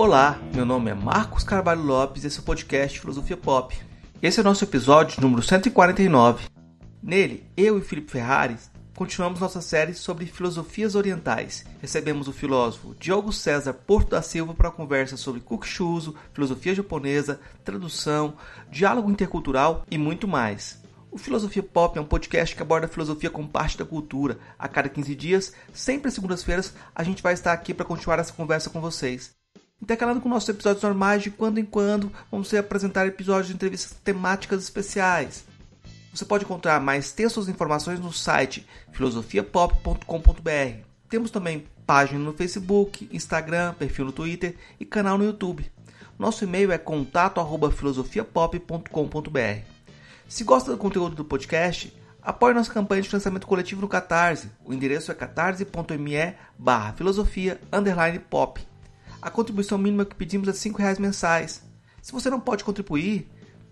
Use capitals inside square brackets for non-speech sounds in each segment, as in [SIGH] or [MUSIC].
Olá, meu nome é Marcos Carvalho Lopes e esse é o podcast Filosofia Pop. Esse é o nosso episódio número 149. Nele, eu e Felipe Ferrari continuamos nossa série sobre filosofias orientais. Recebemos o filósofo Diogo César Porto da Silva para conversa sobre Kukshuzo, filosofia japonesa, tradução, diálogo intercultural e muito mais. O Filosofia Pop é um podcast que aborda a filosofia como parte da cultura. A cada 15 dias, sempre às segundas-feiras, a gente vai estar aqui para continuar essa conversa com vocês. Intercalando com nossos episódios normais, de quando em quando, vamos apresentar episódios de entrevistas temáticas especiais. Você pode encontrar mais textos e informações no site filosofiapop.com.br. Temos também página no Facebook, Instagram, perfil no Twitter e canal no YouTube. Nosso e-mail é contato@filosofiapop.com.br. Se gosta do conteúdo do podcast, apoie nossa campanha de financiamento coletivo no Catarse. O endereço é catarse.me barra filosofia pop. A contribuição mínima que pedimos é R$ reais mensais. Se você não pode contribuir,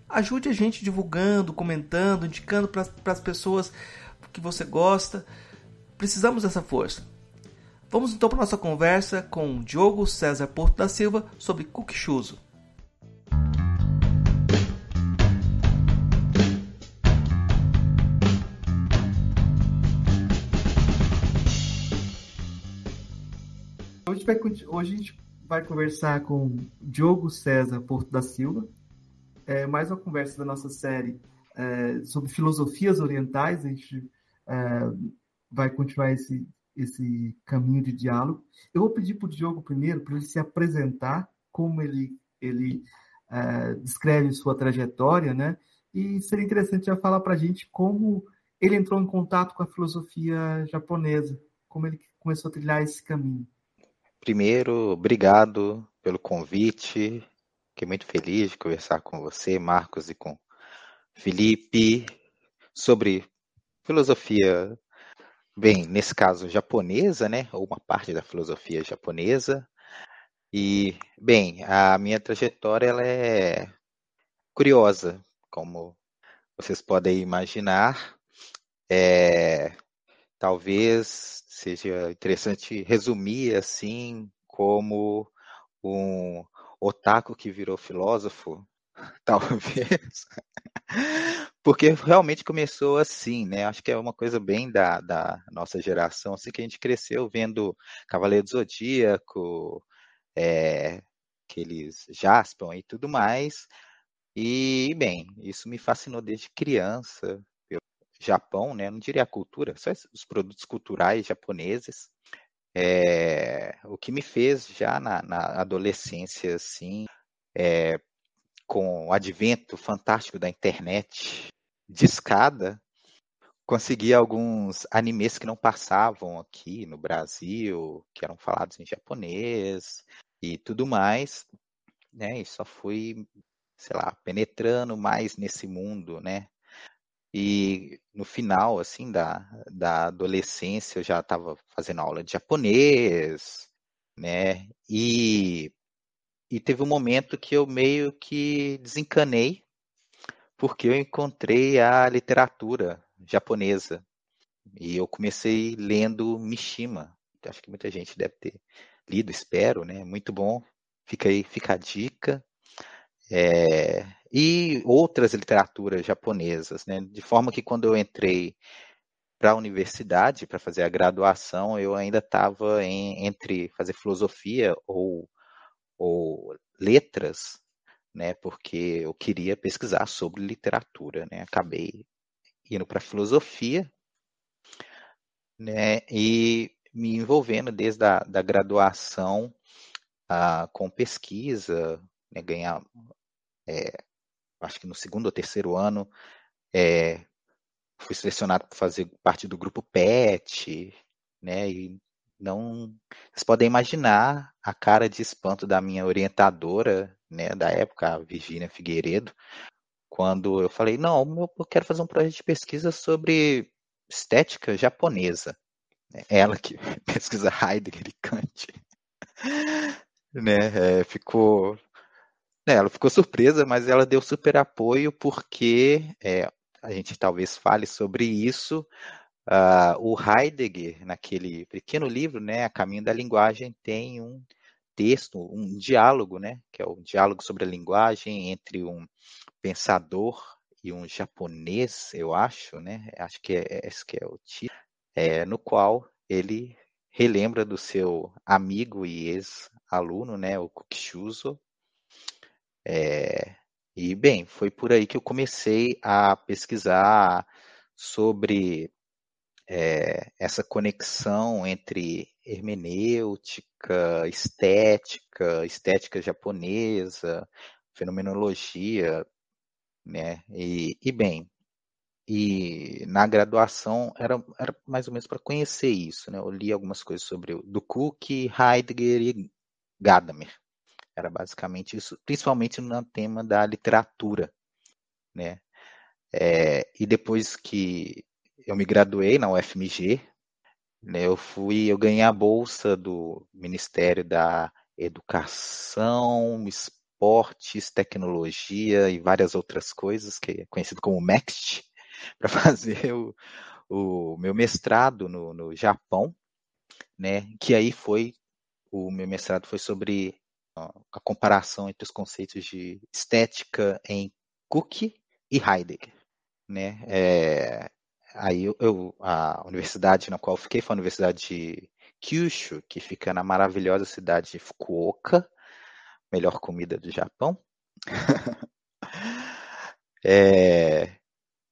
Ajude a gente divulgando, comentando, indicando para as pessoas que você gosta. Precisamos dessa força. Vamos então para nossa conversa com Diogo César Porto da Silva sobre vai, hoje a gente vai conversar com Diogo César Porto da Silva, é, mais uma conversa da nossa série é, sobre filosofias orientais. A gente é, vai continuar esse, esse caminho de diálogo. Eu vou pedir para o Diogo primeiro para ele se apresentar, como ele, ele é, descreve sua trajetória, né? E seria interessante já falar para a gente como ele entrou em contato com a filosofia japonesa, como ele começou a trilhar esse caminho. Primeiro, obrigado pelo convite. Fiquei muito feliz de conversar com você, Marcos, e com Felipe sobre filosofia, bem, nesse caso japonesa, né, ou uma parte da filosofia japonesa. E, bem, a minha trajetória ela é curiosa, como vocês podem imaginar. É, talvez seja interessante resumir assim como um otaku que virou filósofo, [LAUGHS] talvez. Porque realmente começou assim, né? Acho que é uma coisa bem da, da nossa geração, assim que a gente cresceu vendo Cavaleiro do Zodíaco, é, aqueles Jaspion e tudo mais. E, bem, isso me fascinou desde criança. Japão, né? Não diria a cultura, só os produtos culturais japoneses. É, o que me fez já na, na adolescência, assim, é, com o advento fantástico da internet de escada, consegui alguns animes que não passavam aqui no Brasil, que eram falados em japonês e tudo mais, né? E só fui, sei lá, penetrando mais nesse mundo, né? E no final, assim, da, da adolescência, eu já estava fazendo aula de japonês, né? E, e teve um momento que eu meio que desencanei, porque eu encontrei a literatura japonesa. E eu comecei lendo Mishima. Acho que muita gente deve ter lido, espero, né? Muito bom. Fica aí, fica a dica. É, e outras literaturas japonesas, né? De forma que quando eu entrei para a universidade para fazer a graduação, eu ainda estava entre fazer filosofia ou, ou letras, né? Porque eu queria pesquisar sobre literatura, né? Acabei indo para filosofia, né? E me envolvendo desde a da graduação ah, com pesquisa, né? ganhar é, acho que no segundo ou terceiro ano, é, fui selecionado para fazer parte do grupo PET, né? E não, vocês podem imaginar a cara de espanto da minha orientadora, né, da época, a Virginia Figueiredo, quando eu falei, não, eu quero fazer um projeto de pesquisa sobre estética japonesa. Ela que [LAUGHS] pesquisa Heidegger e Kant, [LAUGHS] né, é, ficou é, ela ficou surpresa, mas ela deu super apoio porque é, a gente talvez fale sobre isso. Uh, o Heidegger, naquele pequeno livro, né, A Caminho da Linguagem, tem um texto, um diálogo, né, que é o diálogo sobre a linguagem entre um pensador e um japonês, eu acho, né, acho que é, esse que é o título, é, no qual ele relembra do seu amigo e ex-aluno, né, o Kukshuzo. É, e, bem, foi por aí que eu comecei a pesquisar sobre é, essa conexão entre hermenêutica, estética, estética japonesa, fenomenologia, né? E, e bem, e na graduação era, era mais ou menos para conhecer isso, né? Eu li algumas coisas sobre o do Cook, Heidegger e Gadamer. Era basicamente isso, principalmente no tema da literatura, né? É, e depois que eu me graduei na UFMG, né, eu fui, eu ganhei a bolsa do Ministério da Educação, Esportes, Tecnologia e várias outras coisas, que é conhecido como MEXT, [LAUGHS] para fazer o, o, meu mestrado no, no Japão, né? Que aí foi o meu mestrado foi sobre a comparação entre os conceitos de estética em Cook e Heidegger, né? É, aí eu, eu, a universidade na qual fiquei foi a Universidade de Kyushu, que fica na maravilhosa cidade de Fukuoka, melhor comida do Japão. [LAUGHS] é,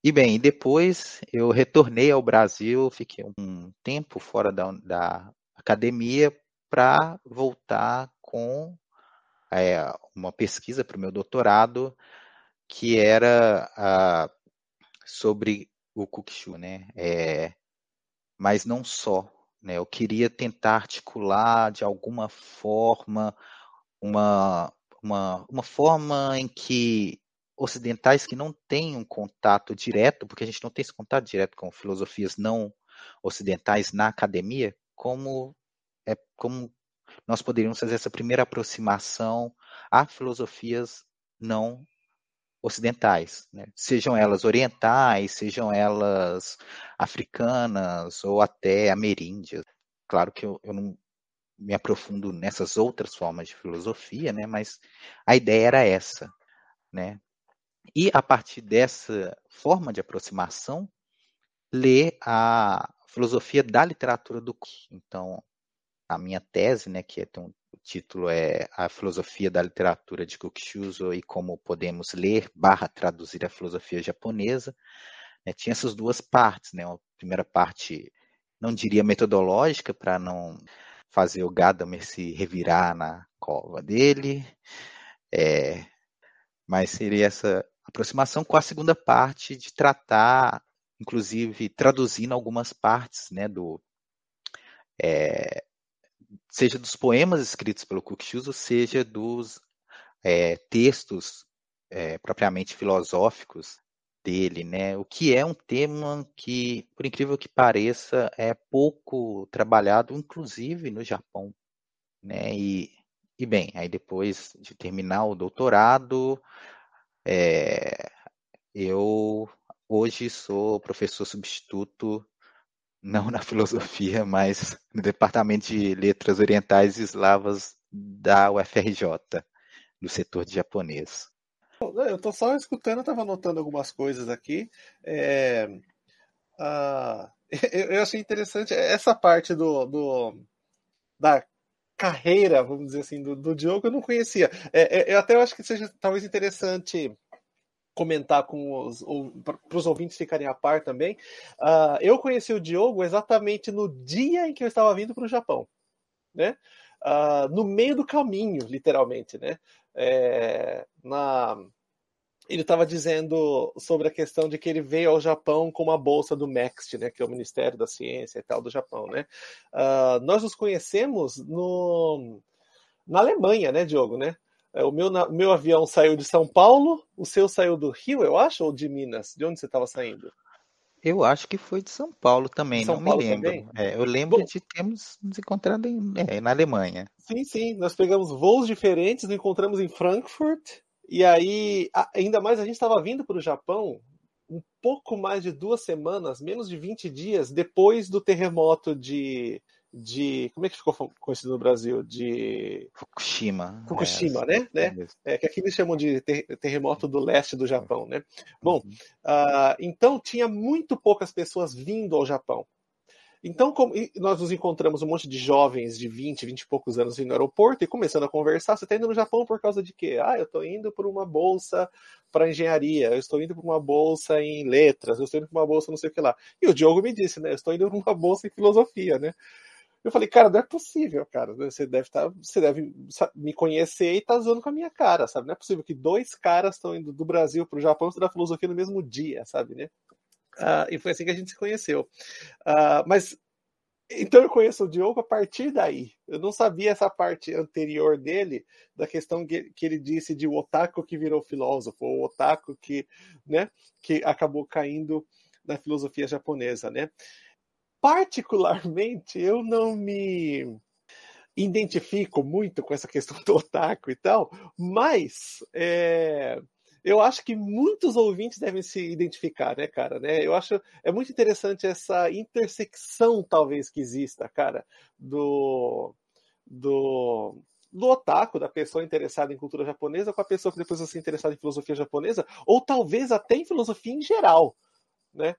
e bem, depois eu retornei ao Brasil, fiquei um tempo fora da, da academia para voltar com é, uma pesquisa para o meu doutorado que era sobre o Kukshu, né? É, mas não só. Né? Eu queria tentar articular de alguma forma uma, uma, uma forma em que ocidentais que não têm um contato direto, porque a gente não tem esse contato direto com filosofias não ocidentais na academia, como é como nós poderíamos fazer essa primeira aproximação a filosofias não ocidentais, né? sejam elas orientais, sejam elas africanas ou até ameríndias. Claro que eu, eu não me aprofundo nessas outras formas de filosofia, né? mas a ideia era essa. Né? E a partir dessa forma de aproximação, ler a filosofia da literatura do então a minha tese, né, que é, então, o título é a filosofia da literatura de Kokushuzo e como podemos ler barra traduzir a filosofia japonesa, né, tinha essas duas partes, né, a primeira parte não diria metodológica para não fazer o Gadamer se revirar na cova dele, é, mas seria essa aproximação com a segunda parte de tratar, inclusive traduzindo algumas partes, né, do é, seja dos poemas escritos pelo Kukshuzo, seja dos é, textos é, propriamente filosóficos dele, né? O que é um tema que, por incrível que pareça, é pouco trabalhado, inclusive no Japão, né? E, e bem, aí depois de terminar o doutorado, é, eu hoje sou professor substituto, não na filosofia, mas no Departamento de Letras Orientais e Eslavas da UFRJ, do setor de japonês. Eu estou só escutando, estava anotando algumas coisas aqui. É, eu, [LAUGHS] eu, achei interessante essa parte do, do da carreira, vamos dizer assim, do, do Diogo, eu não conhecia. É, é, eu até acho que seja talvez interessante comentar com os para os ouvintes ficarem a par também. Uh, eu conheci o Diogo exatamente no dia em que eu estava vindo para o Japão, né? Uh, no meio do caminho, literalmente, né? É, na ele estava dizendo sobre a questão de que ele veio ao Japão com uma bolsa do MEXT, né, que é o Ministério da Ciência e tal do Japão, né? Uh, nós nos conhecemos no, na Alemanha, né, Diogo, né? É, o meu, meu avião saiu de São Paulo, o seu saiu do Rio, eu acho, ou de Minas? De onde você estava saindo? Eu acho que foi de São Paulo também, São não Paulo me lembro. É, eu lembro Bom, de termos nos encontrado em, é, na Alemanha. Sim, sim. Nós pegamos voos diferentes, nos encontramos em Frankfurt e aí, ainda mais, a gente estava vindo para o Japão um pouco mais de duas semanas, menos de 20 dias depois do terremoto de, de. Como é que ficou conhecido no Brasil? De. Fukushima. Fukushima, é, né? É, né? É, que aqui eles chamam de terremoto do leste do Japão, né? Bom, uh, então tinha muito poucas pessoas vindo ao Japão. Então, como, nós nos encontramos um monte de jovens de 20, 20 e poucos anos no aeroporto e começando a conversar. Você está indo no Japão por causa de quê? Ah, eu estou indo por uma bolsa para engenharia, eu estou indo por uma bolsa em letras, eu estou indo por uma bolsa não sei o que lá. E o Diogo me disse, né? Eu estou indo por uma bolsa em filosofia, né? Eu falei, cara, não é possível, cara. Você deve tá, você deve me conhecer e tá zoando com a minha cara, sabe? Não é possível que dois caras estão indo do Brasil para o Japão estudar filosofia no mesmo dia, sabe, né? Uh, e foi assim que a gente se conheceu. Uh, mas então eu conheço o Diogo a partir daí. Eu não sabia essa parte anterior dele, da questão que, que ele disse de o otaku que virou filósofo, o otaku que, né, que acabou caindo na filosofia japonesa, né? Particularmente, eu não me identifico muito com essa questão [LAUGHS] do otaku e tal, mas é, eu acho que muitos ouvintes devem se identificar, né, cara? Né? Eu acho é muito interessante essa intersecção, talvez, que exista, cara, do, do, do otaku, da pessoa interessada em cultura japonesa, com a pessoa que depois vai se interessada em filosofia japonesa, ou talvez até em filosofia em geral, né?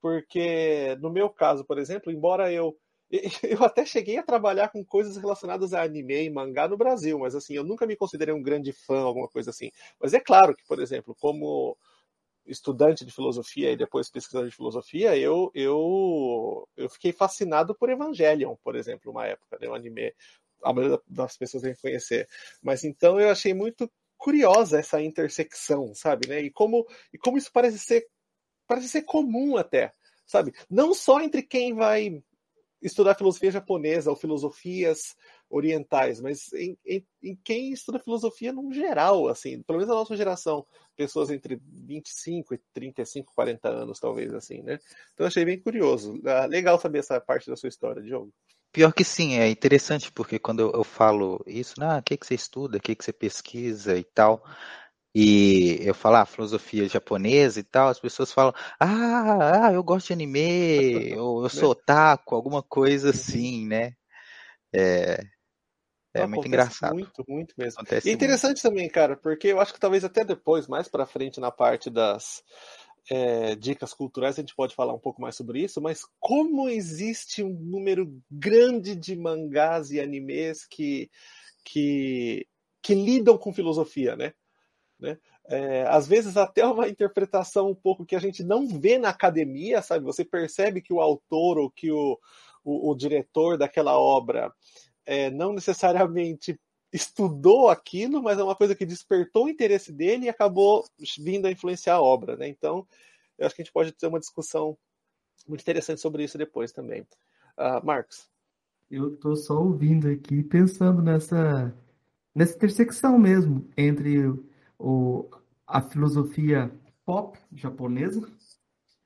Porque no meu caso, por exemplo, embora eu [LAUGHS] eu até cheguei a trabalhar com coisas relacionadas a anime e mangá no Brasil, mas assim, eu nunca me considerei um grande fã, alguma coisa assim. Mas é claro que, por exemplo, como estudante de filosofia e depois pesquisador de filosofia, eu, eu, eu fiquei fascinado por Evangelion, por exemplo, uma época, né, um anime, a maioria das pessoas devem conhecer. Mas então eu achei muito curiosa essa intersecção, sabe, né? E como, e como isso parece ser parece ser comum até, sabe? Não só entre quem vai estudar filosofia japonesa ou filosofias orientais, mas em, em, em, quem estuda filosofia no geral, assim, pelo menos a nossa geração, pessoas entre 25 e 35, 40 anos, talvez, assim, né? Então achei bem curioso. Ah, legal saber essa parte da sua história, Diogo. Pior que sim, é interessante porque quando eu, eu falo isso, ah, o que, que você estuda, o que, que você pesquisa e tal, e eu falo ah, filosofia japonesa e tal, as pessoas falam, ah, ah eu gosto de anime, ou eu [LAUGHS] sou otaku, alguma coisa uhum. assim, né? É, é muito engraçado. Muito, muito mesmo. Acontece e interessante muito. também, cara, porque eu acho que talvez até depois, mais para frente na parte das é, dicas culturais, a gente pode falar um pouco mais sobre isso, mas como existe um número grande de mangás e animes que, que, que lidam com filosofia, né? Né? É, às vezes até uma interpretação um pouco que a gente não vê na academia, sabe? Você percebe que o autor ou que o, o, o diretor daquela obra é, não necessariamente estudou aquilo, mas é uma coisa que despertou o interesse dele e acabou vindo a influenciar a obra, né? Então, eu acho que a gente pode ter uma discussão muito interessante sobre isso depois também. Uh, Marcos. Eu estou só ouvindo aqui, pensando nessa, nessa intersecção mesmo entre o, a filosofia pop japonesa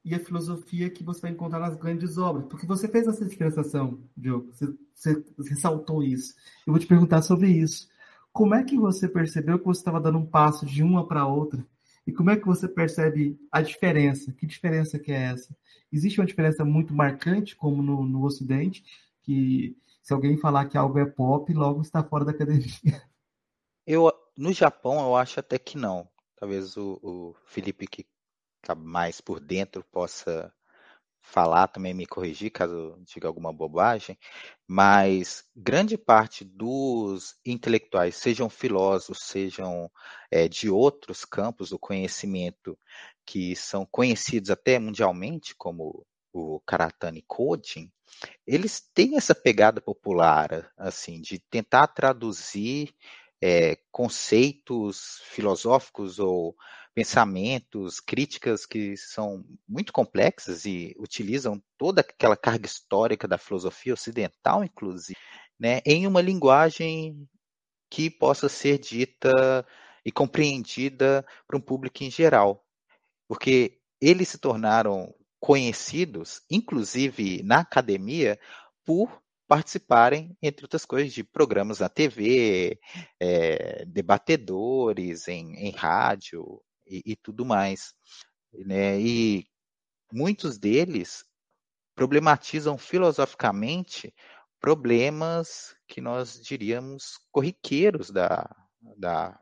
e a filosofia que você vai encontrar nas grandes obras. Porque você fez essa diferenciação, Diogo, você, você ressaltou isso. Eu vou te perguntar sobre isso. Como é que você percebeu que você estava dando um passo de uma para outra? E como é que você percebe a diferença? Que diferença que é essa? Existe uma diferença muito marcante, como no, no Ocidente, que se alguém falar que algo é pop, logo está fora da academia. No Japão, eu acho até que não. Talvez o, o Felipe, que está mais por dentro, possa falar também, me corrigir caso diga alguma bobagem, mas grande parte dos intelectuais, sejam filósofos, sejam é, de outros campos do conhecimento, que são conhecidos até mundialmente, como o Karatani Kodin, eles têm essa pegada popular, assim, de tentar traduzir é, conceitos filosóficos ou pensamentos, críticas que são muito complexas e utilizam toda aquela carga histórica da filosofia ocidental, inclusive, né, em uma linguagem que possa ser dita e compreendida para um público em geral. Porque eles se tornaram conhecidos, inclusive na academia, por participarem, entre outras coisas, de programas na TV, é, debatedores em, em rádio e, e, tudo mais. Né? E muitos deles problematizam filosoficamente problemas que nós diríamos corriqueiros da, da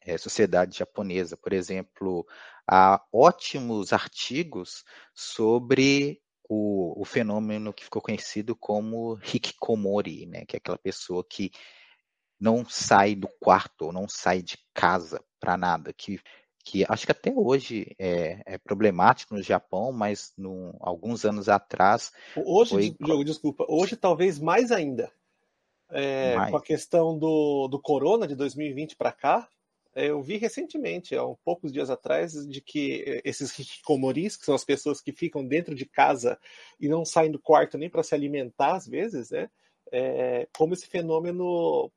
é, sociedade japonesa. Por exemplo, há ótimos artigos sobre o, o, fenômeno que ficou conhecido como hikikomori, né, que é aquela pessoa que não sai do quarto ou não sai de casa para nada, que, que acho que até hoje é, é problemático no Japão, mas no, alguns anos atrás. Hoje, foi... Diogo, desculpa, hoje talvez mais ainda. É, mais. Com a questão do, do corona de 2020 para cá, eu vi recentemente, há poucos dias atrás, de que é, esses hikikomoris, que são as pessoas que ficam dentro de casa e não saem do quarto nem para se alimentar às vezes, né? É, como esse fenômeno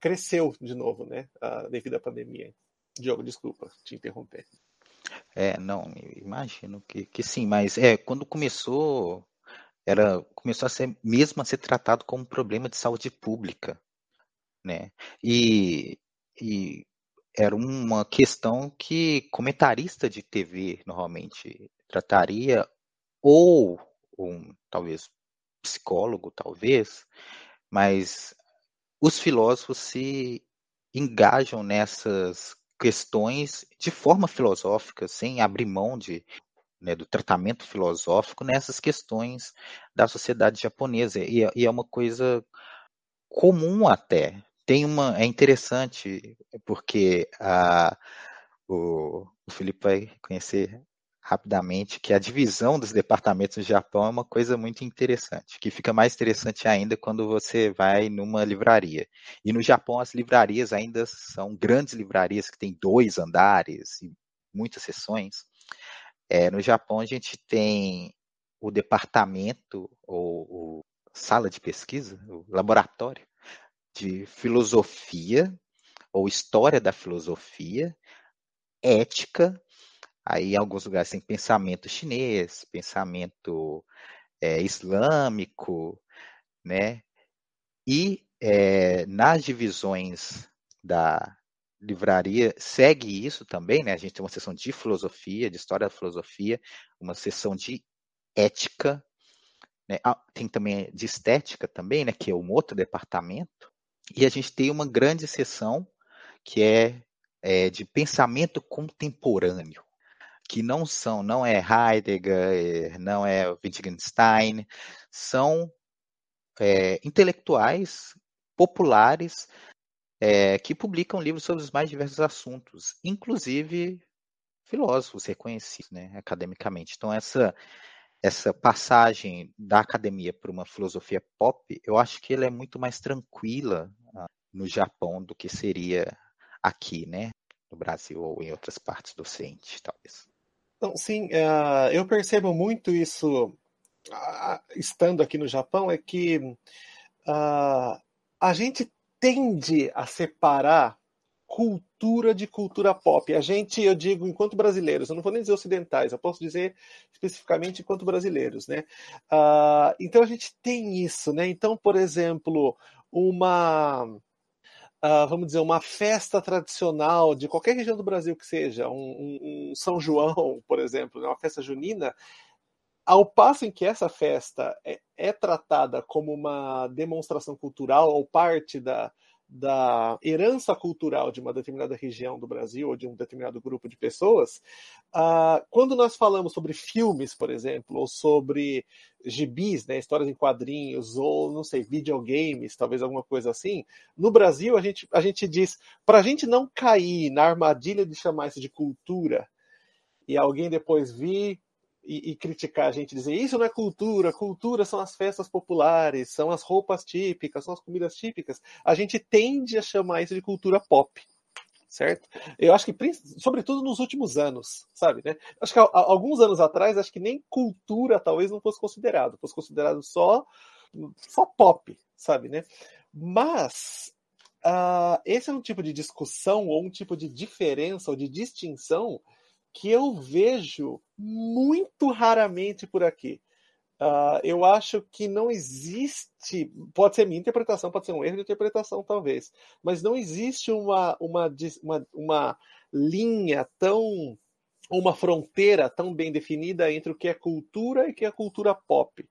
cresceu de novo, né? devido à pandemia. Diogo, desculpa te interromper. É, não, imagino que, que sim, mas é quando começou era começou a ser mesmo a ser tratado como um problema de saúde pública, né? E, e era uma questão que comentarista de TV normalmente trataria ou um talvez psicólogo talvez, mas os filósofos se engajam nessas questões de forma filosófica, sem abrir mão de, né, do tratamento filosófico nessas questões da sociedade japonesa. E, é, e, é uma coisa comum até. Tem uma, é interessante porque a, o, o Felipe vai conhecer rapidamente que a divisão dos departamentos no Japão é uma coisa muito interessante, que fica mais interessante ainda quando você vai numa livraria. E no Japão as livrarias ainda são grandes livrarias que têm dois andares e muitas seções. É, no Japão a gente tem o departamento ou, ou sala de pesquisa, o laboratório de filosofia ou história da filosofia, ética Aí, em alguns lugares, tem pensamento chinês, pensamento é, islâmico, né? E é, nas divisões da livraria segue isso também, né? A gente tem uma seção de filosofia, de história da filosofia, uma seção de ética, né? Ah, tem também de estética também, né? Que é um outro departamento. E a gente tem uma grande seção que é, é de pensamento contemporâneo que não são, não é Heidegger, não é Wittgenstein, são é, intelectuais populares é, que publicam livros sobre os mais diversos assuntos, inclusive filósofos reconhecidos né, academicamente. Então, essa, essa passagem da academia para uma filosofia pop, eu acho que ela é muito mais tranquila no Japão do que seria aqui, né? No Brasil ou em outras partes do Ocidente, talvez. Então, sim, uh, eu percebo muito isso uh, estando aqui no Japão, é que uh, a gente tende a separar cultura de cultura pop. A gente, eu digo, enquanto brasileiros, eu não vou nem dizer ocidentais, eu posso dizer especificamente enquanto brasileiros, né? Uh, então a gente tem isso, né? Então, por exemplo, uma uh, vamos dizer, uma festa tradicional de qualquer região do Brasil que seja, um, um, São João, [LAUGHS] por exemplo, né, uma festa junina, ao passo em que essa festa é, é tratada como uma demonstração cultural ou parte da, da herança cultural de uma determinada região do Brasil ou de um determinado grupo de pessoas, uh, quando nós falamos sobre filmes, por exemplo, ou sobre gibis, né, histórias em quadrinhos, ou não sei, videogames, talvez alguma coisa assim, no Brasil a gente, a gente diz, para a gente não cair na armadilha de chamar isso de cultura, e alguém depois vir e, e, criticar a gente, dizer isso não é cultura, cultura são as festas populares, são as roupas típicas, são as comidas típicas, a gente tende a chamar isso de cultura pop. Certo? Eu acho que, sobretudo nos últimos anos, sabe, né? Acho que alguns anos atrás, acho que nem cultura talvez não fosse considerado, fosse considerado só, só pop, sabe, né? Mas uh, esse é um tipo de discussão ou um tipo de diferença ou de distinção que eu vejo muito raramente por aqui. Uh, eu acho que não existe, pode ser minha interpretação, pode ser um erro de interpretação, talvez, mas não existe uma, uma, uma, uma linha tão uma fronteira tão bem definida entre o que é cultura e o que é cultura pop.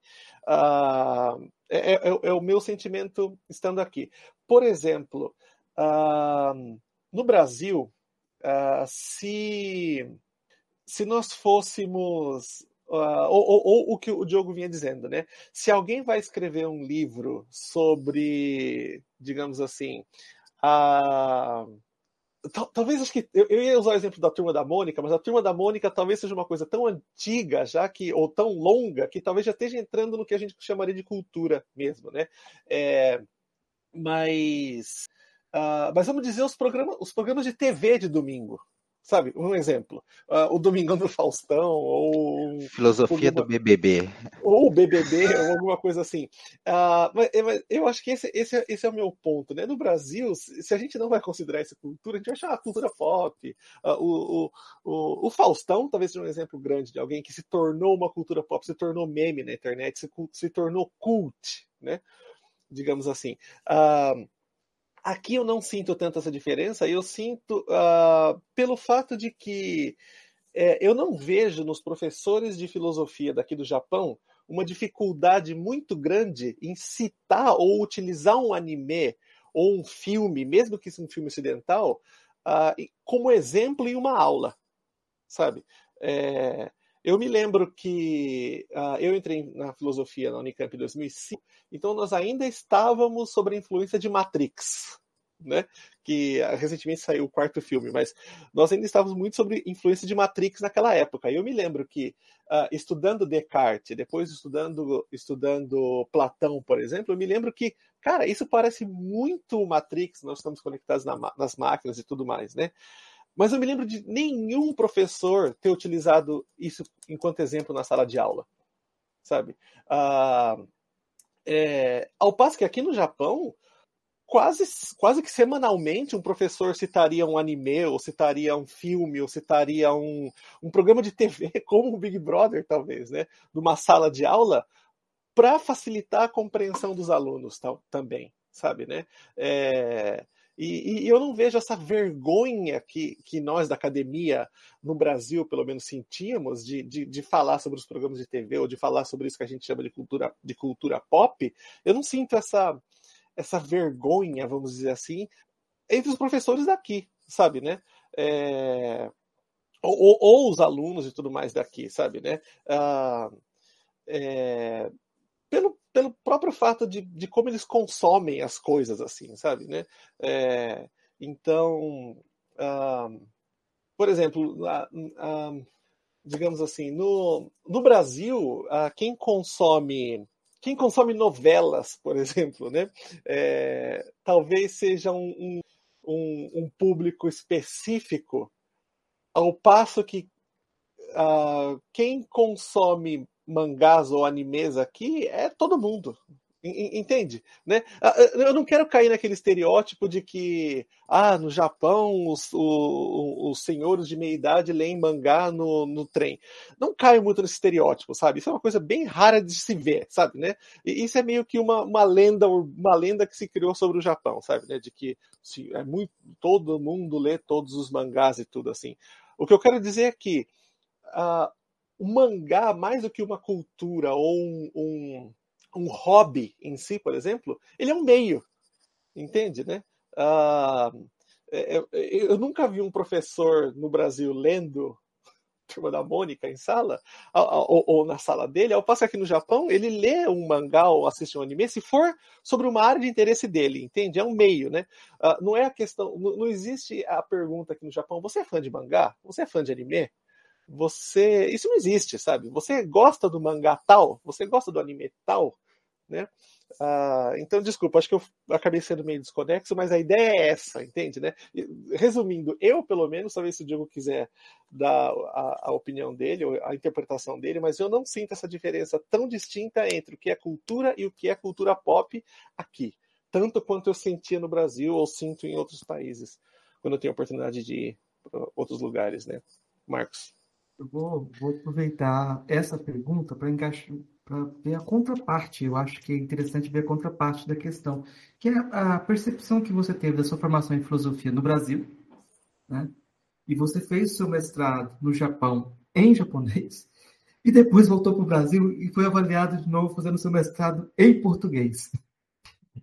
Uh, é, é, é, o meu sentimento estando aqui. Por exemplo, uh, no Brasil, se, se nós fôssemos. Uh, ou, ou, ou, o que o Diogo vinha dizendo, né? Se alguém vai escrever um livro sobre, digamos assim, a. Talvez acho que eu, ia usar o exemplo da turma da Mônica, mas a turma da Mônica talvez seja uma coisa tão antiga já que ou tão longa que talvez já esteja entrando no que a gente chamaria de cultura mesmo, né? É, mas Uh, mas vamos dizer os programas, os programas de TV de domingo. Sabe, um exemplo. Uh, o Domingão do Faustão, ou. Filosofia alguma, do BBB. Ou BBB, ou alguma coisa assim. Uh, mas, mas, eu acho que esse, esse, esse, é o meu ponto. Né? No Brasil, se a gente não vai considerar essa cultura, a gente vai achar a cultura pop. Uh, o, o, o, o, Faustão talvez seja um exemplo grande de alguém que se tornou uma cultura pop, se tornou meme na internet, se, se tornou cult, né? digamos assim. Uh, Aqui eu não sinto tanto essa diferença, eu sinto uh, pelo fato de que é, eu não vejo nos professores de filosofia daqui do Japão uma dificuldade muito grande em citar ou utilizar um anime ou um filme, mesmo que seja um filme ocidental, uh, como exemplo em uma aula, sabe? É, eu me lembro que uh, eu entrei na filosofia na Unicamp em 2005, então nós ainda estávamos sob a influência de Matrix, né? Que ah, recentemente saiu o quarto filme, mas nós ainda estávamos muito sobre influência de Matrix naquela época. Eu me lembro que uh, estudando Descartes, depois estudando estudando Platão, por exemplo, eu me lembro que, cara, isso parece muito Matrix. Nós estamos conectados na, nas máquinas e tudo mais, né? Mas eu me lembro de nenhum professor ter utilizado isso enquanto exemplo na sala de aula, sabe? Ah, é, ao passo que aqui no Japão, quase, quase que semanalmente um professor citaria um anime, ou citaria um filme, ou citaria um, um programa de TV, [LAUGHS] como o Big Brother, talvez, né? Numa sala de aula, para facilitar a compreensão dos alunos tal, também, sabe, né? É, e, e, eu não vejo essa vergonha que, que nós da academia, no Brasil, pelo menos, sentíamos de, de, de, falar sobre os programas de TV ou de falar sobre isso que a gente chama de cultura, de cultura pop. Eu não sinto essa, essa vergonha, vamos dizer assim, entre os professores daqui, sabe, né? É... Ou, ou, ou, os alunos e tudo mais daqui, sabe, né? Ah, é pelo, pelo próprio fato de, de como eles consomem as coisas, assim, sabe? Né? É, então, uh, por exemplo, uh, uh, digamos assim, no, no Brasil, quem consome quem consome novelas, por exemplo, né? É, talvez seja um, um, um, público específico, ao passo que quem consome mangás ou animes aqui é todo mundo. Entende? Né? Ah, ah, eu não quero cair naquele estereótipo de que ah, no Japão os, os, senhores de meia idade leem mangá no, no trem. Não caio muito nesse estereótipo, sabe? Isso é uma coisa bem rara de se ver, sabe? Né? E isso é meio que uma, uma lenda, uma lenda que se criou sobre o Japão, sabe? Né? De que se, é muito, todo mundo lê todos os mangás e tudo assim. O que eu quero dizer é que uh, o mangá, mais do que uma cultura ou um, um, um hobby em si, por exemplo, ele é um meio, entende, né? Uh, eu, eu, nunca vi um professor no Brasil lendo [LAUGHS] Turma da Mônica em sala, ou, ou, na sala dele, ao passo que aqui no Japão, ele lê um mangá ou assiste um anime se for sobre uma área de interesse dele, entende? É um meio, né? Uh, não é a questão, não, não existe a pergunta aqui no Japão, você é fã de mangá? Você é fã de anime? Você. Isso não existe, sabe? Você gosta do mangá tal, você gosta do anime tal, né? Ah, então, desculpa, acho que eu acabei sendo meio desconexo, mas a ideia é essa, entende, né? Resumindo, eu, pelo menos, talvez se o Diego quiser dar a, a opinião dele, a interpretação dele, mas eu não sinto essa diferença tão distinta entre o que é cultura e o que é cultura pop aqui, tanto quanto eu sentia no Brasil ou sinto em outros países, quando eu tenho a oportunidade de ir para outros lugares, né? Marcos. Eu vou, vou aproveitar essa pergunta para encaixar, para ver a contraparte. Eu acho que é interessante ver a contraparte da questão, que é a percepção que você teve da sua formação em filosofia no Brasil, né? e você fez seu mestrado no Japão em japonês, e depois voltou para o Brasil e foi avaliado de novo fazendo seu mestrado em português.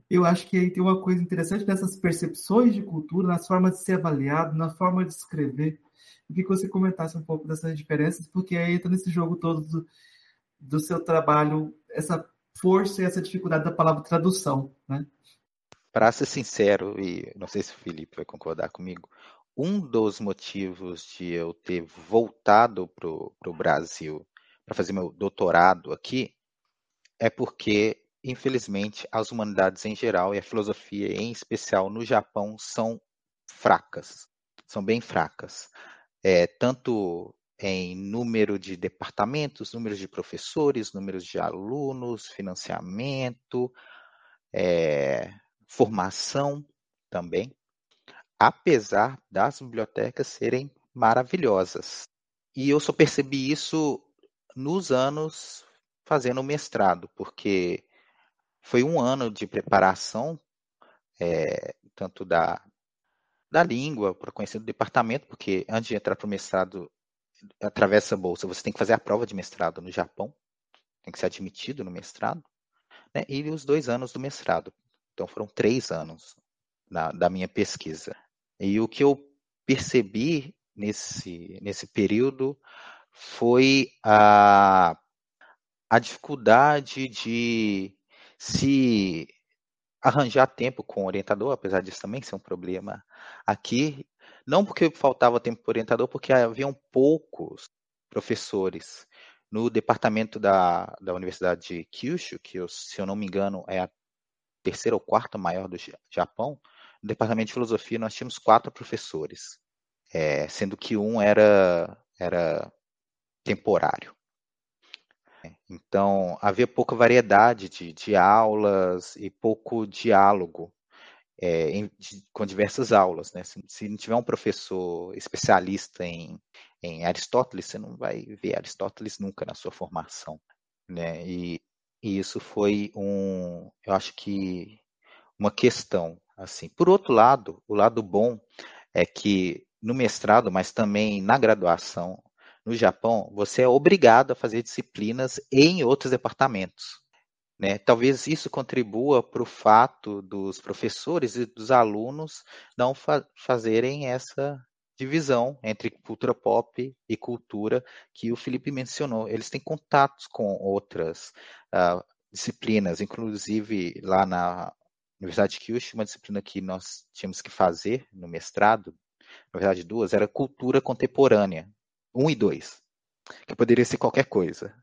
Eu acho que aí tem uma coisa interessante nessas percepções de cultura, nas formas de ser avaliado, na forma de escrever. Eu queria que você comentasse um pouco dessas diferenças, porque aí entra nesse jogo todo do, do seu trabalho, essa força e essa dificuldade da palavra tradução, né? Para ser sincero, e não sei se o Felipe vai concordar comigo, um dos motivos de eu ter voltado para o Brasil para fazer meu doutorado aqui é porque, infelizmente, as humanidades em geral e a filosofia em especial no Japão são fracas, são bem fracas. É, tanto em número de departamentos, números de professores, números de alunos, financiamento, é, formação também, apesar das bibliotecas serem maravilhosas. E eu só percebi isso nos anos fazendo o mestrado, porque foi um ano de preparação, é, tanto da, da língua, para conhecer o departamento, porque antes de entrar para o mestrado, através da bolsa, você tem que fazer a prova de mestrado no Japão, tem que ser admitido no mestrado, né, e os dois anos do mestrado. Então foram três anos na, da minha pesquisa. E o que eu percebi nesse, nesse período foi a, a dificuldade de se arranjar tempo com o orientador, apesar disso também ser um problema aqui. Não porque faltava tempo para o orientador, porque haviam poucos professores. No departamento da, da Universidade de Kyushu, que eu, se eu não me engano é a terceira ou quarta maior do Japão, no departamento de filosofia nós tínhamos quatro professores, é, sendo que um era, era temporário. Então, havia pouca variedade de, de aulas e pouco diálogo é, em, de, com diversas aulas. Né? Se, se, não tiver um professor especialista em, em Aristóteles, você não vai ver Aristóteles nunca na sua formação. Né? E, e isso foi um, eu acho que uma questão. assim. Por outro lado, o lado bom é que no mestrado, mas também na graduação, no Japão, você é obrigado a fazer disciplinas em outros departamentos. Né? Talvez isso contribua para o fato dos professores e dos alunos não fa fazerem essa divisão entre cultura pop e cultura que o Felipe mencionou. Eles têm contatos com outras uh, disciplinas, inclusive lá na Universidade de Kyushu, uma disciplina que nós tínhamos que fazer no mestrado, na verdade duas, era cultura contemporânea, um e dois, que poderia ser qualquer coisa.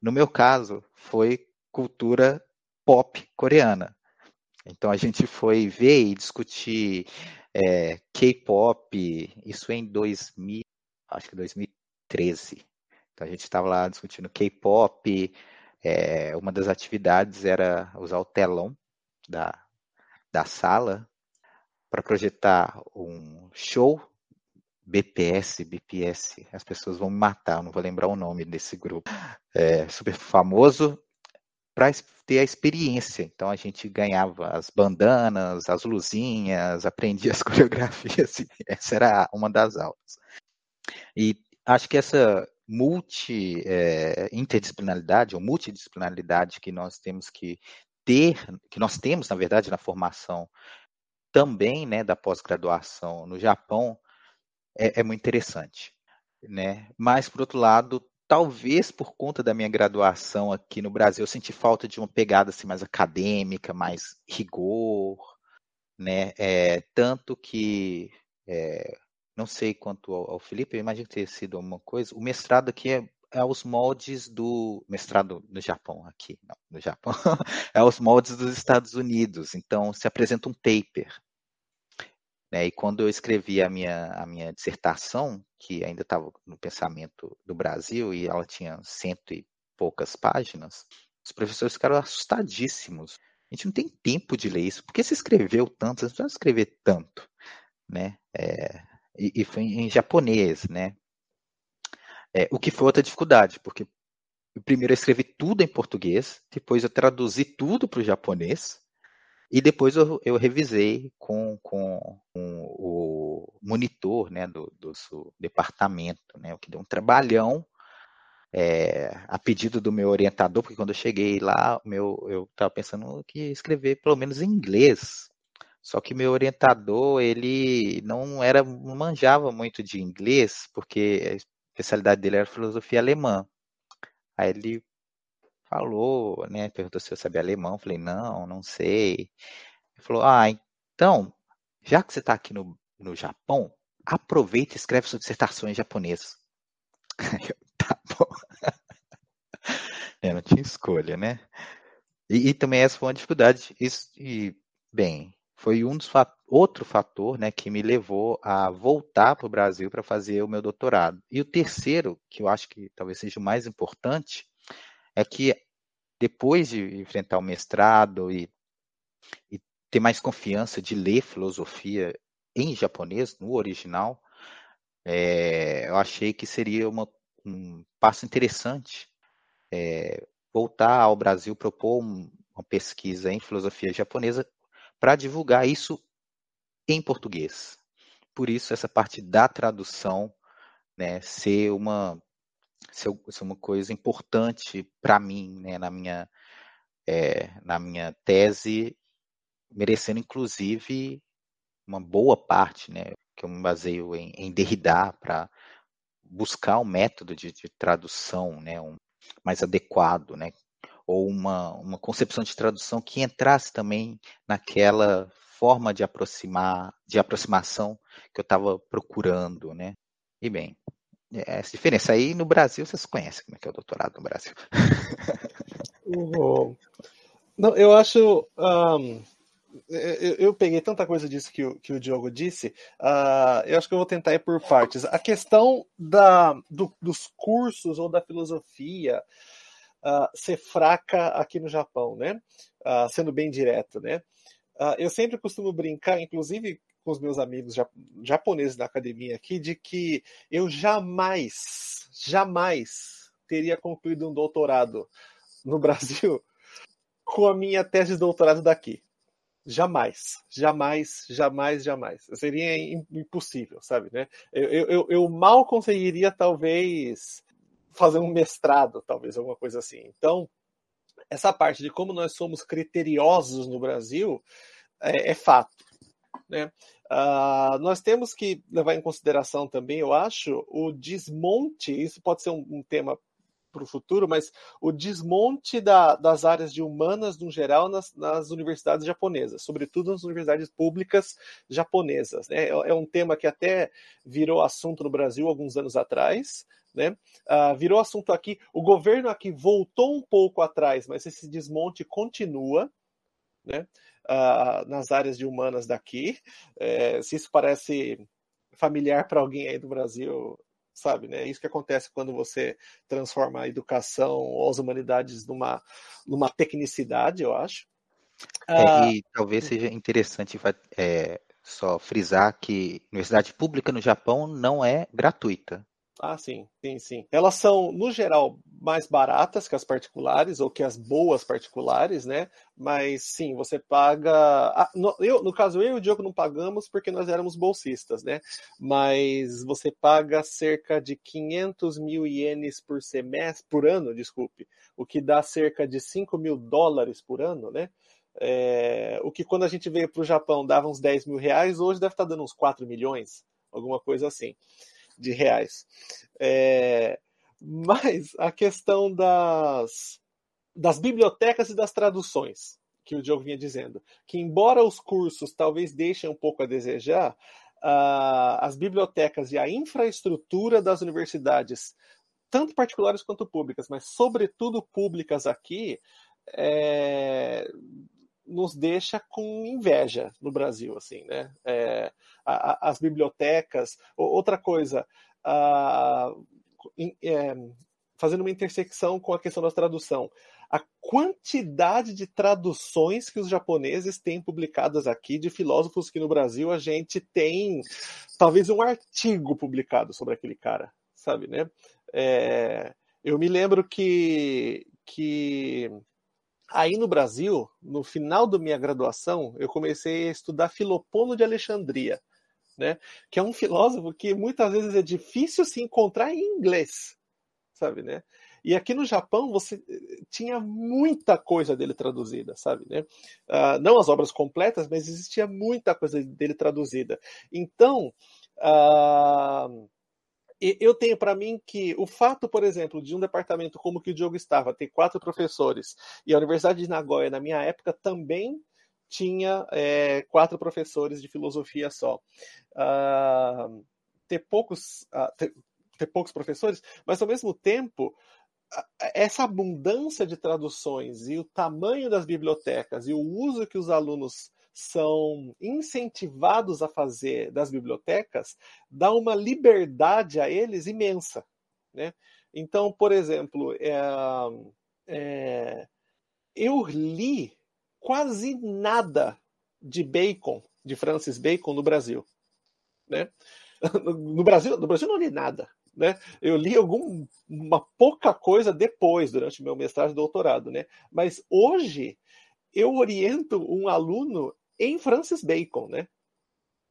No meu caso, foi cultura pop coreana. Então a gente foi ver e discutir é, K-pop, isso em 2000, acho que 2013. Então a gente estava lá discutindo K-pop. É, uma das atividades era usar o telão da, da sala para projetar um show BPS, BPS, as pessoas vão me matar, não vou lembrar o nome desse grupo, é, super famoso, para ter a experiência. Então a gente ganhava as bandanas, as luzinhas, aprendia as [LAUGHS] coreografias, essa era uma das aulas. E acho que essa multi é, interdisciplinaridade ou multidisciplinaridade que nós temos que ter, que nós temos, na verdade, na formação também né, da pós-graduação no Japão, é, é muito interessante. Né? Mas, por outro lado, talvez por conta da minha graduação aqui no Brasil, eu senti falta de uma pegada assim, mais acadêmica, mais rigor, né? É, tanto que, é, não sei quanto ao, ao, Felipe, eu imagino ter sido alguma coisa, o mestrado aqui é, é aos moldes do mestrado no Japão, aqui, não, no Japão, [LAUGHS] é aos moldes dos Estados Unidos, então se apresenta um paper? E quando eu escrevi a minha, a minha dissertação, que ainda estava no pensamento do Brasil, e ela tinha cento e poucas páginas, os professores ficaram assustadíssimos. A gente não tem tempo de ler isso. Por que você escreveu tanto? Você não precisa escrever tanto. Né? É, e, e, foi em japonês, né? É, o que foi outra dificuldade, porque primeiro eu escrevi tudo em português, depois eu traduzi tudo para o japonês, e depois eu, eu revisei com, com, com o monitor né, do, do, departamento, né, o que deu um trabalhão é, a pedido do meu orientador, porque quando eu cheguei lá, meu, eu estava pensando que escrever pelo menos em inglês. Só que meu orientador, ele não era, manjava muito de inglês, porque a especialidade dele era filosofia alemã. Aí ele falou, né, perguntou se eu sabia alemão, eu falei, não, não sei. Ele falou, ah, então, já que você está aqui no, no Japão, aproveita e escreve suas dissertações japonesas. [LAUGHS] tá bom. [LAUGHS] Eu não tinha escolha, né? E, e, também essa foi uma dificuldade. Isso, e, bem, foi um dos outro fator né, que me levou a voltar para o Brasil para fazer o meu doutorado. E o terceiro, que eu acho que talvez seja o mais importante, é que depois de enfrentar o mestrado e, e ter mais confiança de ler filosofia em japonês, no original, é, eu achei que seria uma, um passo interessante é, voltar ao Brasil, propor um, uma pesquisa em filosofia japonesa para divulgar isso em português. Por isso, essa parte da tradução né, ser, uma, ser, ser uma coisa importante para mim, né, na, minha, é, na minha tese, merecendo inclusive uma boa parte, né, que eu me baseio em, em Derrida para buscar um método de, de tradução né, um, mais adequado, né, ou uma, uma concepção de tradução que entrasse também naquela forma de aproximar, de aproximação que eu estava procurando, né? E bem, é essa diferença aí no Brasil vocês conhecem como é que é o doutorado no Brasil. Uhum. Não, eu acho um, eu, eu, peguei tanta coisa disso que o, que o Diogo disse, uh, eu acho que eu vou tentar ir por partes. A questão da, do, dos cursos ou da filosofia uh, ser fraca aqui no Japão, né? Uh, sendo bem direto, né? eu sempre costumo brincar, inclusive com os meus amigos japoneses da academia aqui, de que eu jamais, jamais teria concluído um doutorado no [LAUGHS] Brasil com a minha tese de doutorado daqui. Jamais, jamais, jamais, jamais. Seria impossível, sabe, né? Eu, eu, eu mal conseguiria, talvez, fazer um mestrado, talvez, alguma coisa assim. Então, essa parte de como nós somos criteriosos no Brasil é, é fato, né? Uh, nós temos que levar em consideração também, eu acho, o desmonte. Isso pode ser um, um tema para o futuro, mas o desmonte da, das áreas de humanas, no geral, nas, nas, universidades japonesas, sobretudo nas universidades públicas japonesas. Né? É, é, um tema que até virou assunto no Brasil alguns anos atrás. Né? Uh, virou assunto aqui. O governo aqui voltou um pouco atrás, mas esse desmonte continua. Né? Uh, nas áreas de humanas daqui. É, se isso parece familiar para alguém aí do Brasil, sabe? Né? É isso que acontece quando você transforma a educação ou as humanidades numa, numa tecnicidade, eu acho. É, ah, e talvez seja interessante é, só frisar que universidade pública no Japão não é gratuita. Ah, sim, sim, sim. Elas são, no geral, mais baratas que as particulares, ou que as boas particulares, né? Mas sim, você paga. Ah, no, eu, no caso, eu e o Diogo não pagamos porque nós éramos bolsistas, né? Mas você paga cerca de 500 mil ienes por semestre, por ano, desculpe, o que dá cerca de 5 mil dólares por ano, né? É, o que quando a gente veio para o Japão dava uns 10 mil reais, hoje deve estar dando uns 4 milhões, alguma coisa assim de reais. É, mas a questão das, das bibliotecas e das traduções, que o Diogo vinha dizendo, que embora os cursos talvez deixem um pouco a desejar, uh, as bibliotecas e a infraestrutura das universidades, tanto particulares quanto públicas, mas sobretudo públicas aqui, é, nos deixa com inveja no Brasil, assim, né? É, a, a, as bibliotecas. Outra coisa, a, é, fazendo uma intersecção com a questão da tradução, a quantidade de traduções que os japoneses têm publicadas aqui de filósofos que no Brasil a gente tem talvez um artigo publicado sobre aquele cara, sabe, né? É, eu me lembro que que Aí no Brasil, no final da minha graduação, eu comecei a estudar Filopono de Alexandria, né? Que é um filósofo que muitas vezes é difícil se encontrar em inglês, sabe, né? E aqui no Japão você eh, tinha muita coisa dele traduzida, sabe, né? Uh, não as obras completas, mas existia muita coisa dele traduzida. Então, uh, eu tenho para mim que o fato, por exemplo, de um departamento como que o Diogo estava, ter quatro professores, e a Universidade de Nagoya, na minha época, também tinha é, quatro professores de filosofia só. Uh, ter poucos uh, ter, ter, poucos professores, mas ao mesmo tempo essa abundância de traduções e o tamanho das bibliotecas e o uso que os alunos são incentivados a fazer das bibliotecas dá uma liberdade a eles imensa, né? Então, por exemplo, é, é, eu li quase nada de Bacon, de Francis Bacon, no Brasil. Né? [LAUGHS] No Brasil, no Brasil não li nada. Né? Eu li algum, uma pouca coisa depois, durante meu mestrado e doutorado. Né? Mas hoje eu oriento um aluno em Francis Bacon. Né?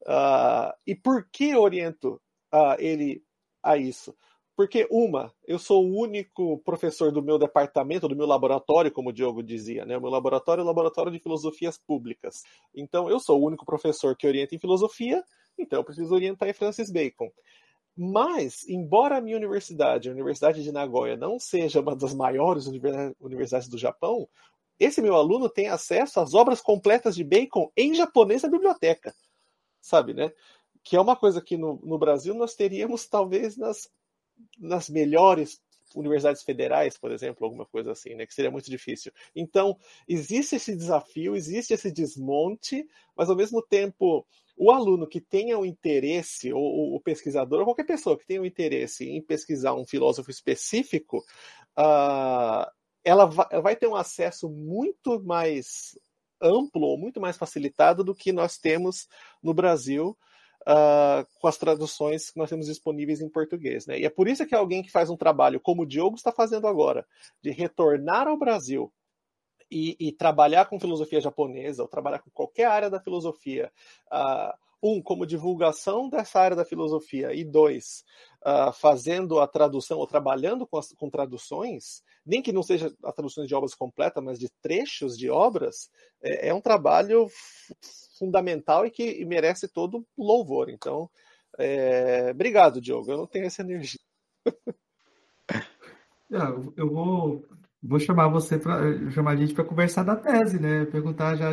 Uh, e por que oriento uh, ele a isso? Porque, uma, eu sou o único professor do meu departamento, do meu laboratório, como o Diogo dizia, né? O meu laboratório é o laboratório de filosofias públicas. Então, eu sou o único professor que orienta em filosofia, então eu preciso orientar em Francis Bacon. Mas, embora a minha universidade, a Universidade de Nagoya, não seja uma das maiores universidades do Japão, esse meu aluno tem acesso às obras completas de Bacon em japonês na biblioteca. Sabe, né? Que é uma coisa que no, no Brasil nós teríamos talvez nas nas melhores universidades federais, por exemplo, alguma coisa assim, né, que seria muito difícil. Então, existe esse desafio, existe esse desmonte, mas ao mesmo tempo, o aluno que tenha o interesse, ou o pesquisador, ou qualquer pessoa que tenha o interesse em pesquisar um filósofo específico, uh, ela vai ter um acesso muito mais amplo muito mais facilitado do que nós temos no Brasil uh, com as traduções que nós temos disponíveis em português. Né? E é por isso que alguém que faz um trabalho como o Diogo está fazendo agora, de retornar ao Brasil e, e trabalhar com filosofia japonesa, ou trabalhar com qualquer área da filosofia, uh, um, como divulgação dessa área da filosofia, e dois, uh, fazendo a tradução ou trabalhando com, as, com traduções, nem que não seja a tradução de obras completas, mas de trechos de obras, é, é um trabalho fundamental e que e merece todo louvor. Então, é, obrigado, Diogo. Eu não tenho essa energia. [LAUGHS] eu vou, vou chamar você para chamar a gente para conversar da tese, né? Perguntar já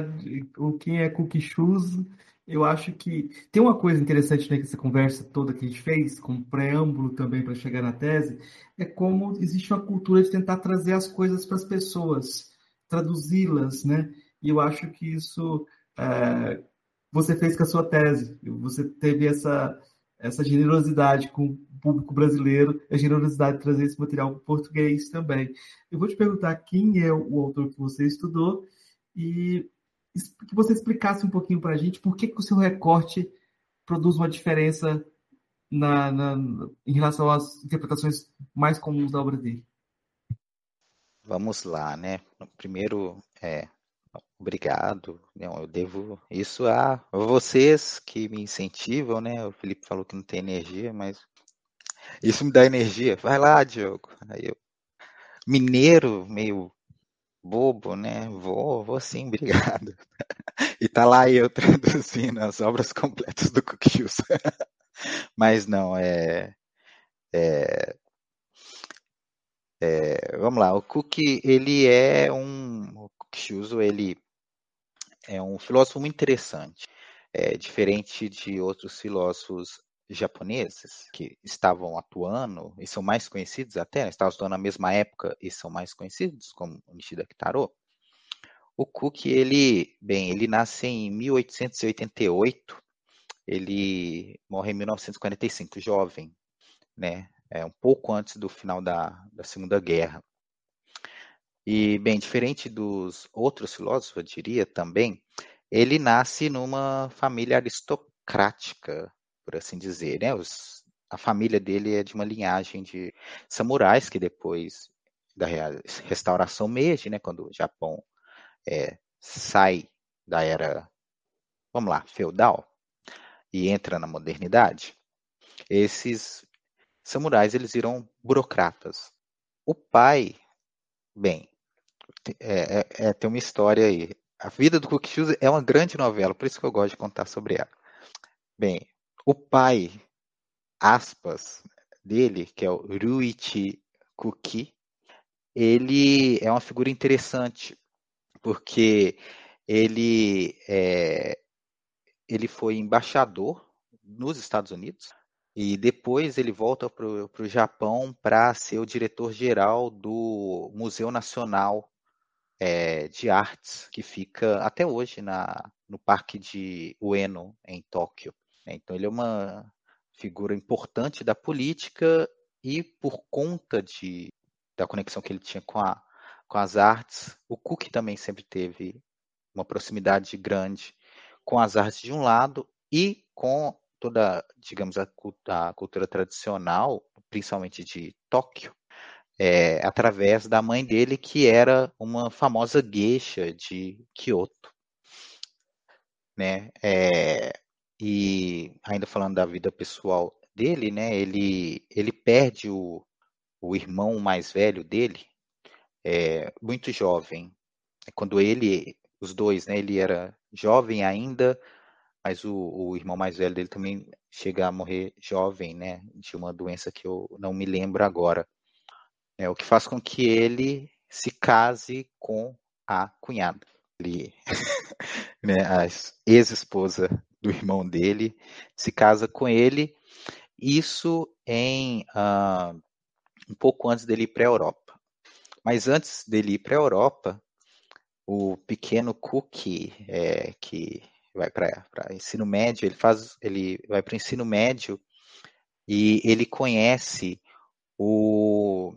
o que é cookie shoes. Eu acho que tem uma coisa interessante né, que essa conversa toda que a gente fez, como preâmbulo também para chegar na tese, é como existe uma cultura de tentar trazer as coisas para as pessoas, traduzi-las, né? E eu acho que isso é, você fez com a sua tese. Você teve essa, essa generosidade com o público brasileiro, a generosidade de trazer esse material para o português também. Eu vou te perguntar quem é o autor que você estudou e que você explicasse um pouquinho para a gente por que, que o seu recorte produz uma diferença na, na, em relação às interpretações mais comuns da obra dele. Vamos lá, né? Primeiro, é, Obrigado. Não, eu devo isso a vocês que me incentivam, né? O Felipe falou que não tem energia, mas isso me dá energia. Vai lá, Diogo. Aí eu, mineiro, meio bobo, né? Vou, vou sim, [LAUGHS] obrigado. E tá lá eu traduzindo as obras completas do Cook [LAUGHS] Mas não, é, é, é, vamos lá, o Cook, ele é um, o ele é um filósofo muito interessante, é, diferente de outros filósofos japoneses que estavam atuando e são mais conhecidos até, né, estavam atuando na mesma época e são mais conhecidos, como Nishida Kitaro. O Cook, ele, bem, ele nasce em 1888, ele morre em 1945, jovem, né? É um pouco antes do final da, da Segunda Guerra. E, bem, diferente dos outros filósofos, eu diria também, ele nasce numa família aristocrática, por assim dizer. Né? Os, a família dele é de uma linhagem de samurais que depois da restauração Meiji, né, quando o Japão é, sai da era, vamos lá, feudal, e entra na modernidade, esses samurais eles viram burocratas. O pai, bem, é, é, é, tem uma história aí. A vida do Kukishuze é uma grande novela, por isso que eu gosto de contar sobre ela. Bem, o pai, aspas, dele, que é o Ruichi Kuki, ele é uma figura interessante, porque ele, é, ele foi embaixador nos Estados Unidos e depois ele volta para o Japão para ser o diretor-geral do Museu Nacional é, de Artes, que fica até hoje na, no Parque de Ueno, em Tóquio. Então ele é uma figura importante da política e por conta de, da conexão que ele tinha com, a, com as artes, o Cook também sempre teve uma proximidade grande com as artes de um lado e com toda, digamos, a, a cultura tradicional, principalmente de Tóquio, é, através da mãe dele, que era uma famosa geisha de Kyoto. Né? É, e ainda falando da vida pessoal dele, né? Ele, ele perde o, o irmão mais velho dele é, muito jovem. Quando ele, os dois, né? Ele era jovem ainda, mas o, o irmão mais velho dele também chega a morrer jovem, né? De uma doença que eu não me lembro agora. É o que faz com que ele se case com a cunhada. Ele, [LAUGHS] né, a ex-esposa do irmão dele se casa com ele. Isso em uh, um pouco antes dele ir para a Europa. Mas antes dele ir para a Europa, o pequeno Cook, é, que vai para ensino médio, ele faz, ele vai para o ensino médio e ele conhece o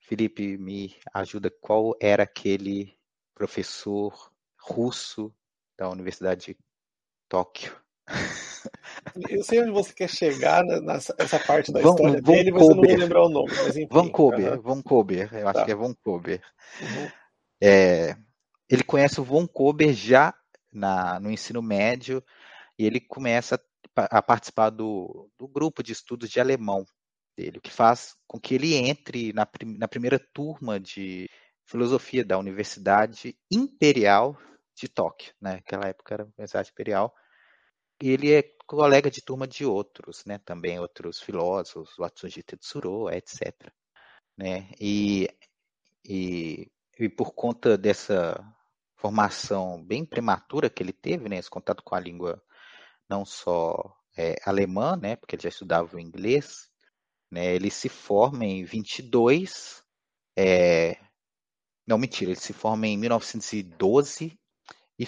Felipe me ajuda qual era aquele professor russo da Universidade de Tóquio. Eu sei onde você quer chegar nessa essa parte da Van, história Van dele, mas eu não vou lembrar o nome. Mas enfim, Vancouver, uhum. Vancouver, eu acho tá. que é Vancouver. Uhum. É, ele conhece o Vancouver já na, no ensino médio e ele começa a, a participar do, do, grupo de estudos de alemão dele, o que faz com que ele entre na, na primeira turma de filosofia da Universidade Imperial de Tóquio, né? Naquela época era a Universidade Imperial. Ele é colega de turma de outros, né? Também outros filósofos, o Tetsuro, etc. Né? E, e, e por conta dessa formação bem prematura que ele teve, né? Esse contato com a língua não só é, alemã, né? Porque ele já estudava o inglês, né? Ele se forma em 22, é, não, mentira, ele se forma em 1912 e,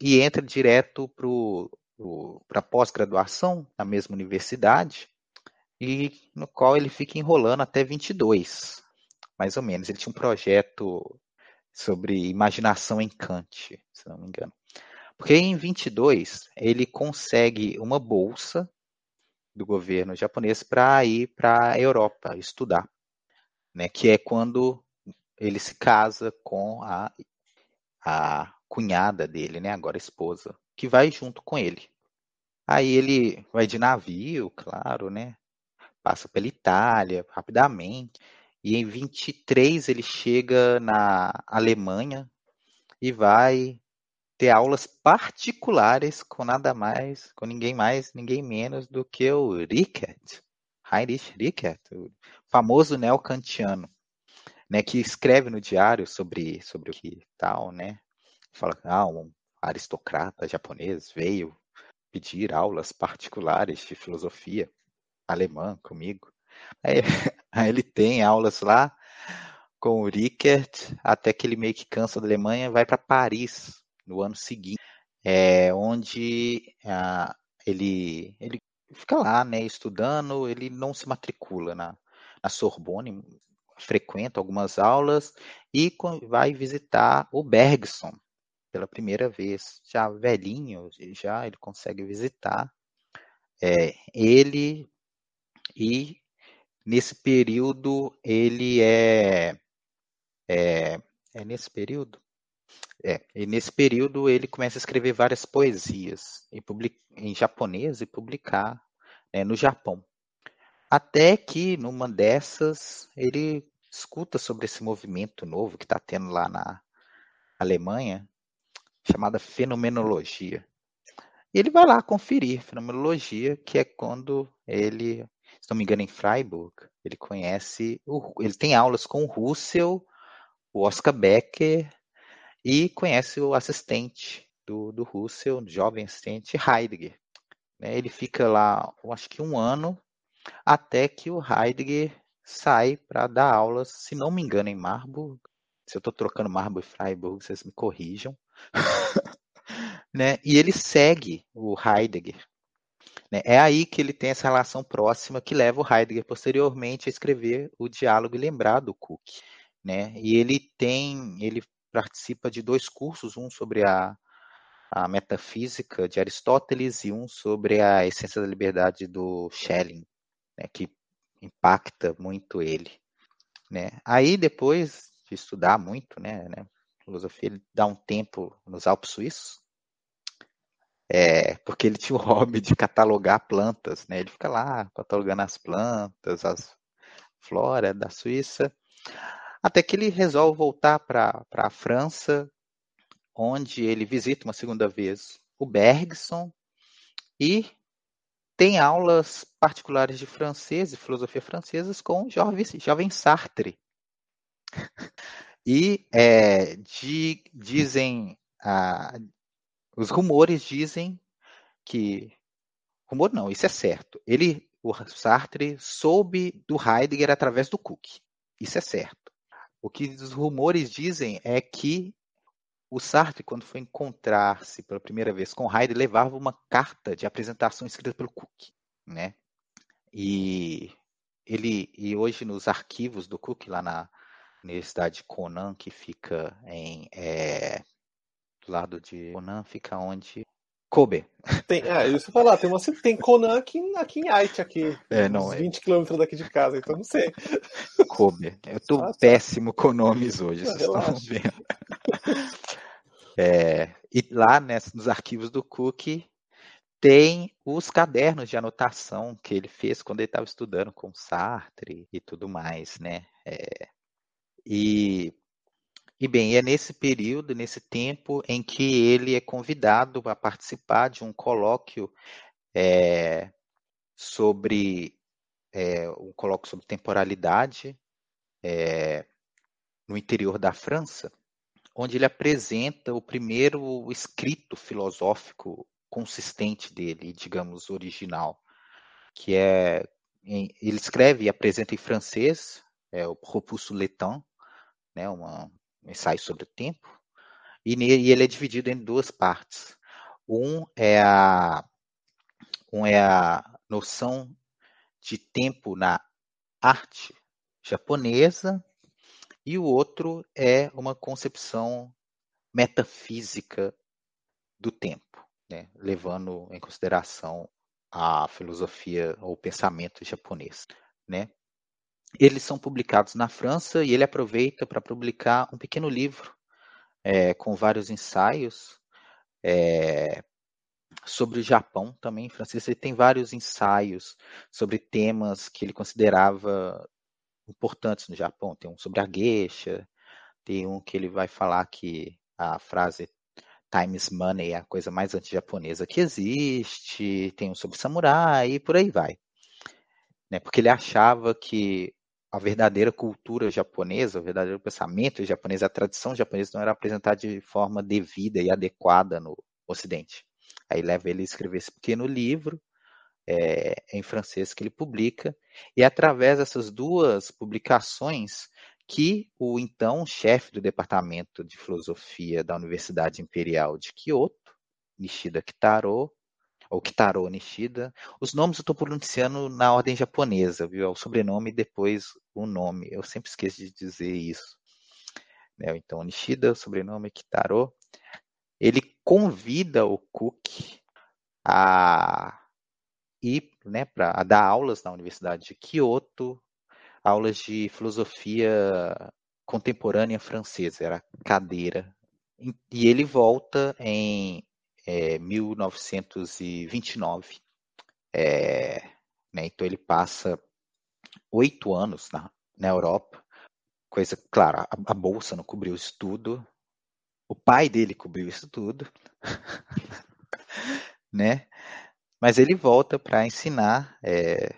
e entra direto para pós-graduação na mesma universidade, e no qual ele fica enrolando até 22, mais ou menos. Ele tinha um projeto sobre imaginação em Kant, se não me engano. Porque em 22 ele consegue uma bolsa do governo japonês para ir para a Europa estudar, né? Que é quando ele se casa com a, a cunhada dele, né? Agora esposa, que vai junto com ele. Aí ele vai de navio, claro, né? Passa pela Itália rapidamente. E em 23 ele chega na Alemanha e vai ter aulas particulares com nada mais, com ninguém mais, ninguém menos do que o Rickert, Heinrich Rickert, o famoso neocantiano né, que escreve no diário sobre, sobre o que tal, né? Fala ah, um aristocrata japonês veio pedir aulas particulares de filosofia alemã comigo. Aí, [LAUGHS] aí ele tem aulas lá com o Rickert, até que ele meio que cansa da Alemanha vai para Paris no ano seguinte, é, onde ah, ele, ele fica lá, né, estudando, ele não se matricula na, na Sorbonne, frequenta algumas aulas e vai visitar o Bergson pela primeira vez. Já velhinho, já ele consegue visitar é, ele e nesse período ele é, é, é nesse período É, e nesse período ele começa a escrever várias poesias em, public... em japonês e publicar né, no Japão. Até que numa dessas ele escuta sobre esse movimento novo que está tendo lá na Alemanha, chamada fenomenologia. E ele vai lá conferir fenomenologia, que é quando ele, se não me engano, em Freiburg, ele conhece, o, ele tem aulas com o Russell, o Oscar Becker e conhece o assistente do, do Russell, o jovem assistente Heidegger. Né? Ele fica lá, acho que um ano, até que o Heidegger sai para dar aulas, se não me engano, em Marburg. Se eu estou trocando Marburg e Freiburg, vocês me corrijam. [LAUGHS] né? E ele segue o Heidegger. Né? É aí que ele tem essa relação próxima que leva o Heidegger posteriormente a escrever o Diálogo e Lembrar do Cook. Né? E ele tem, ele participa de dois cursos, um sobre a, a metafísica de Aristóteles e um sobre a essência da liberdade do Schelling, né? que impacta muito ele. Né? Aí depois de estudar muito, né, né filosofia, ele dá um tempo nos Alpes Suíços, é, porque ele tinha o [LAUGHS] hobby de catalogar plantas, né? Ele fica lá catalogando as plantas, as flora da Suíça, até que ele resolve voltar para a França, onde ele visita uma segunda vez o Bergson e tem aulas particulares de francês e filosofia francesa com o jovem, jovem Sartre. [LAUGHS] E é, de, dizem, ah, os rumores dizem que, rumor não, isso é certo. Ele, o Sartre, soube do Heidegger através do Cook. Isso é certo. O que os rumores dizem é que o Sartre, quando foi encontrar-se pela primeira vez com Heidegger, levava uma carta de apresentação escrita pelo Cook, né? E ele e hoje nos arquivos do Cook lá na Universidade de Conan, que fica em é, do lado de Conan, fica onde Kobe. Tem, é, isso falar, tem uma tem Conan aqui, aqui em Haiti, aqui, é, não, uns 20 é. quilômetros daqui de casa, então não sei. Kobe. Eu tô ah, tá. péssimo com nomes hoje, vocês relaxa. estão vendo. [LAUGHS] É, e lá nos arquivos do Cook tem os cadernos de anotação que ele fez quando ele estava estudando com Sartre e tudo mais, né? É, e, e bem, é nesse período, nesse tempo, em que ele é convidado a participar de um colóquio é, sobre é, um colóquio sobre temporalidade é, no interior da França onde ele apresenta o primeiro escrito filosófico consistente dele, digamos, original, que é ele escreve e apresenta em francês, é o Propulso Letan, né, uma, um ensaio sobre o tempo, e, e ele é dividido em duas partes. Um é a um é a noção de tempo na arte japonesa e o outro é uma concepção metafísica do tempo, né? levando em consideração a filosofia ou pensamento japonês. Né? Eles são publicados na França e ele aproveita para publicar um pequeno livro é, com vários ensaios é, sobre o Japão também francês. Ele tem vários ensaios sobre temas que ele considerava importantes no Japão. Tem um sobre a geisha, tem um que ele vai falar que a frase time is money é a coisa mais anti-japonesa que existe, tem um sobre samurai e por aí vai. Né? Porque ele achava que a verdadeira cultura japonesa, o verdadeiro pensamento japonês, a tradição japonesa não era apresentada de forma devida e adequada no Ocidente. Aí leva ele a escrever esse pequeno livro, é, em francês que ele publica, e é através dessas duas publicações que o então chefe do departamento de filosofia da Universidade Imperial de Kyoto, Nishida Kitaro, ou Kitaro Nishida, os nomes eu estou pronunciando na ordem japonesa, viu? É o sobrenome e depois o nome. Eu sempre esqueço de dizer isso. Né? Então, Nishida, sobrenome Kitaro. Ele convida o Cook a ir né, para dar aulas na Universidade de Kyoto, aulas de filosofia contemporânea francesa, era cadeira e ele volta em é, 1929. É, né, então ele passa oito anos na, na Europa. Coisa, claro, a, a bolsa não cobriu isso tudo. O pai dele cobriu isso tudo. [LAUGHS] né? Mas ele volta para ensinar é,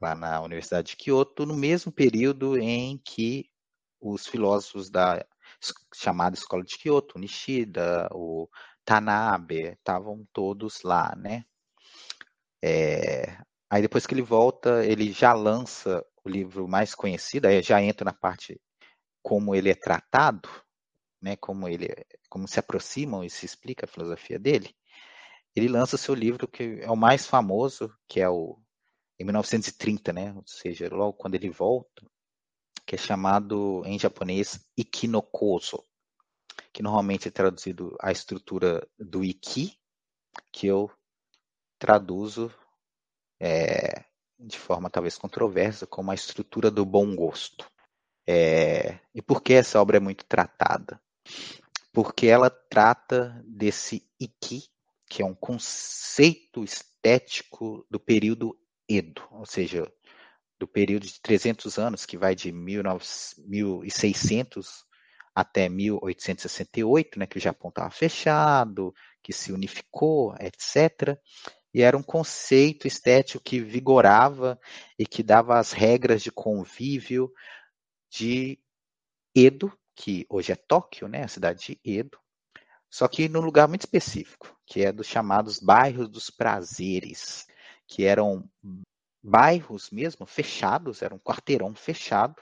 lá na Universidade de Kyoto, no mesmo período em que os filósofos da chamada Escola de Kyoto, Nishida, o Tanabe, estavam todos lá, né? É, aí depois que ele volta, ele já lança o livro mais conhecido, aí já entra na parte como ele é tratado, né? Como ele, como se aproximam e se explica a filosofia dele. Ele lança seu livro que é o mais famoso, que é o em 1930, né? Ou seja, logo quando ele volta, que é chamado em japonês Ikinokoso, que normalmente é traduzido a estrutura do Iki, que eu traduzo é, de forma talvez controversa como a estrutura do bom gosto. É, e por que essa obra é muito tratada? Porque ela trata desse Iki, que é um conceito estético do período Edo, ou seja, do período de 300 anos, que vai de 1600 até 1868, né, que o Japão estava fechado, que se unificou, etc. E era um conceito estético que vigorava e que dava as regras de convívio de Edo, que hoje é Tóquio, né, a cidade de Edo, só que num lugar muito específico, que é dos chamados bairros dos prazeres, que eram bairros mesmo fechados, era um quarteirão fechado,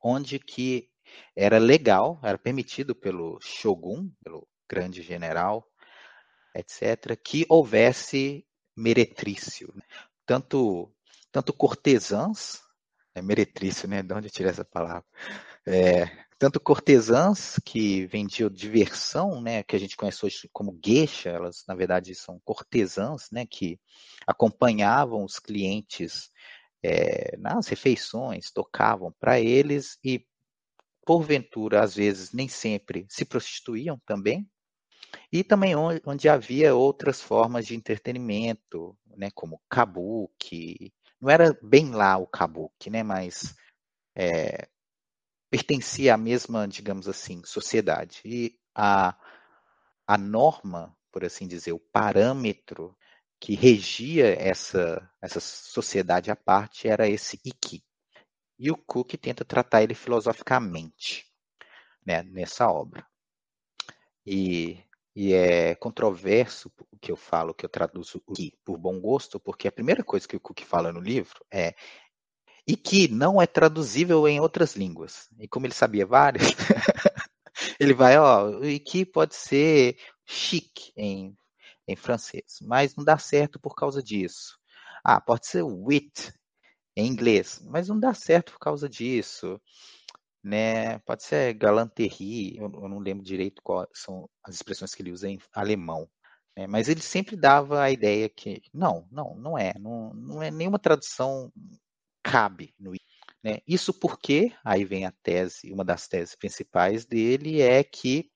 onde que era legal, era permitido pelo shogun, pelo grande general, etc., que houvesse meretrício, né? tanto tanto cortesãs, é meretrício, né? De onde eu tirei essa palavra? É, tanto cortesãs que vendiam diversão, né, que a gente conhece hoje como geisha, elas na verdade são cortesãs, né, que acompanhavam os clientes é, nas refeições, tocavam para eles e porventura às vezes nem sempre se prostituíam também. E também onde, havia outras formas de entretenimento, né, como kabuki. Não era bem lá o kabuki, né, mas é, pertencia à mesma, digamos assim, sociedade. E a, a norma, por assim dizer, o parâmetro que regia essa, essa sociedade à parte era esse Iki. E o Cook tenta tratar ele filosoficamente né, nessa obra. E, e é controverso o que eu falo, que eu traduzo aqui por bom gosto, porque a primeira coisa que o Cook fala no livro é e que não é traduzível em outras línguas. E como ele sabia várias, [LAUGHS] ele vai, ó, e que pode ser chic em, em francês, mas não dá certo por causa disso. Ah, pode ser wit em inglês, mas não dá certo por causa disso. Né? Pode ser galanterie, eu, não lembro direito quais são as expressões que ele usa em alemão. Né? Mas ele sempre dava a ideia que não, não, não é, não, não é nenhuma tradução cabe no né? Isso porque, aí vem a tese, uma das teses principais dele é que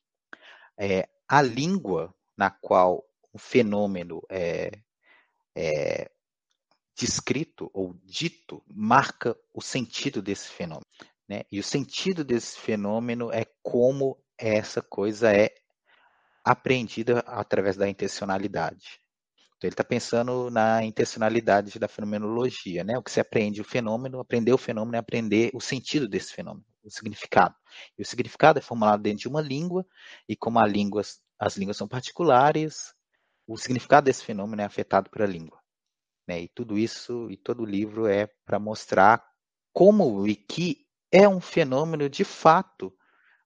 é, a língua na qual o fenômeno é, é descrito ou dito marca o sentido desse fenômeno. Né? E o sentido desse fenômeno é como essa coisa é apreendida através da intencionalidade. Então, ele está pensando na intencionalidade da fenomenologia, né? O que se aprende o fenômeno, aprender o fenômeno é aprender o sentido desse fenômeno, o significado. E o significado é formulado dentro de uma língua, e como língua, as línguas são particulares, o significado desse fenômeno é afetado pela língua. Né? E tudo isso, e todo o livro é para mostrar como o Wiki é um fenômeno de fato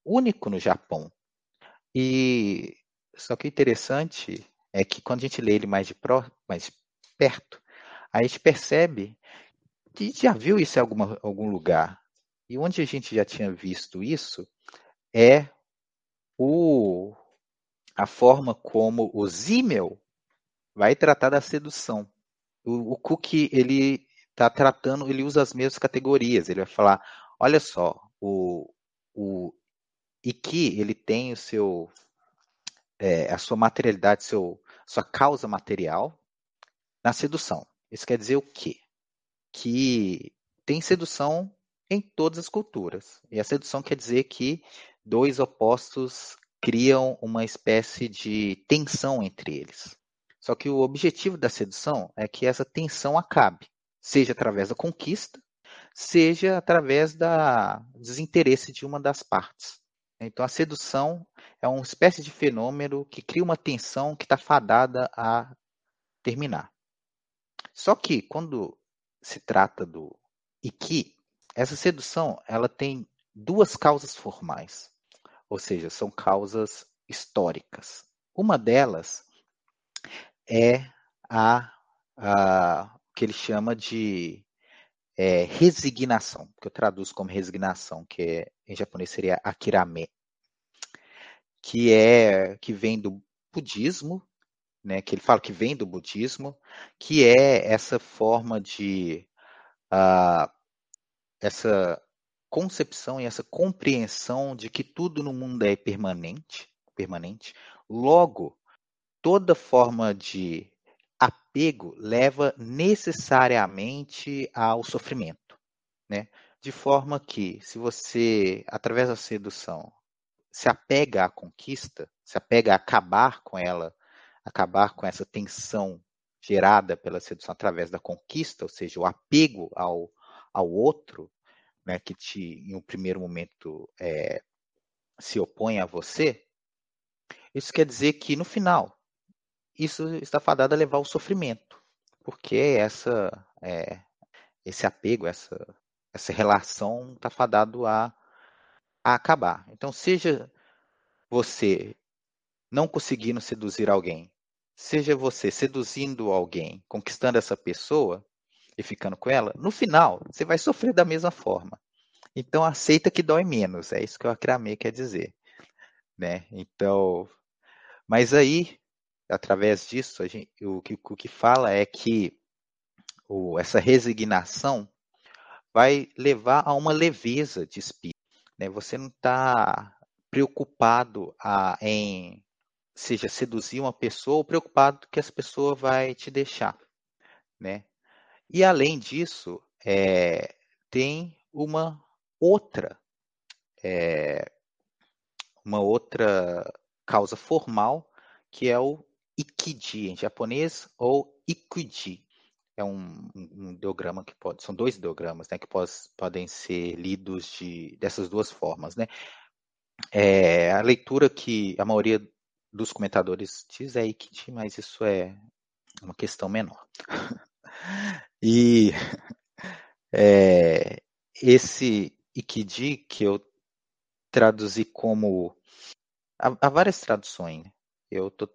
único no Japão. E só que interessante é que quando a gente lê ele mais de, pró, mais perto, a gente percebe que já viu isso em alguma, algum lugar. E onde a gente já tinha visto isso é o, a forma como o Zimmel vai tratar da sedução. O, o Cook, ele está tratando, ele usa as mesmas categorias. Ele vai falar, olha só, o, o que ele tem o seu é, a sua materialidade, seu, sua causa material na sedução. Isso quer dizer o quê? Que tem sedução em todas as culturas. E a sedução quer dizer que dois opostos criam uma espécie de tensão entre eles. Só que o objetivo da sedução é que essa tensão acabe, seja através da conquista, seja através da desinteresse de uma das partes. Então, a sedução é uma espécie de fenômeno que cria uma tensão que está fadada a terminar. Só que, quando se trata do Iki, essa sedução ela tem duas causas formais, ou seja, são causas históricas. Uma delas é a, a que ele chama de é, resignação, que eu traduzo como resignação, que é, em japonês seria akirame, que é que vem do budismo, né, que ele fala que vem do budismo, que é essa forma de uh, essa concepção e essa compreensão de que tudo no mundo é permanente, permanente. Logo, toda forma de apego leva necessariamente ao sofrimento, né? De forma que, se você, através da sedução, se apega à conquista, se apega a acabar com ela, acabar com essa tensão gerada pela sedução através da conquista, ou seja, o apego ao, ao outro, né, que te, em um primeiro momento é, se opõe a você, isso quer dizer que no final isso está fadado a levar ao sofrimento, porque essa, é, esse apego, essa, essa relação está fadado a, a acabar. Então, seja você não conseguindo seduzir alguém, seja você seduzindo alguém, conquistando essa pessoa e ficando com ela, no final você vai sofrer da mesma forma. Então aceita que dói menos, é isso que o acramê quer dizer, né? Então, mas aí através disso, gente, o, que, o que fala é que o, essa resignação vai levar a uma leveza de espírito. Né? Você não está preocupado a, em, seja, seduzir uma pessoa ou preocupado que essa pessoa vai te deixar. Né? E além disso, é, tem uma outra, é, uma outra causa formal, que é o Ikiji em japonês ou Ikuji. É um, um ideograma que pode, são dois ideogramas, né, que pode, podem ser lidos de, dessas duas formas, né. É, a leitura que a maioria dos comentadores diz é Ikiji, mas isso é uma questão menor. [LAUGHS] e é, esse Ikiji que eu traduzi como há, várias traduções. Eu estou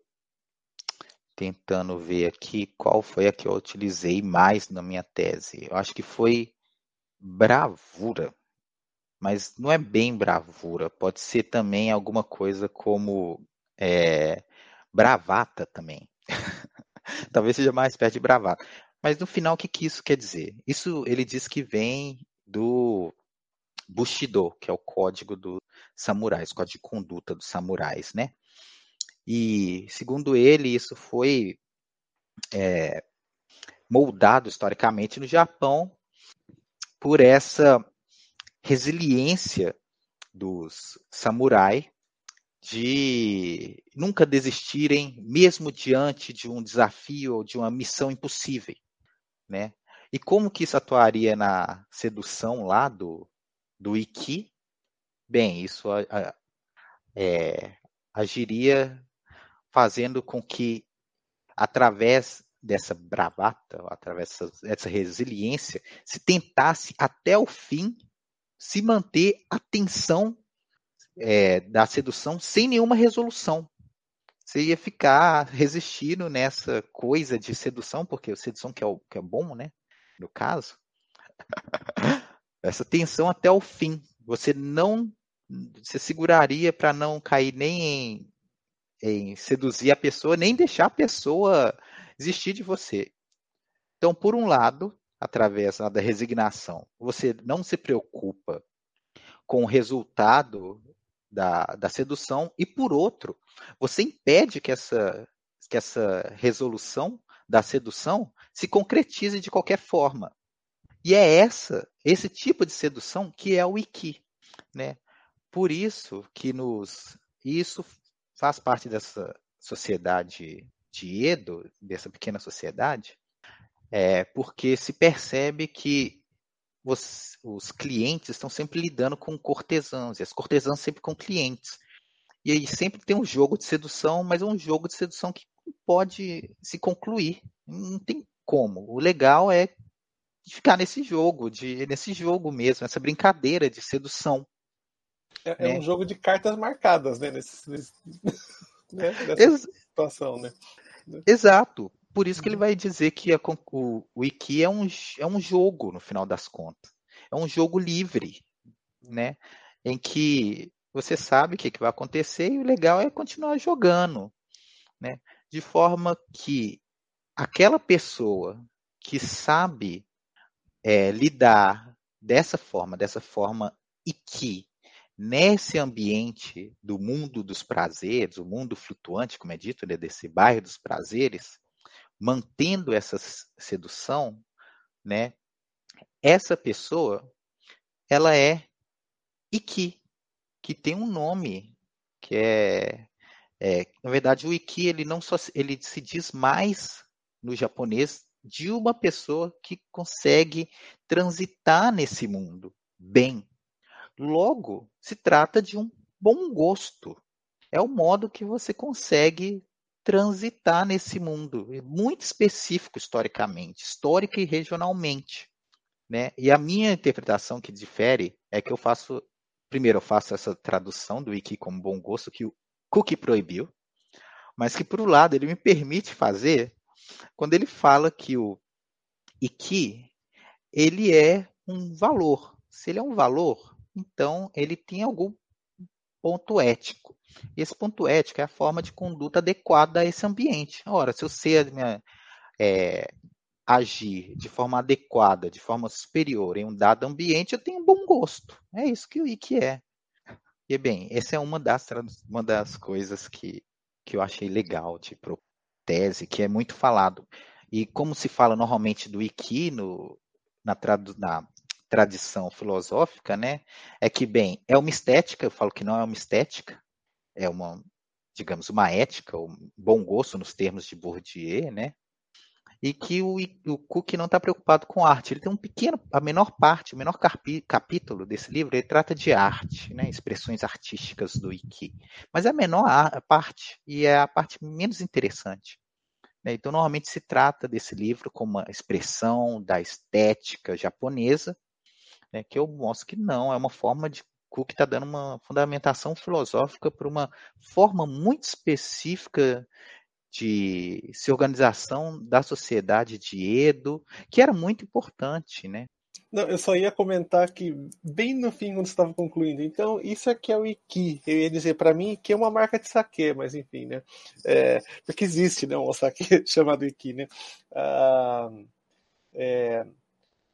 tentando ver aqui qual foi a que eu utilizei mais na minha tese. Eu acho que foi bravura, mas não é bem bravura. Pode ser também alguma coisa como é, bravata também. [LAUGHS] Talvez seja mais perto de bravata. Mas no final, o que, que isso quer dizer? Isso ele diz que vem do Bushido, que é o código dos samurais, código de conduta dos samurais, né? E, segundo ele, isso foi é, moldado historicamente no Japão por essa resiliência dos samurais de nunca desistirem, mesmo diante de um desafio ou de uma missão impossível, né? E como que isso atuaria na sedução lá do, do Iki? Bem, isso é, agiria fazendo com que, através dessa bravata, através dessa resiliência, se tentasse até o fim se manter a tensão é, da sedução sem nenhuma resolução. Você ia ficar resistindo nessa coisa de sedução, porque sedução que é, o, que é bom, né? No caso. [LAUGHS] Essa tensão até o fim. Você não. Você seguraria para não cair nem em em seduzir a pessoa, nem deixar a pessoa existir de você. Então, por um lado, através da resignação, você não se preocupa com o resultado da, da sedução, e por outro, você impede que essa, que essa resolução da sedução se concretize de qualquer forma. E é essa, esse tipo de sedução que é o Iki, né? Por isso que nos isso faz parte dessa sociedade de Edo, dessa pequena sociedade, é porque se percebe que os, os clientes estão sempre lidando com cortesãos, e as cortesãs sempre com clientes. E aí sempre tem um jogo de sedução, mas é um jogo de sedução que pode se concluir. Não tem como. O legal é ficar nesse jogo, de, nesse jogo mesmo, essa brincadeira de sedução. É, é né? um jogo de cartas marcadas, né? Nesse, nesse, [LAUGHS] né? Nessa Ex situação, né? Exato. Por isso que ele vai dizer que a, o, o Iki é um, é um jogo, no final das contas. É um jogo livre, né? Em que você sabe o que, que vai acontecer e o legal é continuar jogando, né? De forma que aquela pessoa que sabe é, lidar dessa forma, dessa forma e que nesse ambiente do mundo dos prazeres, o mundo flutuante, como é dito, né, desse bairro dos prazeres, mantendo essa sedução, né? Essa pessoa, ela é Iki, que tem um nome que é, é na verdade o Iki ele não só ele se diz mais no japonês de uma pessoa que consegue transitar nesse mundo bem. Logo, se trata de um bom gosto. É o modo que você consegue transitar nesse mundo, muito específico historicamente, histórica e regionalmente. Né? E a minha interpretação que difere é que eu faço, primeiro eu faço essa tradução do Wiki como bom gosto que o Cook proibiu, mas que por um lado ele me permite fazer quando ele fala que o Iki ele é um valor. Se ele é um valor, então ele tem algum ponto ético. Esse ponto ético é a forma de conduta adequada a esse ambiente. Ora, se eu é, agir de forma adequada, de forma superior em um dado ambiente, eu tenho um bom gosto. É isso que o IK é. E bem, essa é uma das, uma das coisas que, que eu achei legal de tese, que é muito falado. E como se fala normalmente do IK no, na, na tradição filosófica, né, é que, bem, é uma estética, eu falo que não é uma estética, é uma, digamos, uma ética, um bom gosto nos termos de Bourdieu, né? E que o, o Cook não está preocupado com arte. Ele tem um pequeno, a menor parte, o menor capítulo desse livro, ele trata de arte, né? expressões artísticas do Iki. Mas é a menor parte e é a parte menos interessante. Né? Então, normalmente se trata desse livro como uma expressão da estética japonesa, né? que eu mostro que não, é uma forma de Cook está dando uma fundamentação filosófica para uma forma muito específica de se organização da sociedade de Edo, que era muito importante, né? Não, eu só ia comentar que bem no fim, quando estava concluindo, então isso aqui é o Iki. Eu ia dizer para mim que é uma marca de saque, mas enfim, né? É, porque existe, né, um saque [LAUGHS] chamado Iki, né? Ah, é,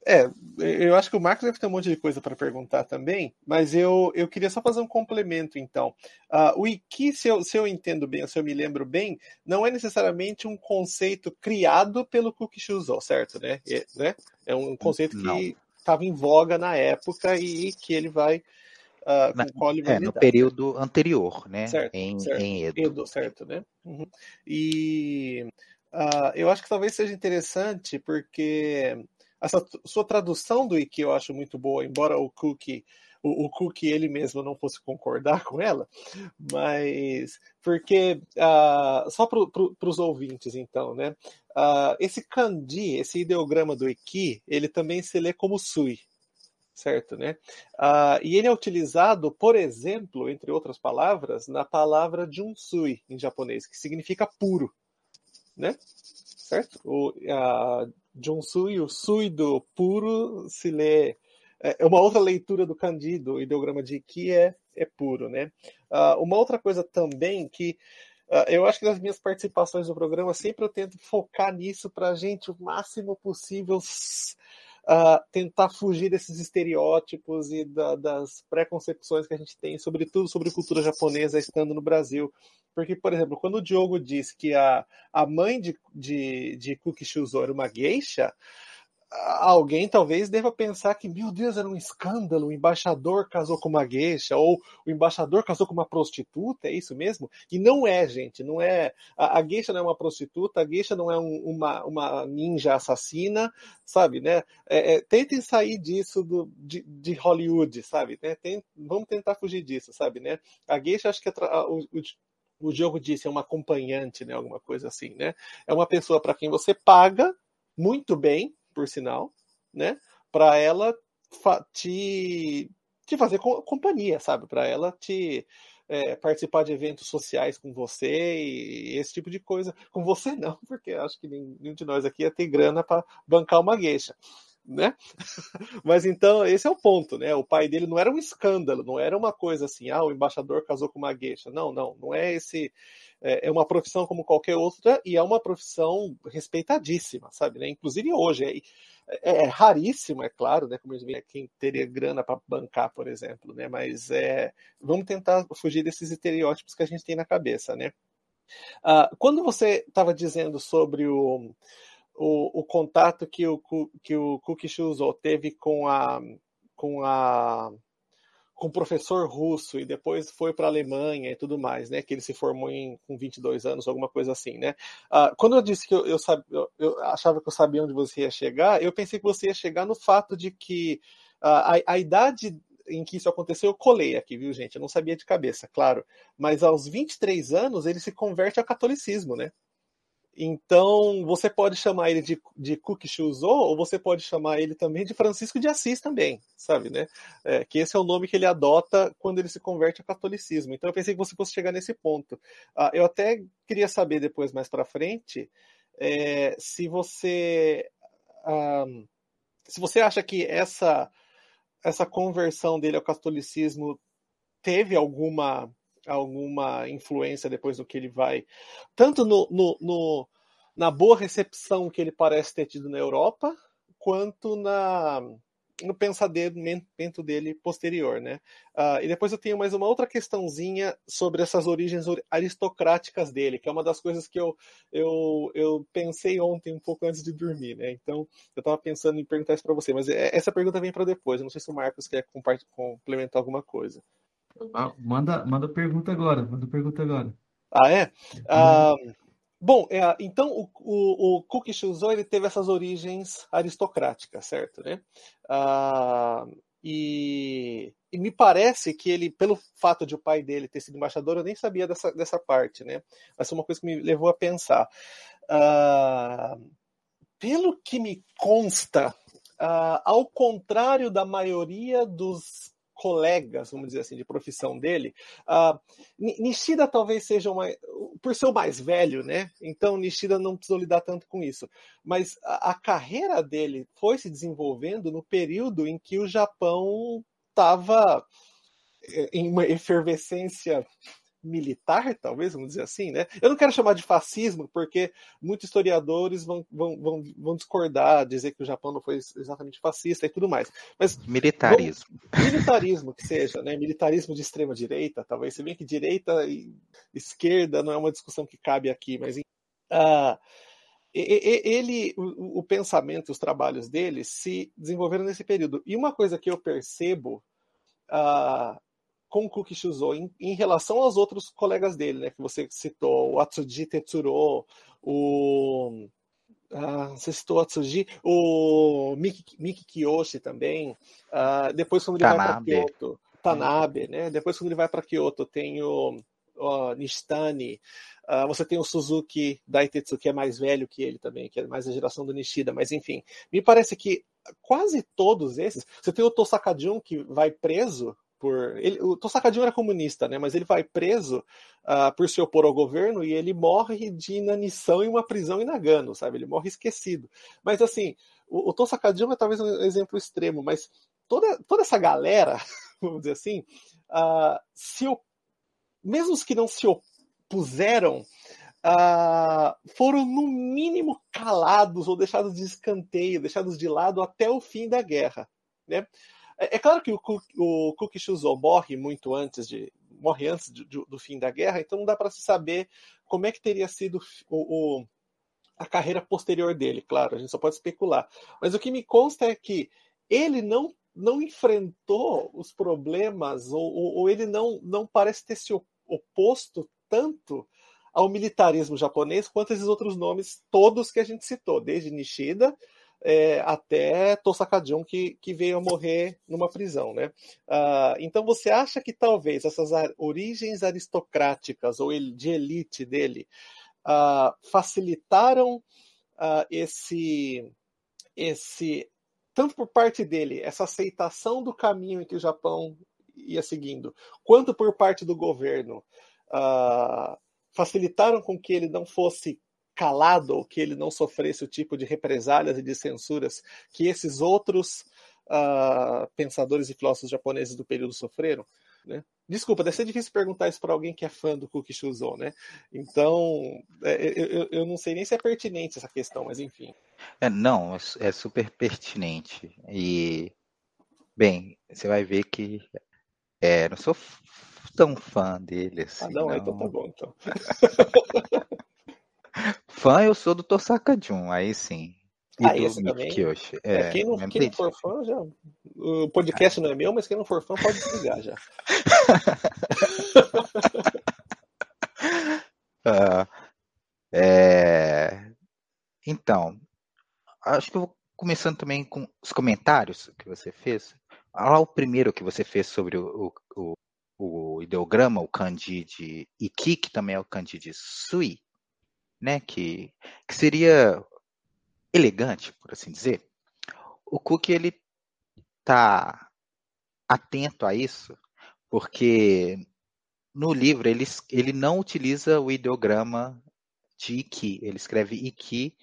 é, eu acho que o Marcos deve ter um monte de coisa para perguntar também, mas eu, eu queria só fazer um complemento, então. Uh, o Iki, se eu, se eu entendo bem, se eu me lembro bem, não é necessariamente um conceito criado pelo Kukishuzo, certo? Né? É, né? é um conceito que estava em voga na época e que ele vai. Uh, na, é, no período anterior, né? Certo, em, certo. em Edo. Edo. Certo, né? Uhum. E uh, eu acho que talvez seja interessante porque essa sua tradução do Iki eu acho muito boa, embora o Cook, o, o Cook ele mesmo não fosse concordar [LAUGHS] com ela, mas porque uh, só para pro, os ouvintes então, né? Uh, esse kanji, esse ideograma do Iki, ele também se lê como sui, certo, né? Uh, e ele é utilizado, por exemplo, entre outras palavras, na palavra junsui em japonês, que significa puro, né? Certo? O, uh, Jonsui, o Sui do puro se lê. É, é uma outra leitura do kanji, do ideograma de que é, é puro, né? Uh, uma outra coisa também que uh, eu acho que nas minhas participações no programa sempre eu tento focar nisso para a gente o máximo possível uh, tentar fugir desses estereótipos e da, das preconcepções que a gente tem, sobretudo sobre cultura japonesa estando no Brasil. Porque, por exemplo, quando o Diogo diz que a, a mãe de, de, de Kuki Shuzo era uma geisha, alguém talvez deva pensar que, meu Deus, era um escândalo, o embaixador casou com uma gueixa, ou o embaixador casou com uma prostituta, é isso mesmo? E não é, gente, não é. A, a gueixa não é uma prostituta, a gueixa não é um, uma, uma ninja assassina, sabe, né? É, é, tentem sair disso do, de, de Hollywood, sabe, né? Tem, vamos tentar fugir disso, sabe, né? A gueixa, acho que o, o o jogo disse, é uma acompanhante, né? Alguma coisa assim, né? É uma pessoa para quem você paga muito bem, por sinal, né? Para ela te, te fazer companhia, sabe? Para ela te é, participar de eventos sociais com você e esse tipo de coisa. Com você não, [LAUGHS] porque acho que nenhum de nós aqui ia ter grana para bancar uma gueixa. Né? [LAUGHS] Mas então, esse é o ponto, né? O pai dele não era um escândalo, não era uma coisa assim, ah, o embaixador casou com uma gueixa. Não, não, não é esse é, é uma profissão como qualquer outra e é uma profissão respeitadíssima, sabe? Né? Inclusive hoje. É, é, é raríssimo, é claro, né? Como é quem teria grana para bancar, por exemplo, né? Mas é, vamos tentar fugir desses estereótipos que a gente tem na cabeça, né? Uh, quando você estava dizendo sobre o, o, o, contato que o, que o Cookie Shuzo teve com a, com a com professor russo e depois foi para a Alemanha e tudo mais, né? Que ele se formou em, com 22 anos, alguma coisa assim, né? Uh, quando eu disse que eu, eu, eu, eu, achava que eu sabia onde você ia chegar, eu pensei que você ia chegar no fato de que uh, a, a idade em que isso aconteceu, eu colei aqui, viu, gente? Eu não sabia de cabeça, claro. Mas aos 23 anos ele se converte ao catolicismo, né? Então, você pode chamar ele de, de Shuzo, ou você pode chamar ele também de Francisco de Assis também, sabe, né? É, que esse é o nome que ele adota quando ele se converte ao catolicismo. Então, eu pensei que você fosse chegar nesse ponto. Ah, eu até queria saber depois, mais para frente, é, se você... Ah, se você acha que essa, essa conversão dele ao catolicismo teve alguma alguma influência depois do que ele vai. Tanto no, no, no, na boa recepção que ele parece ter tido na Europa, quanto na, no pensamento dele posterior, né? Uh, e depois eu tenho mais uma outra questãozinha sobre essas origens aristocráticas dele, que é uma das coisas que eu, eu, eu pensei ontem, um pouco antes de dormir, né? Então, eu estava pensando em perguntar isso para você, mas é, essa pergunta vem para depois. Eu não sei se o Marcos quer complementar alguma coisa. Ah, manda, manda pergunta agora, manda pergunta agora. Ah, é? Ah, bom, é, então o, o, o Kuki Shuzo, ele teve essas origens aristocráticas, certo? Né? Ah, e, e, me parece que ele, pelo fato de o pai dele ter sido embaixador, eu nem sabia dessa, dessa parte, né? Mas é uma coisa que me levou a pensar. Ah, pelo que me consta, ah, ao contrário da maioria dos colegas, vamos dizer assim, de profissão dele, uh, Nishida talvez seja uma. Por ser o mais velho, né? Então Nishida não precisou lidar tanto com isso. Mas a, a carreira dele foi se desenvolvendo no período em que o Japão estava eh, em uma efervescência militar, talvez, vamos dizer assim, né? Eu não quero chamar de fascismo, porque muitos historiadores vão, vão, vão, vão discordar, dizer que o Japão não foi exatamente fascista e tudo mais. Mas militarismo. militarismo que seja, né? Militarismo de extrema direita, talvez, se bem que direita e esquerda não é uma discussão que cabe aqui, mas uh, ele, o, o pensamento, os trabalhos dele se desenvolveram nesse período. E uma coisa que eu percebo uh, com o Kuki Shuzo em, em, relação aos outros colegas dele, né, que você citou, o Atsuji Tetsuro, o ah, você citou o Atsuji, o Miki, Miki Kiyoshi também, ah, depois quando ele Tanabe. vai para Kyoto, Tanabe, né, depois quando ele vai para Kyoto tem o, o Nishitani, ah, você tem o Suzuki Daitetsu, que é mais velho que ele também, que é mais a geração do Nishida, mas enfim, me parece que quase todos esses, você tem o Tosaka Jun que vai preso por ele, o Tosakadinho era comunista, né? Mas ele vai preso uh, por se opor ao governo e ele morre de inanição em uma prisão em Nagano, sabe? Ele morre esquecido. Mas assim, o, o Tosakadinho é talvez um exemplo extremo, mas toda, toda essa galera, [LAUGHS] vamos dizer assim, uh, se mesmo os que não se opuseram uh, foram, no mínimo, calados ou deixados de escanteio, deixados de lado até o fim da guerra. Né? É, é claro que o, o Kuki Shuzo morre muito antes de. morre antes de, de, do fim da guerra, então não dá para se saber como é que teria sido o, o, a carreira posterior dele. Claro, a gente só pode especular. Mas o que me consta é que ele não não enfrentou os problemas ou, ou, ou ele não, não parece ter se oposto tanto ao militarismo japonês quanto esses outros nomes todos que a gente citou, desde Nishida é, até Tosakajun, que, que veio a morrer numa prisão. Né? Uh, então você acha que talvez essas origens aristocráticas ou de elite dele uh, facilitaram uh, esse, esse, tanto por parte dele, essa aceitação do caminho que o Japão ia seguindo, quanto por parte do governo, facilitaram com que ele não fosse calado ou que ele não sofresse o tipo de represálias e de censuras que esses outros uh, pensadores e filósofos japoneses do período sofreram. Né? Desculpa, deve ser difícil perguntar isso para alguém que é fã do Kuki Shuzo, né? Então, é, eu, eu, não sei nem se é pertinente essa questão, mas enfim. É, não, é super pertinente. E, bem, você vai ver que é, não sou tão fã dele assim. Ah, não, não. então tá bom, então. [LAUGHS] Fã eu sou do Tosaka Jun, aí sim. E ah, esse também. Kyoshi. É, é, quem, não, quem não for fã, já. O podcast não é meu, mas quem não for fã pode desligar já. uh, [LAUGHS] é... Então, acho que eu vou começando também com os comentários que você fez. Olha lá o primeiro que você fez sobre o, o, o ideograma, o kanji de Iki, que também é o kanji de Sui né, que, que seria elegante, por assim dizer, o Cook ele tá atento a isso, porque no livro ele, ele não utiliza o ideograma de Iki, ele escreve Iki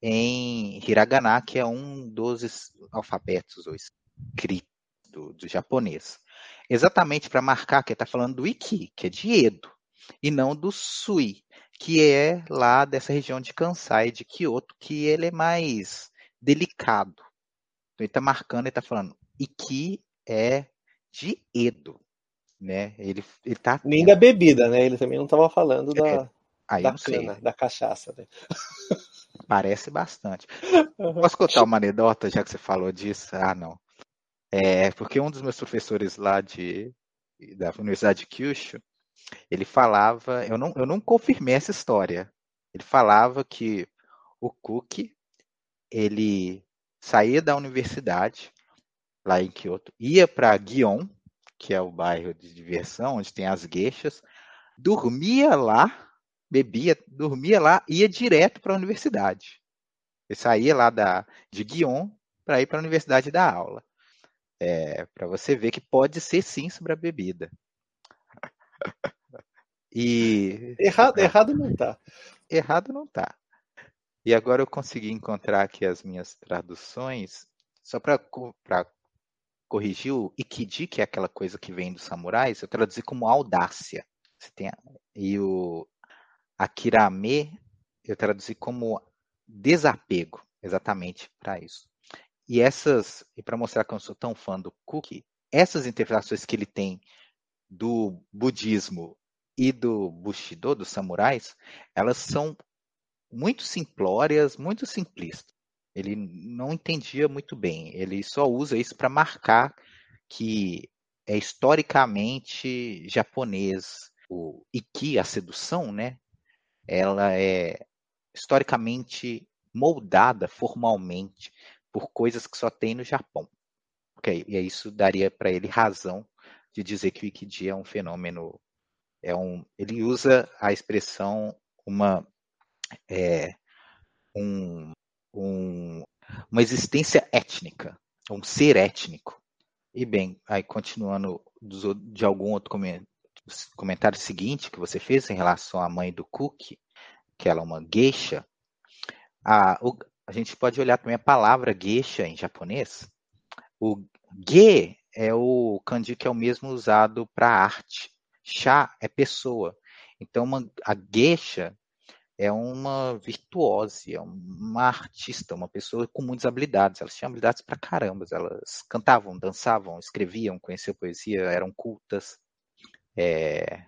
em hiragana, que é um dos alfabetos ou escrito do, do japonês. Exatamente para marcar que ele está falando do Iki, que é de Edo, e não do Sui, que é lá dessa região de Kansai, de Kyoto, que ele é mais delicado. Então ele está marcando, ele está falando, Iki é de Edo, né? Ele, ele tá... Nem da bebida, né? Ele também não estava falando é, da, Aí da cana, da cachaça. Né? [LAUGHS] Parece bastante. Posso contar uma anedota, já que você falou disso? Ah, não. É, porque um dos meus professores lá de, da Universidade de Kyushu, ele falava, eu não, eu não confirmei essa história. Ele falava que o Cook ele saía da universidade lá em Kyoto, ia para Gion, que é o bairro de diversão onde tem as gueixas, dormia lá, bebia, dormia lá, ia direto para a universidade. Ele saía lá da de Gion para ir para a universidade dar aula. É, para você ver que pode ser sim sobre a bebida. [LAUGHS] E errado, errado não tá. Errado não tá. E agora eu consegui encontrar aqui as minhas traduções, só para corrigir o Ikiji, que é aquela coisa que vem dos samurais, eu traduzi como audácia. Tem, e o Akirame eu traduzi como desapego, exatamente para isso. E essas, e para mostrar que eu não sou tão fã do Kuki, essas interpretações que ele tem do budismo e do Bushido, dos samurais, elas são muito simplórias, muito simplistas. Ele não entendia muito bem. Ele só usa isso para marcar que é historicamente japonês. O Iki, a sedução, né? Ela é historicamente moldada formalmente por coisas que só tem no Japão. Okay? E isso daria para ele razão de dizer que o Ikiji é um fenômeno, é um, ele usa a expressão uma, é, um, um, uma existência étnica, um ser étnico. E bem, aí continuando de algum outro comentário seguinte que você fez em relação à mãe do Cook, que ela é uma geisha, a, o, a gente pode olhar também a palavra geisha em japonês. O ge é o kanji que é o mesmo usado para arte. Chá é pessoa. Então, uma, a geisha é uma virtuose, é uma artista, uma pessoa com muitas habilidades. Elas tinham habilidades pra caramba. Elas cantavam, dançavam, escreviam, conheciam poesia, eram cultas. É,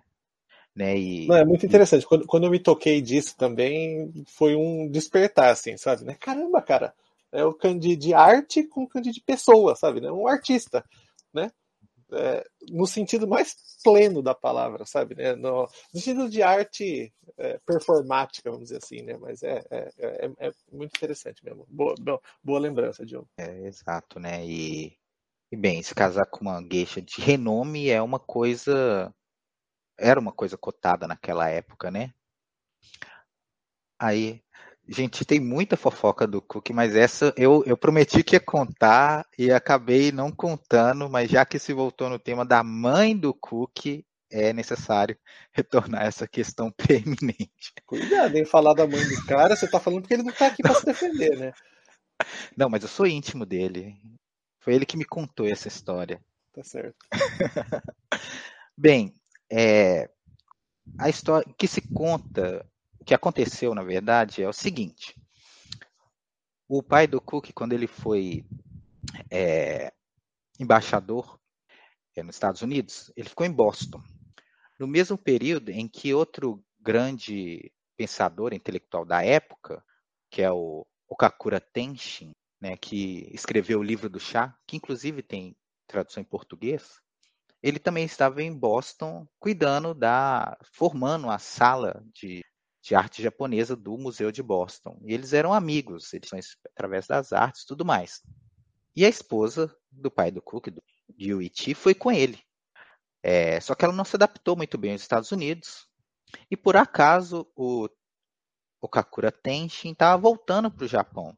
né, e, Não, é muito interessante. Quando, quando eu me toquei disso também, foi um despertar, assim, sabe? Né? Caramba, cara, é o Candi de arte com o Candi de pessoa, sabe? Né? Um artista, né? É, no sentido mais pleno da palavra, sabe? Né? No, no sentido de arte é, performática, vamos dizer assim, né? Mas é, é, é, é muito interessante mesmo. Boa, boa, boa lembrança, Diogo. É, exato, né? E, e bem, se casar com uma gueixa de renome é uma coisa. Era uma coisa cotada naquela época, né? Aí, Gente, tem muita fofoca do Cook, mas essa eu, eu prometi que ia contar e acabei não contando, mas já que se voltou no tema da mãe do Cook, é necessário [LAUGHS] retornar essa questão [LAUGHS] preeminente. Cuidado em falar da mãe do cara, você tá falando porque ele não tá aqui para se defender, né? Não, mas eu sou íntimo dele. Foi ele que me contou essa história. Tá certo. [LAUGHS] Bem, é, a história que se conta que aconteceu, na verdade, é o seguinte. O pai do Cook, quando ele foi é, embaixador é, nos Estados Unidos, ele ficou em Boston. No mesmo período em que outro grande pensador intelectual da época, que é o Okakura Tenshin, né, que escreveu o livro do chá, que inclusive tem tradução em português, ele também estava em Boston cuidando da formando a sala de de arte japonesa do Museu de Boston. E eles eram amigos, eles são através das artes tudo mais. E a esposa do pai do Cook, do Yuichi, foi com ele. É, só que ela não se adaptou muito bem aos Estados Unidos. E por acaso o, o Kakura Tenshin estava voltando para o Japão.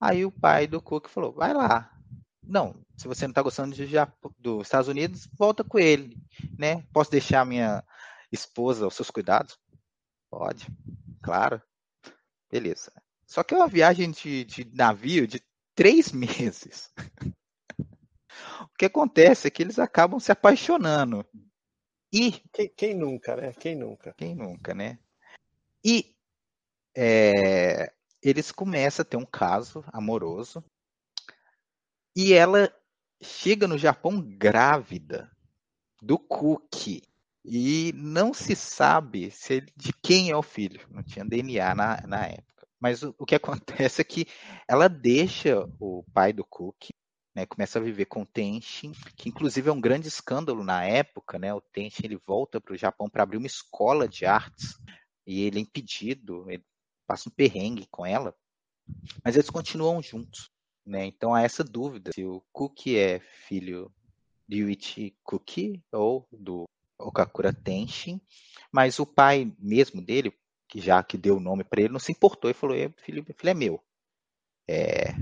Aí o pai do Cook falou: vai lá. Não, se você não está gostando de Japão, dos Estados Unidos, volta com ele. Né? Posso deixar minha esposa aos seus cuidados? Pode, claro. Beleza. Só que é uma viagem de, de navio de três [LAUGHS] meses. o que acontece é que eles acabam se apaixonando. E. Quem, quem nunca, né? Quem nunca? Quem nunca, né? E é, eles começam a ter um caso amoroso. E ela chega no Japão grávida do Cookie. E não se sabe se de quem é o filho. Não tinha DNA na, na época. Mas o, o que [LAUGHS] acontece é que ela deixa o pai do Cook, né, começa a viver com o Tenshin, que inclusive é um grande escândalo na época. Né, o Tenshin ele volta para o Japão para abrir uma escola de artes. E ele é impedido, ele passa um perrengue com ela. Mas eles continuam juntos. Né? Então há essa dúvida se o Cook é filho de Yuichi Kuki ou do Okakura Tenshin, mas o pai mesmo dele, que já que deu o nome para ele, não se importou e falou: filho, filho é meu. É,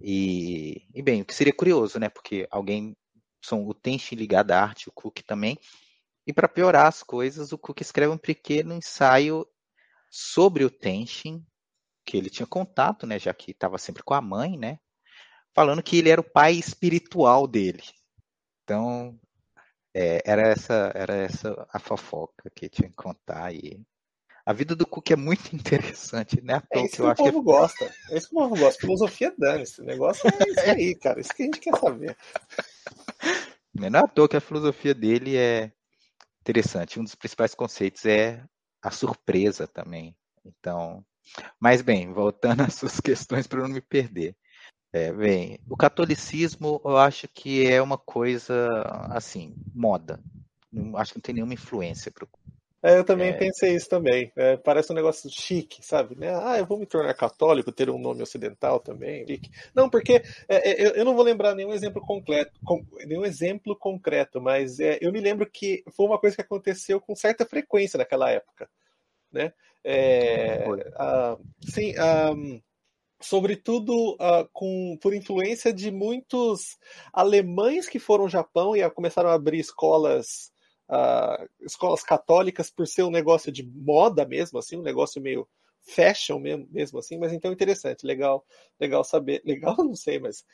e, e, bem, o que seria curioso, né? Porque alguém, são o Tenshin ligado à arte, o Cook também. E para piorar as coisas, o Cook escreve um pequeno ensaio sobre o Tenshin, que ele tinha contato, né? Já que estava sempre com a mãe, né? Falando que ele era o pai espiritual dele. Então, é, era essa era essa a fofoca que tinha que contar aí. A vida do Cook é muito [LAUGHS] interessante, né? É isso que, que o povo que... gosta. É isso que o povo gosta. Filosofia dane esse negócio é isso [LAUGHS] aí, cara. Isso que a gente quer saber. Não é à toa que a filosofia dele é interessante. Um dos principais conceitos é a surpresa também. Então, mas bem, voltando [LAUGHS] às suas questões para não me perder. É, bem, o catolicismo eu acho que é uma coisa assim, moda. Não, acho que não tem nenhuma influência para é, eu também é... pensei isso também. É, parece um negócio chique, sabe? Né? Ah, eu vou me tornar católico, ter um nome ocidental também. Chique. Não, porque é, é, eu, eu, não vou lembrar nenhum exemplo concreto, com, nenhum exemplo concreto, mas é, eu me lembro que foi uma coisa que aconteceu com certa frequência naquela época, né? Ah, sim, ah, sobretudo uh, com, por influência de muitos alemães que foram ao Japão e começaram a abrir escolas uh, escolas católicas por ser um negócio de moda mesmo, assim, um negócio meio fashion mesmo, mesmo assim, mas então interessante, legal, legal saber, [LAUGHS] legal não sei, mas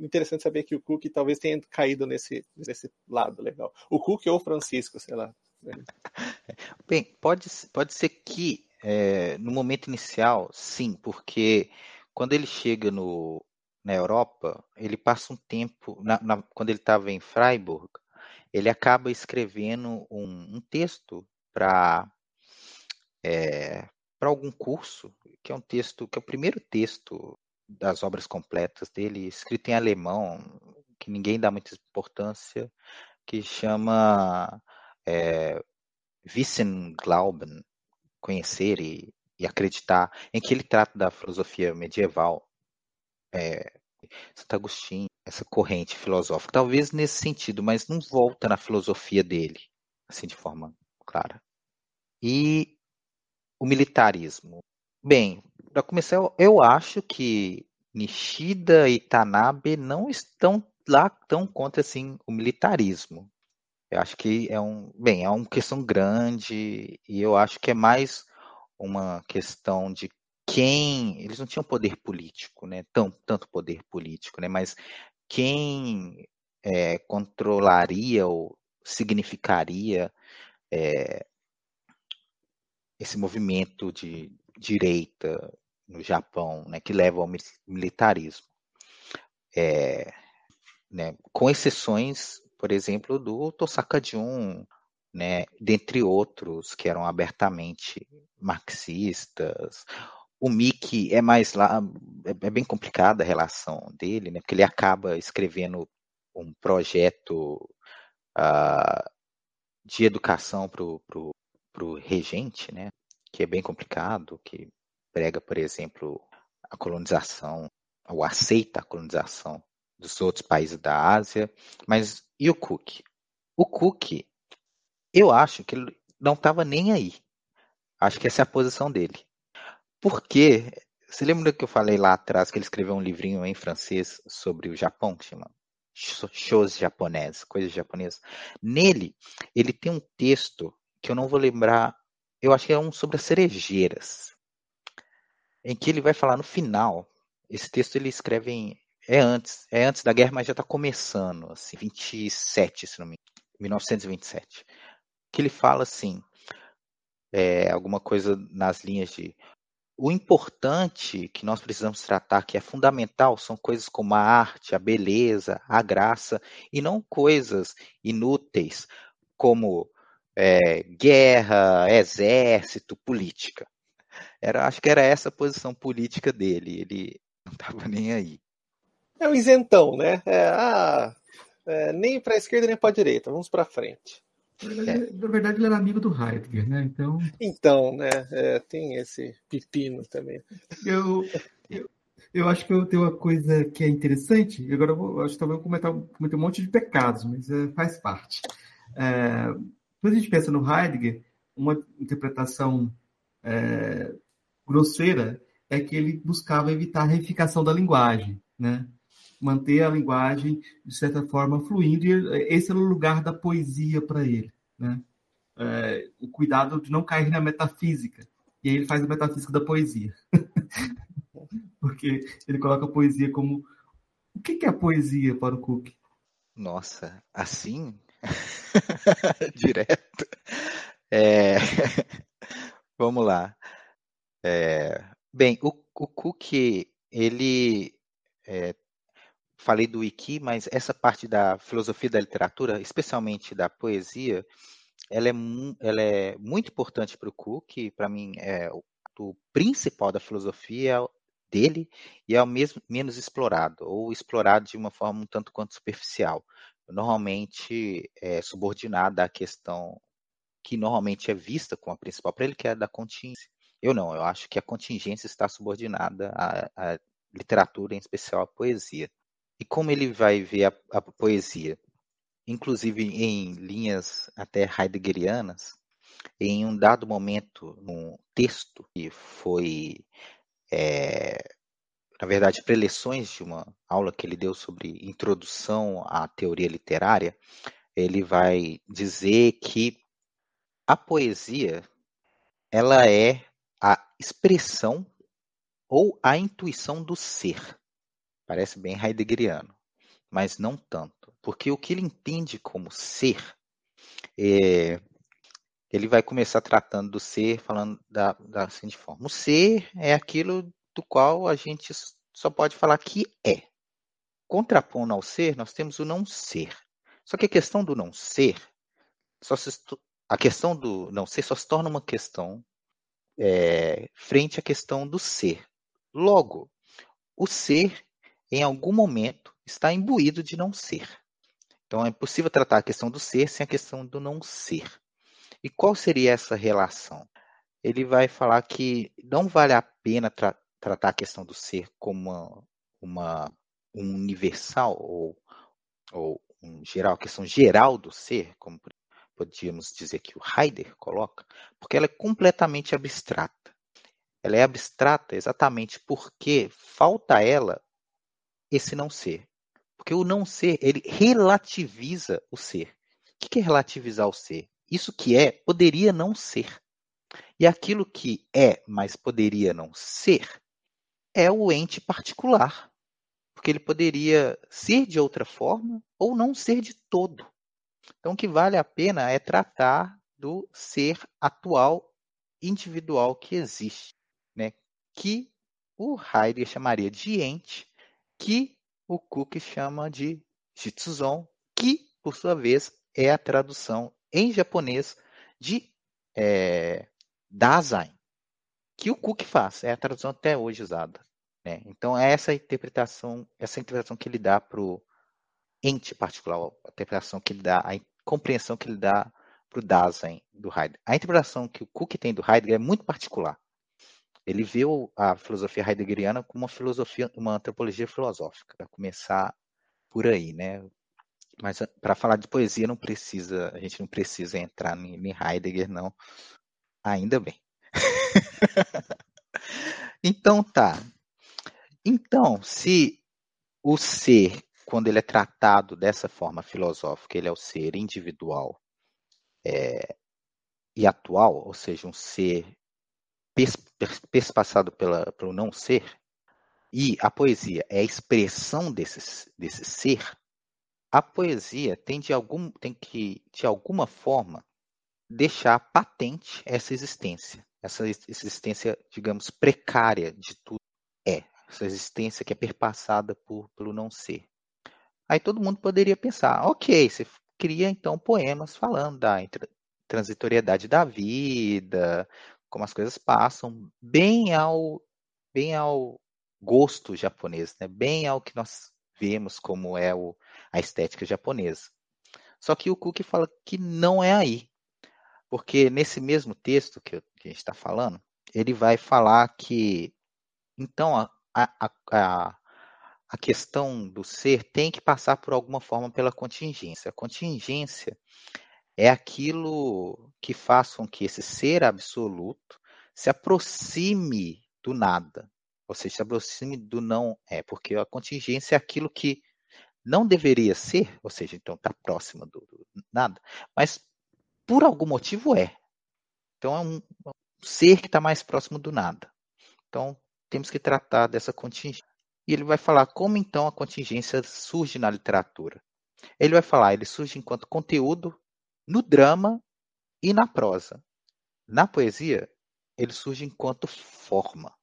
interessante saber que o Cook talvez tenha caído nesse, nesse lado legal. O Cook ou o Francisco, sei lá. [LAUGHS] Bem, pode, pode ser que é, no momento inicial, sim, porque quando ele chega no, na Europa, ele passa um tempo, na, na, quando ele estava em Freiburg, ele acaba escrevendo um, um texto para é, para algum curso, que é um texto, que é o primeiro texto das obras completas dele, escrito em alemão, que ninguém dá muita importância, que chama é, Wissen Glauben, conhecer e, e, acreditar, em que ele trata da filosofia medieval, é, Santo Agostinho, essa corrente filosófica, talvez nesse sentido, mas não volta na filosofia dele, assim de forma clara. E o militarismo. Bem, para começar, eu, eu acho que Nishida e Tanabe não estão lá tão contra assim o militarismo. Eu acho que é um, bem, é uma questão grande e eu acho que é mais uma questão de quem, eles não tinham poder político, né? Tão, tanto poder político, né? Mas quem é, controlaria ou significaria é, esse movimento de direita no Japão, né, que leva ao militarismo. É, né, com exceções, por exemplo, do Tosaka Jun, né, dentre outros que eram abertamente marxistas. O Miki é mais lá, é, é bem complicada a relação dele, né, porque ele acaba escrevendo um projeto uh, de educação para o regente, né, que é bem complicado, que prega, por exemplo, a colonização, ou aceita a colonização dos outros países da Ásia. Mas e o Cook? O Cook, eu acho que ele não estava nem aí. Acho que essa é a posição dele. Porque, você lembra que eu falei lá atrás que ele escreveu um livrinho em francês sobre o Japão, que chama Shows Japoneses, coisas japonesas? Nele, ele tem um texto que eu não vou lembrar, eu acho que é um sobre as cerejeiras em que ele vai falar no final. Esse texto ele escreve em é antes, é antes da guerra, mas já está começando, assim, 27, se não me engano, 1927. Que ele fala assim, é, alguma coisa nas linhas de o importante que nós precisamos tratar, que é fundamental, são coisas como a arte, a beleza, a graça, e não coisas inúteis como é, guerra, exército, política. Era, acho que era essa a posição política dele. Ele não estava nem aí. É o isentão, né? É, ah, é, nem para a esquerda nem para a direita, vamos para frente. É. Na verdade, ele era amigo do Heidegger, né? Então, então né? É, tem esse pepino também. Eu, eu, eu, acho que eu tenho uma coisa que é interessante. Agora, eu vou, acho que talvez eu comentar um monte de pecados, mas é, faz parte. É, quando a gente pensa no Heidegger, uma interpretação é, grosseira é que ele buscava evitar a reificação da linguagem, né? Manter a linguagem, de certa forma, fluindo, e esse era o lugar da poesia para ele. Né? É, o cuidado de não cair na metafísica. E aí ele faz a metafísica da poesia. [LAUGHS] Porque ele coloca a poesia como. O que é a poesia para o Cook? Nossa, assim? [LAUGHS] Direto. É... [LAUGHS] Vamos lá. É, bem, o, o Cook, ele. É, falei do Wiki, mas essa parte da filosofia da literatura, especialmente da poesia, ela é, ela é muito importante para o Cook, para mim é o, o, principal da filosofia dele e é o mesmo, menos explorado, ou explorado de uma forma um tanto quanto superficial. Normalmente é subordinada à questão que normalmente é vista como a principal para ele, que é a da contingência. Eu não, eu acho que a contingência está subordinada à, à literatura, em especial à poesia. E como ele vai ver a, a poesia? Inclusive em linhas até heideggerianas, em um dado momento, num texto que foi, é, na verdade, preleções de uma aula que ele deu sobre introdução à teoria literária, ele vai dizer que a poesia, ela é a expressão ou a intuição do ser. Parece bem heideggeriano, mas não tanto. Porque o que ele entende como ser é, ele vai começar tratando do ser, falando da, da seguinte forma: o ser é aquilo do qual a gente só pode falar que é. Contrapondo ao ser, nós temos o não ser. Só que a questão do não ser, só se, a questão do não ser só se torna uma questão é, frente à questão do ser. Logo, o ser, em algum momento, está imbuído de não ser. Então, é impossível tratar a questão do ser sem a questão do não ser. E qual seria essa relação? Ele vai falar que não vale a pena tra tratar a questão do ser como uma, uma um universal ou, ou um geral, a questão geral do ser, como podíamos dizer que o Heidegger coloca, porque ela é completamente abstrata. Ela é abstrata exatamente porque falta a ela esse não ser. Porque o não ser, ele relativiza o ser. O que é relativizar o ser? Isso que é, poderia não ser. E aquilo que é, mas poderia não ser, é o ente particular. Porque ele poderia ser de outra forma ou não ser de todo. Então, o que vale a pena é tratar do ser atual, individual que existe, né? que o Heidegger chamaria de ente, que o Cook chama de Jitsuzon, que, por sua vez, é a tradução em japonês de é, Dasein, que o Cook faz, é a tradução até hoje usada. Né? Então, é essa interpretação, essa interpretação que ele dá para o ente particular, a interpretação que ele dá, a compreensão que ele dá para o Dasein do Heidegger. A interpretação que o Cook tem do Heidegger é muito particular. Ele vê a filosofia heideggeriana como uma filosofia, uma antropologia filosófica, para começar por aí, né? Mas ah, para falar de poesia não precisa, a gente não precisa entrar em Heidegger não, ainda bem. [LAUGHS] então tá. Então, se o ser, quando ele é tratado dessa forma filosófica, ele é o ser individual é, e atual, ou seja, um ser perspassado pela, pelo não ser, e a poesia é a expressão desse, desse ser, a poesia tem de, algum, tem que, de alguma forma, deixar patente essa existência, essa existência, digamos, precária de tudo é, essa existência que é perpassada por, pelo não ser. Aí todo mundo poderia pensar, ok, você cria então poemas falando da transitoriedade da vida, como as coisas passam, bem ao, bem ao gosto japonês, né? bem ao que nós vemos como é o, a estética japonesa. Só que o Cook fala que não é aí. Porque nesse mesmo texto que, que a gente está falando, ele vai falar que então a, a, a, a questão do ser tem que passar por alguma forma pela contingência. A contingência é aquilo que faz com que esse ser absoluto se aproxime do nada, ou seja, se aproxime do não é, porque a contingência é aquilo que não deveria ser, ou seja, então está próximo do, do, nada, mas por algum motivo é. Então é um, um ser que está mais próximo do nada. Então temos que tratar dessa contingência. E ele vai falar como então a contingência surge na literatura. Ele vai falar, ele surge enquanto conteúdo no drama e na prosa. Na poesia, ele surge enquanto forma.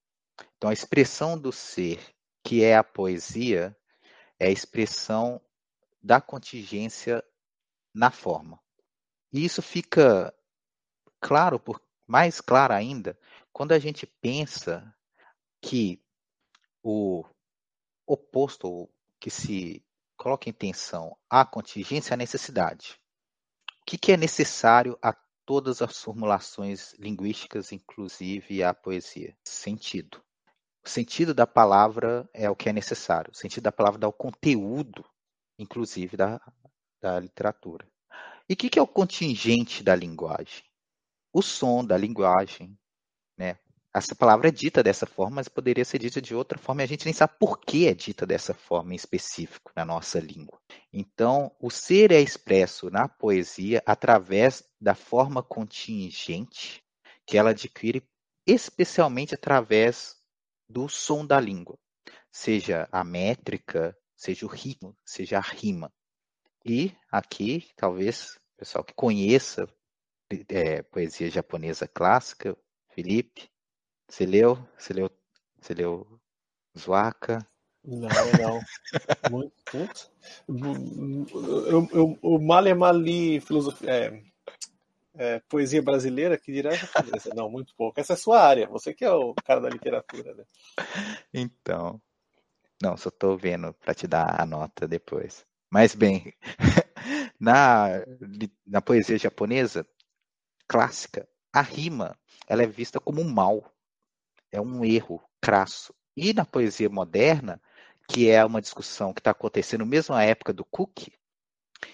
Então a expressão do ser, que é a poesia, é a expressão da contingência na forma. E isso fica claro, por, mais claro ainda, quando a gente pensa que o oposto que se coloca em tensão à contingência é a necessidade. Que, que é necessário a todas as formulações linguísticas, inclusive a poesia? Sentido. O sentido da palavra é o que é necessário. O sentido da palavra dá o conteúdo, inclusive, da, da literatura. E o que, que é o contingente da linguagem? O som da linguagem. Né? Essa palavra é dita dessa forma, mas poderia ser dita de outra forma e a gente nem sabe por que é dita dessa forma em específico na nossa língua. Então, o ser é expresso na poesia através da forma contingente que ela adquire, especialmente através do som da língua, seja a métrica, seja o ritmo, seja a rima. E aqui, talvez, pessoal que conheça é, poesia japonesa clássica. Felipe, você leu? Você leu? Você leu Zuaka? Não, não. muito, muito. Eu, eu, eu mal mal li filosofia, é, é, poesia brasileira, que dirá japonesa. Não, muito pouco. Essa é a sua área. Você que é o cara da literatura, né? Então. Não, só estou vendo para te dar a nota depois. Mas bem, [LAUGHS] na, na poesia japonesa clássica, a rima ela é vista como um mal, é um erro crasso. E na poesia moderna, que é uma discussão que está acontecendo mesmo na época do Cook,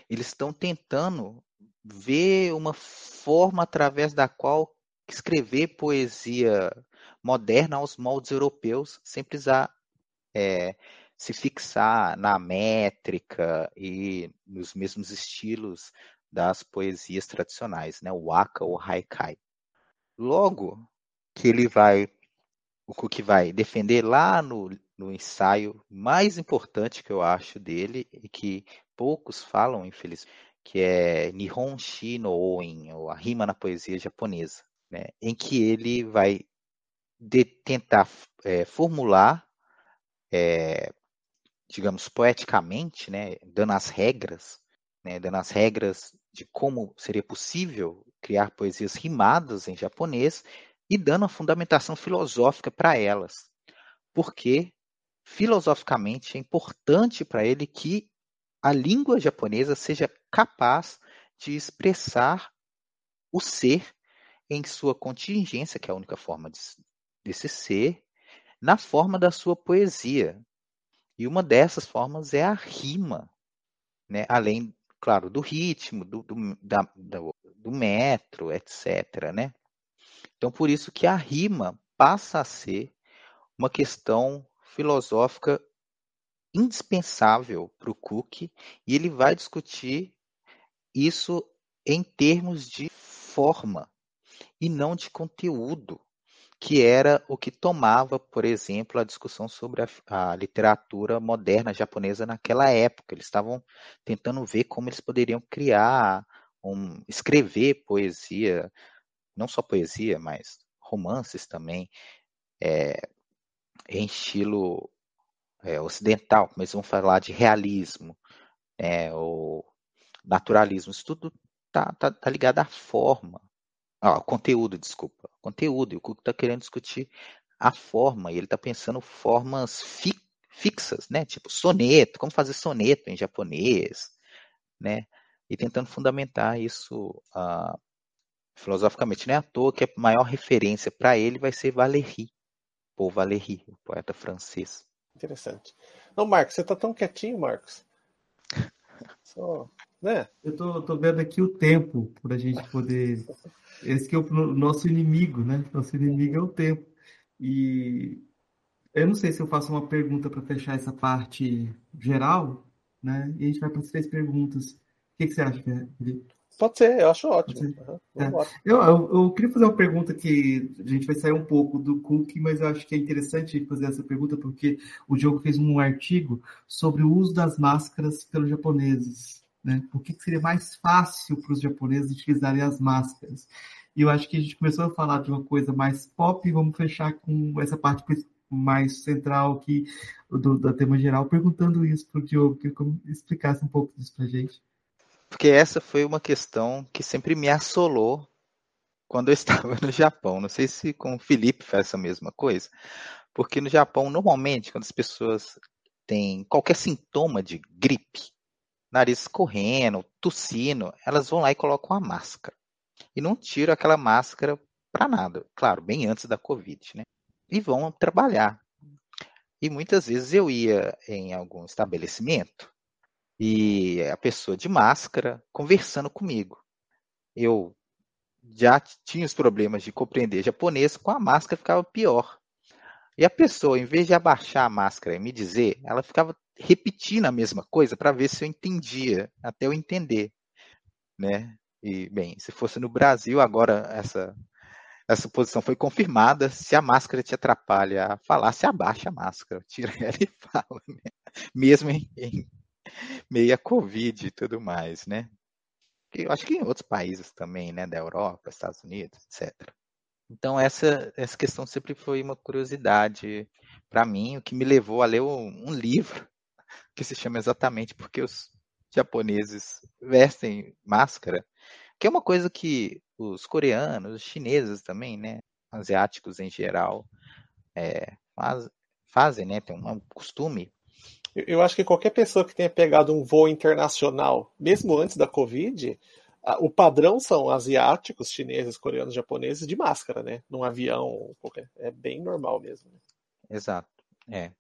eles estão tentando ver uma forma através da qual escrever poesia moderna aos moldes europeus, sem precisar é, se fixar na métrica e nos mesmos estilos das poesias tradicionais, né? o waka ou haikai. Logo que ele vai, o Cook vai defender lá no, no ensaio mais importante que eu acho dele e que poucos falam, infelizmente, que é Nihon Shi no ou a rima na poesia japonesa, né, em que ele vai de, tentar é, formular, é, digamos, poeticamente, né, dando as regras, né, dando as regras de como seria possível criar poesias rimadas em japonês e dando a fundamentação filosófica para elas. Porque, filosoficamente, é importante para ele que a língua japonesa seja capaz de expressar o ser em sua contingência, que é a única forma de, desse ser, na forma da sua poesia. E uma dessas formas é a rima, né? além, claro, do ritmo, do, do, da, do, do metro, etc. Né? Então, por isso que a rima passa a ser uma questão filosófica indispensável para o Cook e ele vai discutir isso em termos de forma e não de conteúdo, que era o que tomava, por exemplo, a discussão sobre a, a literatura moderna japonesa naquela época. Eles estavam tentando ver como eles poderiam criar, um, escrever poesia, não só poesia, mas romances também, é, em estilo é, ocidental, mas vamos falar de realismo, é, ou naturalismo, isso tudo tá, tá, tá ligado à forma, ah, conteúdo, desculpa, conteúdo, e o Cook está querendo discutir a forma, e ele está pensando formas fi, fixas, né, tipo soneto, como fazer soneto em japonês, né, e tentando fundamentar isso uh, filosoficamente. Não é à toa que a maior referência para ele vai ser Valéry, Paul Valéry, o poeta francês. Interessante. Não, Marcos, você está tão quietinho, Marcos. [LAUGHS] Só, né? Eu tô, tô vendo aqui o tempo para a gente poder. [LAUGHS] Esse que é o nosso inimigo, né? Nosso inimigo é o tempo. E eu não sei se eu faço uma pergunta para fechar essa parte geral, né? E a gente vai para as três perguntas. O que, que você acha, Felipe? Pode ser, eu acho ótimo. Uhum, é. eu, eu, eu, queria fazer uma pergunta que a gente vai sair um pouco do Cook, mas eu acho que é interessante fazer essa pergunta porque o Diogo fez um artigo sobre o uso das máscaras pelos japoneses. Né? Por que, que seria mais fácil para os japoneses utilizarem as máscaras? E eu acho que a gente começou a falar de uma coisa mais pop, e vamos fechar com essa parte mais central aqui do, do tema geral, perguntando isso para o Diogo, que explicasse um pouco disso para a gente. Porque essa foi uma questão que sempre me assolou quando eu [LAUGHS] estava no Japão. Não sei se com o Felipe faz essa mesma coisa. Porque no Japão, normalmente, quando as pessoas têm qualquer sintoma de gripe, nariz escorrendo, tossindo, elas vão lá e colocam a máscara. E não tiram aquela máscara para nada. Claro, bem antes da Covid, né? E vão trabalhar. E muitas vezes eu ia em algum estabelecimento e a pessoa de máscara conversando comigo. Eu já tinha os problemas de compreender japonês, com a máscara ficava pior. E a pessoa, em vez de abaixar a máscara e me dizer, ela ficava repetindo a mesma coisa para ver se eu entendia, até eu entender, né? E bem, se fosse no Brasil, agora essa essa posição foi confirmada. Se a máscara te atrapalha a falar, se abaixa a máscara, tira [LAUGHS] ela e fala, né? mesmo em, em [LAUGHS] meia Covid e tudo mais, né? eu acho que em outros países também, né, da Europa, Estados Unidos, etc. Então essa essa questão sempre foi uma curiosidade para mim, o que me levou a ler um, um livro [LAUGHS] que se chama exatamente porque os japoneses vestem máscara, que é uma coisa que os coreanos, os chineses também, né, asiáticos em geral, é, faz, fazem, né, tem um costume. Eu acho que qualquer pessoa que tenha pegado um voo internacional, mesmo antes da Covid, o padrão são asiáticos, chineses, coreanos, japoneses de máscara, né? Num avião, qualquer. é bem normal mesmo. Né? Exato, é.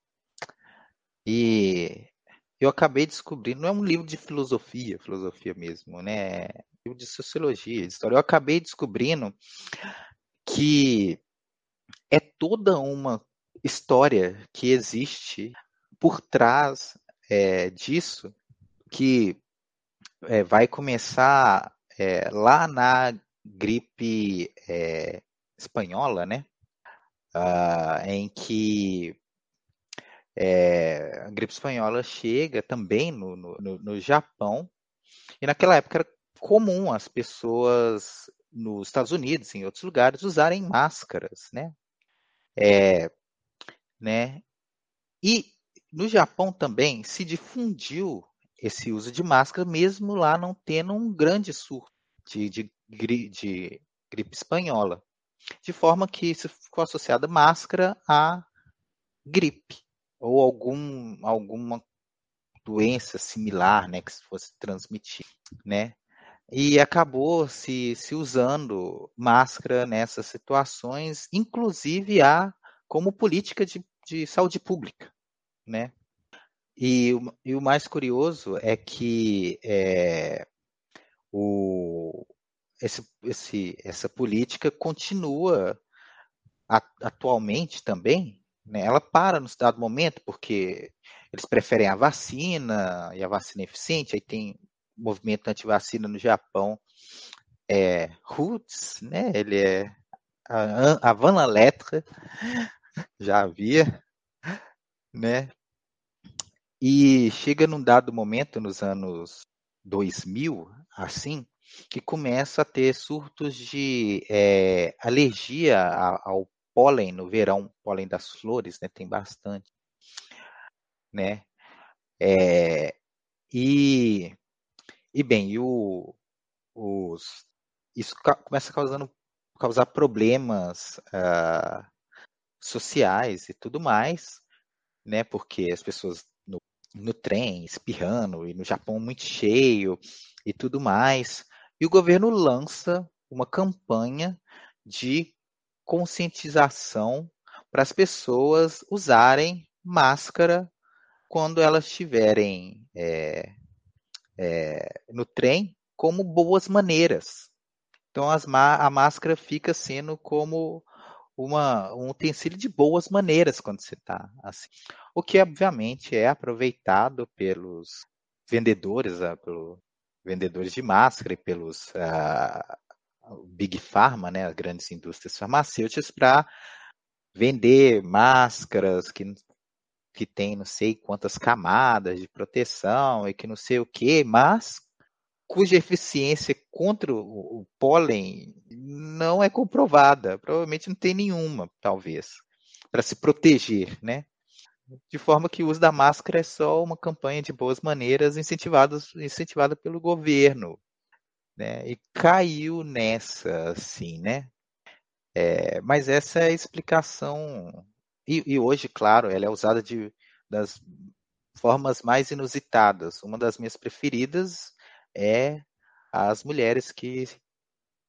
E eu acabei descobrindo, não é um livro de filosofia, filosofia mesmo, né? É um livro de sociologia, de história. Eu acabei descobrindo que é toda uma história que existe por trás é, disso, que é, vai começar é, lá na gripe é, espanhola, né? Uh, em que é, a gripe espanhola chega também no, no, no, Japão, e naquela época era comum as pessoas nos Estados Unidos, em outros lugares, usarem máscaras, né? É, né? E no Japão também se difundiu esse uso de máscara, mesmo lá não tendo um grande surto de, de, de gripe espanhola. De forma que isso ficou associada máscara à gripe ou algum, alguma doença similar, né, que fosse transmitir, né? E acabou se, se usando máscara nessas situações, inclusive a como política de, de saúde pública, né? E, e o mais curioso é que é, o, esse, esse, essa política continua atualmente também né? Ela para no dado momento porque eles preferem a vacina e a vacina é eficiente. Aí tem movimento anti-vacina no Japão, é Roots, né? Ele é a, a Van Letra, [LAUGHS] já havia, né? E chega num dado momento, nos anos 2000, assim, que começa a ter surtos de é, alergia ao pólen no verão, pólen das flores, né? Tem bastante, né? É, e, e bem, e o, os, isso começa causando causar problemas uh, sociais e tudo mais, né? Porque as pessoas no, no trem espirrando e no Japão muito cheio e tudo mais. E o governo lança uma campanha de conscientização para as pessoas usarem máscara quando elas estiverem é, é, no trem como boas maneiras. Então as, a máscara fica sendo como uma, um utensílio de boas maneiras quando você está assim. O que obviamente é aproveitado pelos vendedores, uh, pelos vendedores de máscara e pelos uh, Big Pharma, né, as grandes indústrias farmacêuticas, para vender máscaras que, que tem não sei quantas camadas de proteção e que não sei o que, mas cuja eficiência contra o, o pólen não é comprovada. Provavelmente não tem nenhuma, talvez, para se proteger, né? De forma que o uso da máscara é só uma campanha de boas maneiras incentivada, pelo governo, né? E caiu nessa, assim, né? É, mas essa é a explicação. E, e, hoje, claro, ela é usada de, das formas mais inusitadas. Uma das minhas preferidas é as mulheres que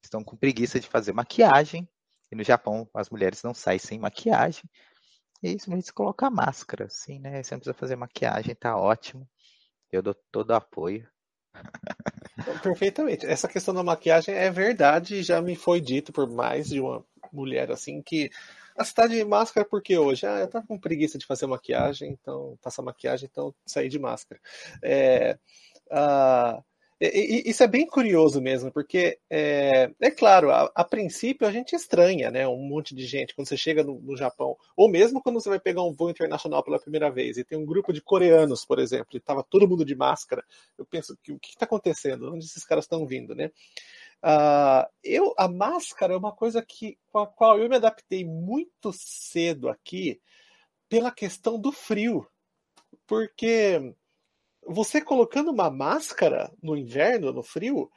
estão com preguiça de fazer maquiagem. E no Japão as mulheres não saem sem maquiagem. E isso simplesmente colocar máscara, assim, né? Você não precisa fazer maquiagem, tá ótimo. Eu dou todo o apoio. Perfeitamente. Essa questão da maquiagem é verdade, já me foi dito por mais de uma mulher assim que a cidade de máscara porque hoje ah, eu tava com preguiça de fazer maquiagem, então passar maquiagem, então sair de máscara. É, uh, isso é bem curioso mesmo, porque é, é claro, a, a, princípio a gente estranha, né? Um monte de gente quando você chega no, no, Japão, ou mesmo quando você vai pegar um voo internacional pela primeira vez e tem um grupo de coreanos, por exemplo, e estava todo mundo de máscara. Eu penso que o que está acontecendo? Onde esses caras estão vindo, né? Uh, eu, a máscara é uma coisa que, com a qual eu me adaptei muito cedo aqui pela questão do frio. Porque você colocando uma máscara no inverno, no frio,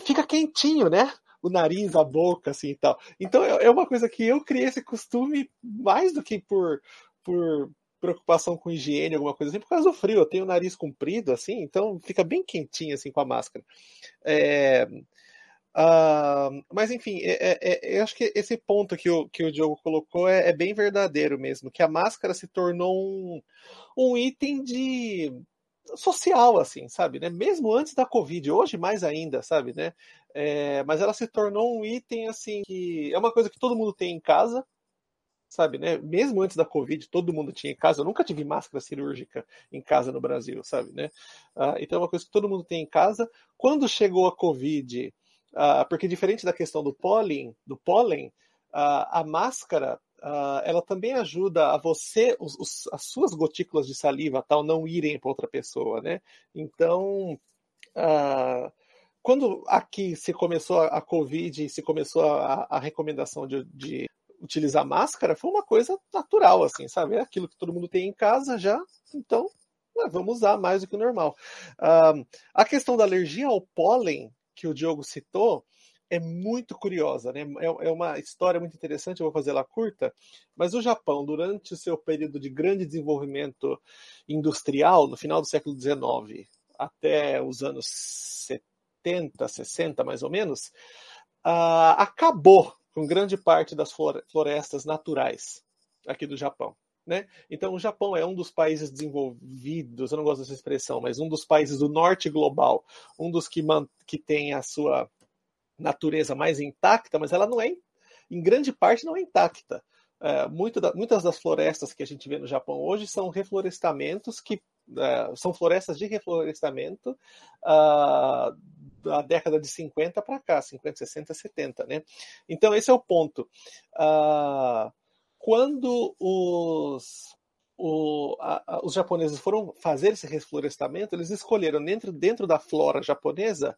fica quentinho, né? O nariz, a boca, assim e tal. Então é, é uma coisa que eu criei esse costume mais do que por, por preocupação com higiene, alguma coisa assim, por causa do frio. Eu tenho o nariz comprido, assim, então fica bem quentinho, assim, com a máscara. É, Uh, mas enfim, é, é, é, eu acho que esse ponto que o, que o Diogo colocou é, é bem verdadeiro mesmo, que a máscara se tornou um, um item de social, assim, sabe, né? Mesmo antes da Covid, hoje mais ainda, sabe, né? É, mas ela se tornou um item assim que é uma coisa que todo mundo tem em casa, sabe, né? Mesmo antes da Covid, todo mundo tinha em casa. Eu nunca tive máscara cirúrgica em casa no Brasil, sabe, né? Uh, então é uma coisa que todo mundo tem em casa. Quando chegou a Covid Uh, porque diferente da questão do pólen, do pólen, uh, a máscara uh, ela também ajuda a você, os, os, as suas gotículas de saliva tal não irem para outra pessoa, né? Então, quando aqui se começou a, a Covid, se começou a, a recomendação de, de utilizar máscara, foi uma coisa natural, assim, sabe? É aquilo que todo mundo tem em casa já, então vamos usar mais do que o normal. a questão da alergia ao pólen que o Diogo citou é muito curiosa, né? É, é uma história muito interessante, eu vou fazer ela curta, mas o Japão, durante o seu período de grande desenvolvimento industrial, no final do século XIX até os anos 70, 60 mais ou menos, uh, acabou com grande parte das florestas naturais aqui do Japão. Né? Então, o Japão é um dos países desenvolvidos, eu não gosto dessa expressão, mas um dos países do norte global, um dos que, que tem a sua natureza mais intacta, mas ela não é, em grande parte, não é intacta. É, da, muitas das florestas que a gente vê no Japão hoje são reflorestamentos que é, são florestas de reflorestamento uh, da década de 50 para cá, 50, 60, 70, né? Então esse é o ponto. Uh, quando os, o, a, a, os japoneses foram fazer esse reflorestamento, eles escolheram dentro, dentro da flora japonesa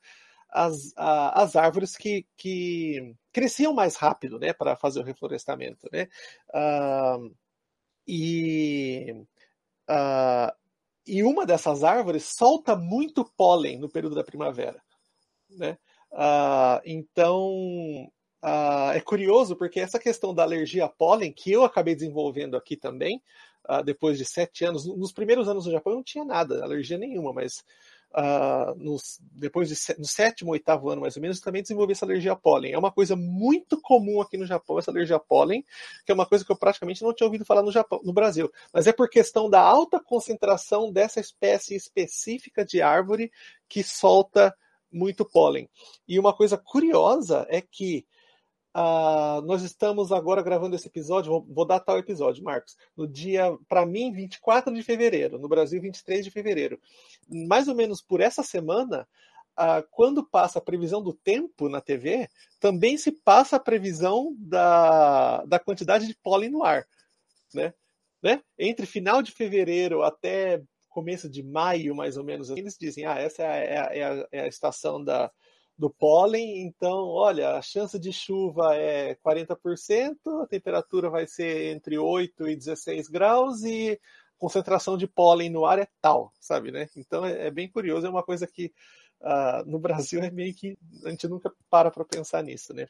as, a, as árvores que, que cresciam mais rápido né, para fazer o reflorestamento. Né? Uh, e, uh, e uma dessas árvores solta muito pólen no período da primavera. Né? Uh, então, Uh, é curioso porque essa questão da alergia a pólen, que eu acabei desenvolvendo aqui também, uh, depois de sete anos, nos primeiros anos no Japão eu não tinha nada, alergia nenhuma, mas uh, nos, depois de, no sétimo, oitavo ano mais ou menos, também desenvolvi essa alergia a pólen. É uma coisa muito comum aqui no Japão, essa alergia a pólen, que é uma coisa que eu praticamente não tinha ouvido falar no, Japão, no Brasil, mas é por questão da alta concentração dessa espécie específica de árvore que solta muito pólen. E uma coisa curiosa é que Uh, nós estamos agora gravando esse episódio, vou, vou datar o episódio, Marcos, no dia, para mim, 24 de fevereiro, no Brasil, 23 de fevereiro. Mais ou menos por essa semana, uh, quando passa a previsão do tempo na TV, também se passa a previsão da, da quantidade de pólen no ar. Né? Né? Entre final de fevereiro até começo de maio, mais ou menos, eles dizem: ah, essa é a, é a, é a, é estação da, do pólen. Então, olha, a chance de chuva é 40%, a temperatura vai ser entre 8 e 16 graus e concentração de pólen no ar é tal, sabe, né? Então é, é bem curioso, é uma coisa que uh, no [LAUGHS] Brasil é meio que a gente nunca para para pensar nisso, né?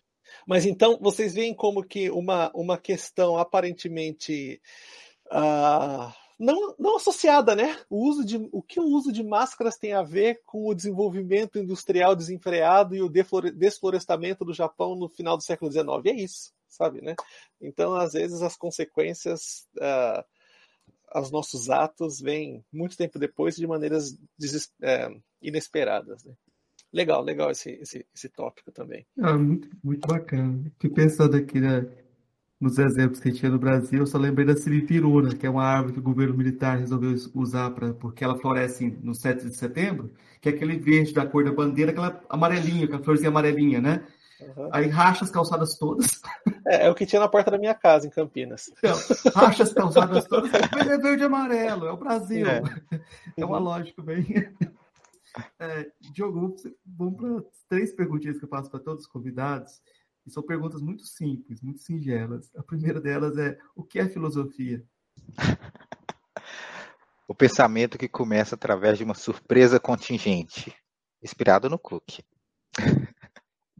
Mas então vocês veem como que uma, uma questão aparentemente uh, não, não associada, né? O, uso de, o que o uso de máscaras tem a ver com o desenvolvimento industrial desenfreado e o desflorestamento do Japão no final do século XIX? É isso, sabe, né? Então, às vezes, as consequências uh, nossos atos vêm muito tempo depois de maneiras uh, inesperadas, né? Legal, legal esse, esse, esse tópico também. Ah, muito, muito bacana. Fiquei pensando aqui, né? Nos exemplos que tinha no Brasil, eu só lembrei da siripiruna, que é uma árvore que o governo militar resolveu usar pra, porque ela floresce no 7 de setembro, que é aquele verde da cor da bandeira, aquela amarelinha, aquela florzinha amarelinha, né? Uhum. Aí racha as calçadas todas. É, é, o que tinha na porta da minha casa, em Campinas. Então, racha as calçadas todas, é verde e amarelo, é o Brasil. É, é uma lógica bem. [LAUGHS] É, Diogo, vamos para três perguntinhas que eu faço para todos os convidados. E são perguntas muito simples, muito singelas. A primeira delas é: o que é filosofia? [LAUGHS] o pensamento que começa através de uma surpresa contingente, inspirado no Cook. [LAUGHS]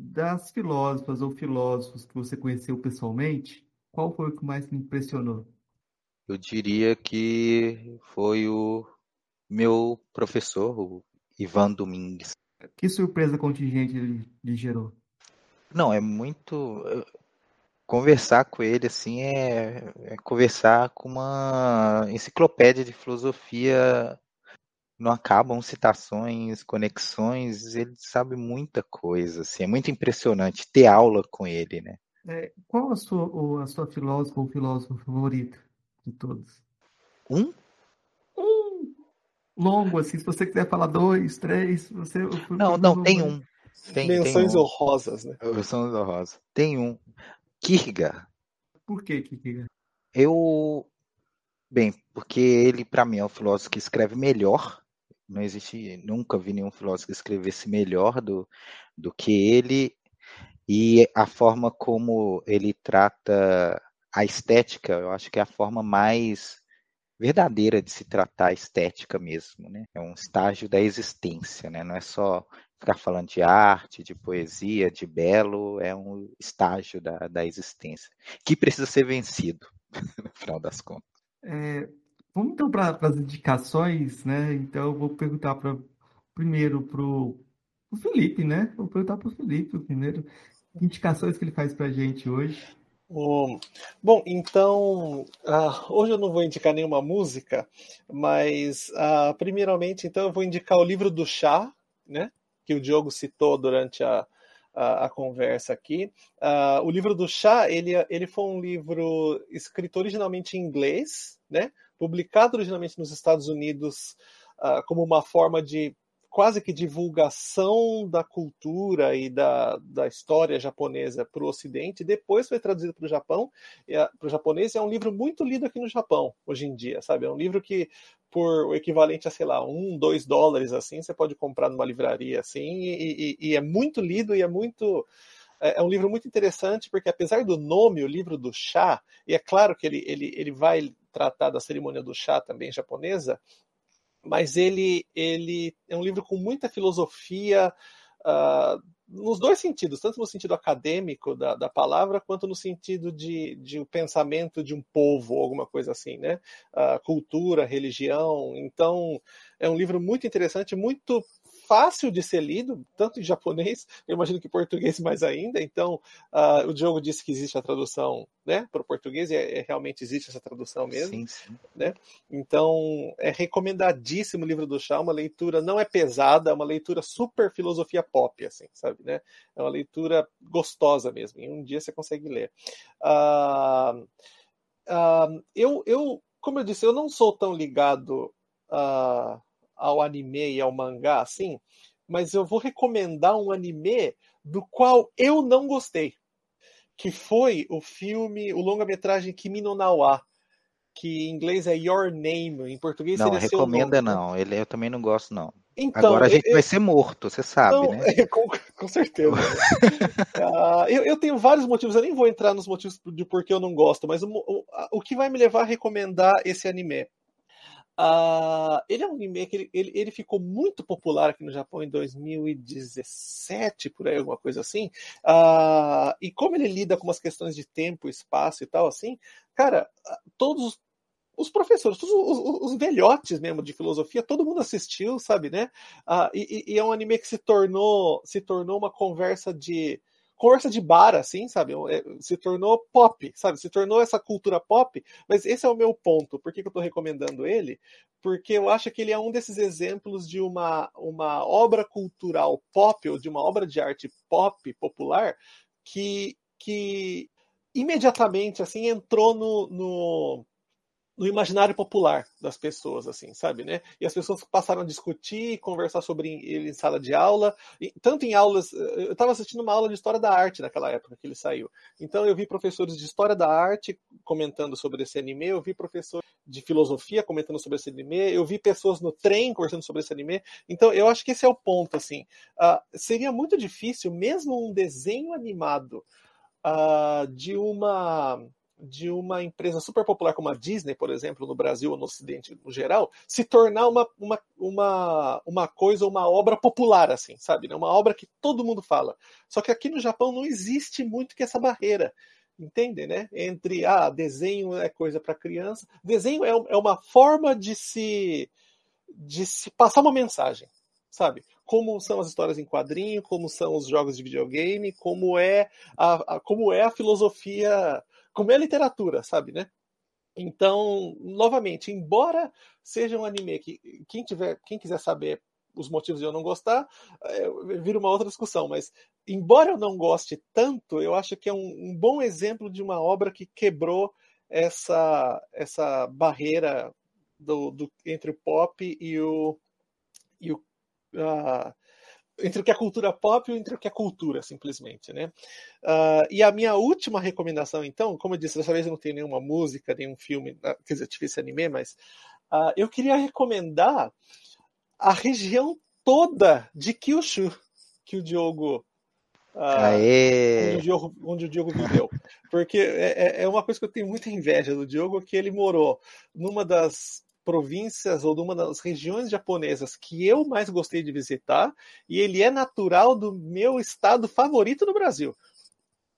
Das filósofas ou filósofos que você conheceu pessoalmente, qual foi o que mais me impressionou? Eu diria que foi o meu professor, o Ivan Domingues. Que surpresa contingente ele lhe gerou? Não, é muito. Conversar com ele, assim, é, é conversar com uma enciclopédia de filosofia. Não acabam citações, conexões, ele sabe muita coisa, assim, é muito impressionante ter aula com ele, né? É, qual a sua, a sua filósofa ou filósofo favorito de todos? Um? longo, assim, se você quiser falar dois, três, você. Não, não, tem um. Tem, Menções tem um. honrosas, né? Menções honrosas. Tem um. Kierkegaard. Por que Kierkegaard? Eu. Bem, porque ele, para mim, é o filósofo que escreve melhor. Não existe, nunca vi nenhum filósofo que escrevesse melhor do, do que ele. E a forma como ele trata a estética, eu acho que é a forma mais verdadeira de se tratar a estética mesmo, né? É um estágio da existência, né? Não é só ficar falando de arte, de poesia, de belo, é um estágio da, da existência que precisa ser vencido, [LAUGHS] no final das contas. É, vamos então para as indicações, né? Então eu vou perguntar para primeiro para o Felipe, né? Vou perguntar para o Felipe primeiro indicações que ele faz para a gente hoje. Um, bom, então, uh, hoje eu não vou indicar nenhuma música, mas uh, primeiramente, então, eu vou indicar o livro do chá, né, que o Diogo citou durante a, a, a conversa aqui. Uh, o livro do chá, ele, ele foi um livro escrito originalmente em inglês, né, publicado originalmente nos Estados Unidos como uma forma de quase que divulgação da cultura e da, da história japonesa para o Ocidente, depois foi traduzido para o Japão, para o japonês, e é um livro muito lido aqui no Japão, hoje em dia, sabe? É um livro que, por o equivalente a, sei lá, um, dois dólares, assim, você pode comprar numa livraria, assim, e, e, e é muito lido e é muito é, é um livro muito interessante porque apesar do nome, o livro do chá, e é claro que ele, ele, ele vai tratar da cerimônia do chá também japonesa, mas ele, ele é um livro com muita filosofia uh, nos dois sentidos, tanto no sentido acadêmico da, da palavra, quanto no sentido de, de pensamento de um povo, alguma coisa assim, né? Uh, cultura, religião. Então, é um livro muito interessante, muito fácil de ser lido, tanto em japonês, eu imagino que em português mais ainda. Então, uh, o Diogo disse que existe a tradução né, para o português, e é, é, realmente existe essa tradução mesmo. Sim, sim. Né? Então, é recomendadíssimo o livro do chá, uma leitura não é pesada, é uma leitura super filosofia pop, assim, sabe? Né? É uma leitura gostosa mesmo, em um dia você consegue ler. Uh, uh, eu, eu, como eu disse, eu não sou tão ligado a ao anime e ao mangá, assim, mas eu vou recomendar um anime do qual eu não gostei, que foi o filme, o longa-metragem Kimi no Nawa, que em inglês é Your Name, em português não, seria recomenda nome, não, ele eu também não gosto não. Então, Agora a gente eu, vai ser morto, você sabe, não, né? [LAUGHS] É, com, com, certeza. uh, [LAUGHS] eu, eu, tenho vários motivos, eu nem vou entrar nos motivos de por que eu não gosto, mas o, o, o que vai me levar a recomendar esse anime? Uh, ele é um anime que ele, ele, ele, ficou muito popular aqui no Japão em 2017, por aí, alguma coisa assim. Uh, e como ele lida com umas questões de tempo, espaço e tal, assim, cara, todos os professores, todos os, os, velhotes mesmo de filosofia, todo mundo assistiu, sabe, né? Uh, e, e, é um anime que se tornou, se tornou uma conversa de conversa de bar, assim, sabe? É, se tornou pop, sabe? Se tornou essa cultura pop, mas esse é o meu ponto. Por que, que eu estou recomendando ele? Porque eu acho que ele é um desses exemplos de uma, uma obra cultural pop, ou de uma obra de arte pop, popular, que, que imediatamente assim entrou no, no no imaginário popular das pessoas, assim, sabe, né? E as pessoas passaram a discutir, conversar sobre ele em sala de aula, tanto em aulas. Eu estava assistindo uma aula de história da arte naquela época que ele saiu. Então eu vi professores de história da arte comentando sobre esse anime, eu vi professor de filosofia comentando sobre esse anime, eu vi pessoas no trem conversando sobre esse anime. Então eu acho que esse é o ponto, assim. Uh, seria muito difícil, mesmo um desenho animado uh, de uma de uma empresa super popular como a Disney, por exemplo, no Brasil ou no Ocidente no geral, se tornar uma, uma, uma, uma coisa, uma obra popular, assim, sabe? Né? Uma obra que todo mundo fala. Só que aqui no Japão não existe muito que essa barreira. Entende, né? Entre ah, desenho é coisa para criança. Desenho é, é uma forma de se, de se passar uma mensagem, sabe? Como são as histórias em quadrinho, como são os jogos de videogame, como é a, a como é a filosofia como é literatura, sabe, né? Então, novamente, embora seja um anime que quem tiver, quem quiser saber os motivos de eu não gostar, é, vira uma outra discussão, mas embora eu não goste tanto, eu acho que é um, um bom exemplo de uma obra que quebrou essa essa barreira do, do entre o pop e o, e o uh, entre o que é cultura pop e entre o que é cultura, simplesmente, né? Uh, e a minha última recomendação, então, como eu disse, dessa vez eu não tenho nenhuma música, nenhum filme, ah, quer dizer, tive esse anime, mas uh, eu queria recomendar a região toda de Kyushu, que o Diogo Uh, onde, o Diogo, onde o Diogo viveu. Porque é, é, é uma coisa que eu tenho muita inveja do Diogo, que ele morou numa das províncias ou de uma das regiões japonesas que eu mais gostei de visitar, e ele é natural do meu estado favorito no Brasil,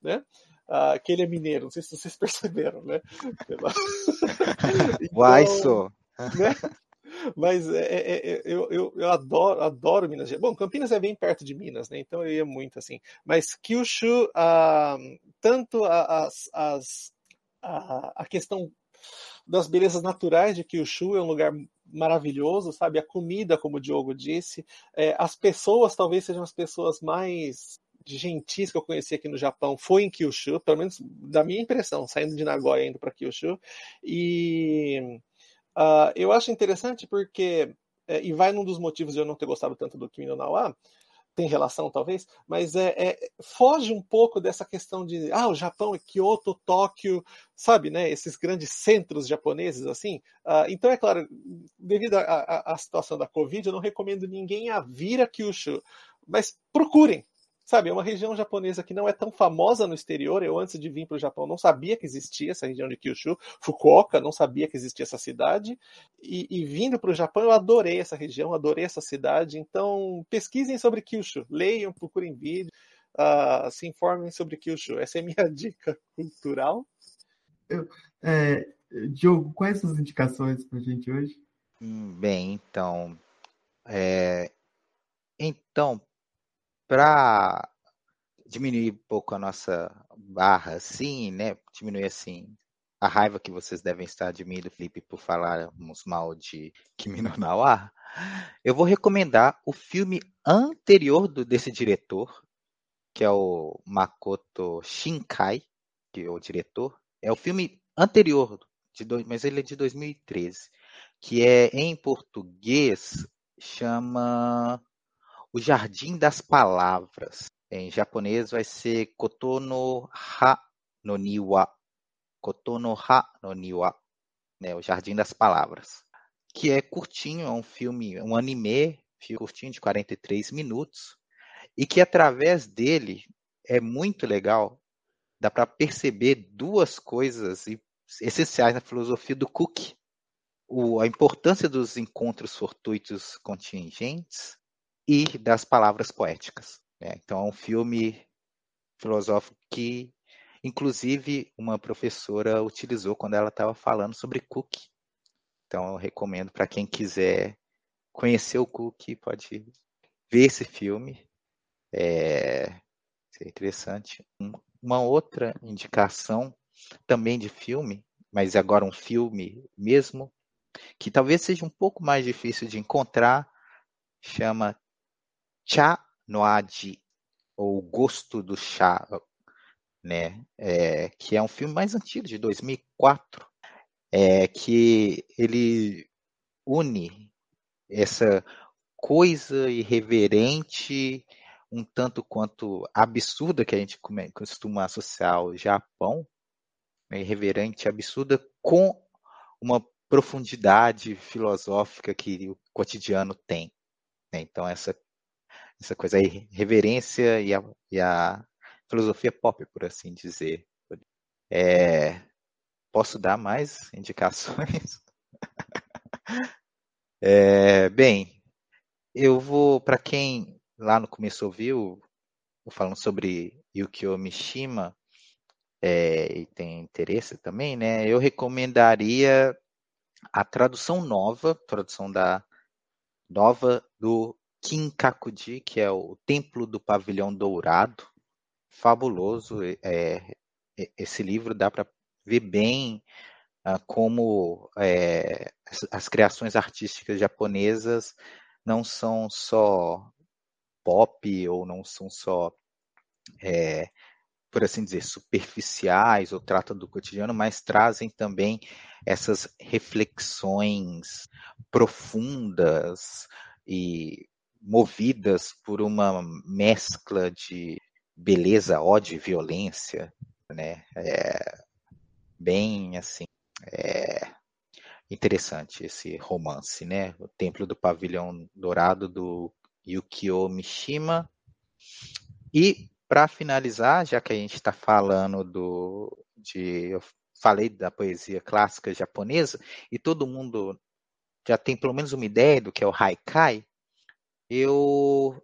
né? Ah, que ele é mineiro, não sei se vocês [LAUGHS] perceberam, né? [LAUGHS] então, Uai, só. Né? Mas é, é, é, eu, eu, eu, adoro, adoro Minas Gerais. Bom, Campinas é bem perto de Minas, né? Então eu ia muito assim. Mas Kyushu, ah, tanto as, as, a, a questão das belezas naturais de Kyushu, é um lugar maravilhoso, sabe? A comida, como o Diogo disse, é, as pessoas talvez sejam as pessoas mais gentis que eu conheci aqui no Japão foi em Kyushu, pelo menos da minha impressão, saindo de Nagoya indo para Kyushu. E uh, eu acho interessante porque, é, e vai num dos motivos de eu não ter gostado tanto do Kimi no Nawa, tem relação talvez, mas é, é, foge um pouco dessa questão de ah, o Japão é Kyoto, Tóquio, sabe, né? Esses grandes centros japoneses assim. Uh, então é claro, devido à situação da Covid, eu não recomendo ninguém a vir a Kyushu, mas procurem, Sabe, é uma região japonesa que não é tão famosa no exterior. Eu, antes de vir para o Japão, não sabia que existia essa região de Kyushu. Fukuoka, não sabia que existia essa cidade. E, e vindo para o Japão, eu adorei essa região, adorei essa cidade. Então, pesquisem sobre Kyushu, leiam, procurem vídeo, uh, se informem sobre Kyushu. Essa é a minha [LAUGHS] dica cultural. Eu, é, Diogo, quais são as indicações para a gente hoje? Hum, bem, então. É, então, para diminuir um pouco a nossa barra, assim, né? Diminuir assim a raiva que vocês devem estar de mim, do Felipe, por falarmos mal de Kimi no Nawa, eu vou recomendar o filme anterior do, desse diretor, que é o Makoto Shinkai, que é o diretor. É o filme anterior, de dois, mas ele é de 2013, que é em português chama o Jardim das Palavras. Em japonês vai ser Kotono Ha no Niwa. Kotono Ha no Niwa. Né, o Jardim das Palavras. Que é curtinho, é um filme, um anime, filme curtinho de 43 minutos. E que através dele é muito legal. Dá para perceber duas coisas essenciais na filosofia do Cook. O, a importância dos encontros fortuitos contingentes e das palavras poéticas. Né? Então, é um filme filosófico que, inclusive, uma professora utilizou quando ela estava falando sobre Cook. Então, eu recomendo para quem quiser conhecer o Cook, pode ver esse filme. É, é interessante. Uma outra indicação também de filme, mas agora um filme mesmo, que talvez seja um pouco mais difícil de encontrar, chama chá no aji, ou gosto do chá, né? É, que é um filme mais antigo, de 2004, é, que ele une essa coisa irreverente, um tanto quanto absurda que a gente costuma associar ao Japão, né, irreverente, absurda, com uma profundidade filosófica que o cotidiano tem. Né? Então, essa, essa coisa aí, reverência e a, e a filosofia pop, por assim dizer. É, posso dar mais indicações? [LAUGHS] é, bem, eu vou, para quem lá no começo ouviu, falando sobre Yukio Mishima, é, e tem interesse também, né? Eu recomendaria a tradução nova, tradução da nova do Kinkakuji, que é o Templo do Pavilhão Dourado. Fabuloso. É, esse livro dá para ver bem ah, como é, as, as criações artísticas japonesas não são só pop ou não são só é, por assim dizer, superficiais ou tratam do cotidiano, mas trazem também essas reflexões profundas e movidas por uma mescla de beleza, ódio e violência, né? É bem assim, é interessante esse romance, né? O Templo do Pavilhão Dourado do Yukio Mishima. E para finalizar, já que a gente está falando do, de, eu falei da poesia clássica japonesa e todo mundo já tem pelo menos uma ideia do que é o haikai, eu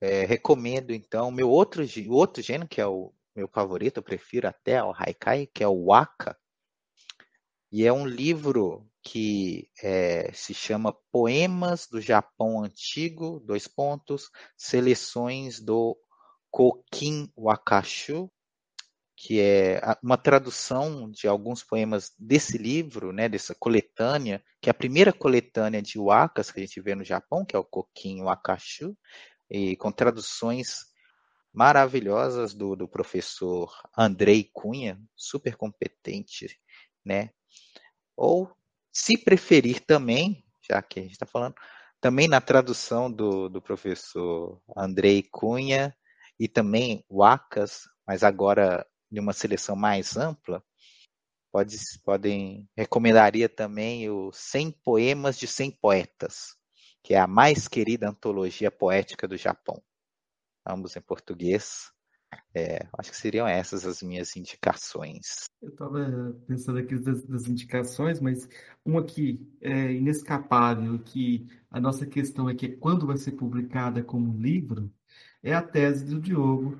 é, recomendo então meu outro outro gênero que é o meu favorito, eu prefiro até o haikai, que é o waka. E é um livro que é, se chama Poemas do Japão Antigo, dois pontos, seleções do Kokin Wakashu, que é uma tradução de alguns poemas desse livro, né, dessa coletânea, que é a primeira coletânea de wakas que a gente vê no Japão, que é o Kokin Wakashu, e com traduções maravilhosas do, do professor Andrei Cunha, super competente, né? Ou, se preferir também, já que a gente está falando, também na tradução do, do professor Andrei Cunha, e também o Acas, mas agora de uma seleção mais ampla, pode, podem recomendaria também o 100 poemas de 100 poetas, que é a mais querida antologia poética do Japão. Ambos em português. É, acho que seriam essas as minhas indicações. Eu estava pensando aqui das, das, indicações, mas uma que é inescapável, que a nossa questão é que quando vai ser publicada como livro, é a tese do Diogo,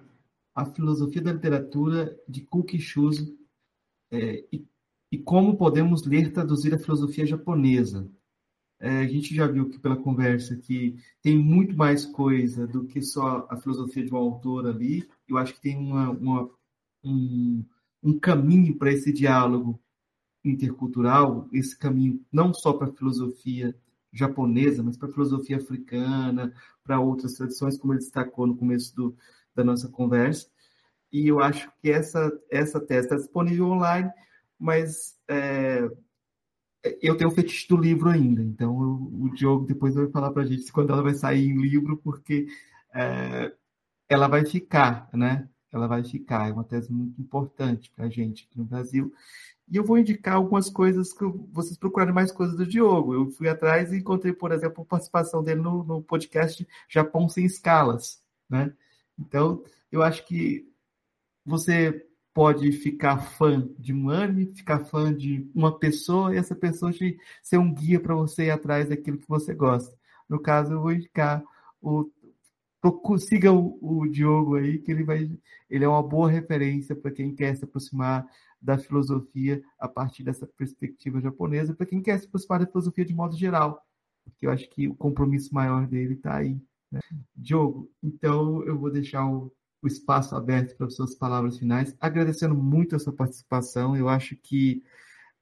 a filosofia da literatura de Kukishuzo é, e, e, como podemos ler traduzir a filosofia japonesa. É, a gente já viu que pela conversa que tem muito mais coisa do que só a filosofia de um autor ali. Eu acho que tem uma, uma um, um caminho para esse diálogo intercultural, esse caminho não só para a filosofia japonesa, mas para a filosofia africana, para outras tradições, como ele destacou no começo do, da nossa conversa. E eu acho que essa, essa tese está disponível online, mas é, eu tenho o fetiche do livro ainda, então eu, o Diogo depois vai falar para a gente quando ela vai sair em livro, porque é, ela vai ficar, né? Ela vai ficar, é uma tese muito importante para a gente aqui no Brasil. E eu vou indicar algumas coisas que vocês procurarem mais coisas do Diogo. Eu fui atrás e encontrei, por exemplo, a participação dele no, no podcast Japão Sem Escalas. Né? Então, eu acho que você pode ficar fã de um anime, ficar fã de uma pessoa e essa pessoa te ser um guia para você ir atrás daquilo que você gosta. No caso, eu vou indicar o siga o, o, Diogo aí, que ele vai. Ele é uma boa referência para quem quer se aproximar da filosofia a partir dessa perspectiva japonesa, para quem quer se aproximar da filosofia de modo geral, porque eu acho que o compromisso maior dele está aí. Né? Diogo, então eu vou deixar o, o espaço aberto para as suas palavras finais, agradecendo muito a sua participação. Eu acho que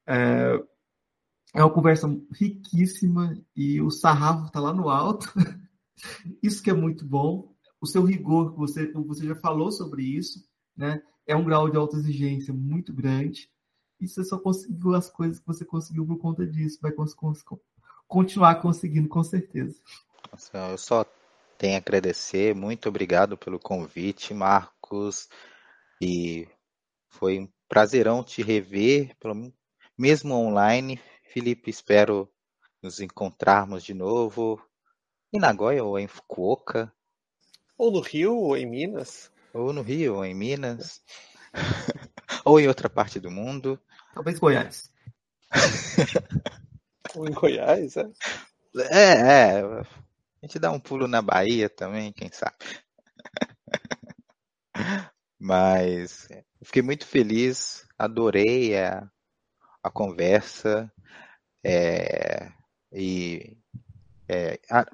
é, é uma conversa riquíssima e o sarrafo está lá no alto. [LAUGHS] Isso que é muito bom. O seu rigor, você, você já falou sobre isso, né? é um grau de autoexigência muito grande e você só conseguiu as coisas que você conseguiu por conta disso. Vai cons continuar conseguindo, com certeza. Eu só tenho a agradecer. Muito obrigado pelo convite, Marcos. E foi um prazerão te rever, pelo mesmo online. Felipe, espero nos encontrarmos de novo em Nagoya ou em Fukuoka. Ou no Rio, ou em Minas. Ou no Rio, ou em Minas. [LAUGHS] ou em outra parte do mundo. Talvez Goiás. [LAUGHS] ou em Goiás, é? É, é. A gente dá um pulo na Bahia também, quem sabe. [LAUGHS] Mas fiquei muito feliz, adorei a, a conversa é, e é, a,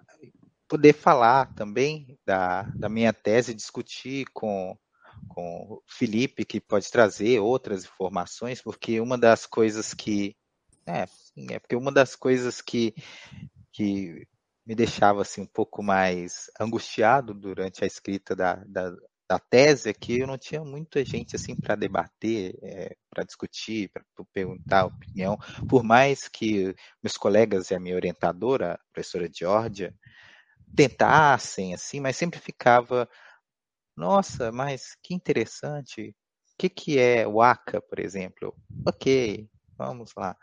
poder falar também da, da minha tese, discutir com, com o Felipe, que pode trazer outras informações, porque uma das coisas que. É, é porque uma das coisas que, que me deixava assim, um pouco mais angustiado durante a escrita da, da, da tese é que eu não tinha muita gente assim para debater, é, para discutir, para perguntar opinião, por mais que meus colegas e a minha orientadora, a professora Georgia, tentassem assim, mas sempre ficava, nossa, mas que interessante. O que, que é o ACA, por exemplo? Ok, vamos lá.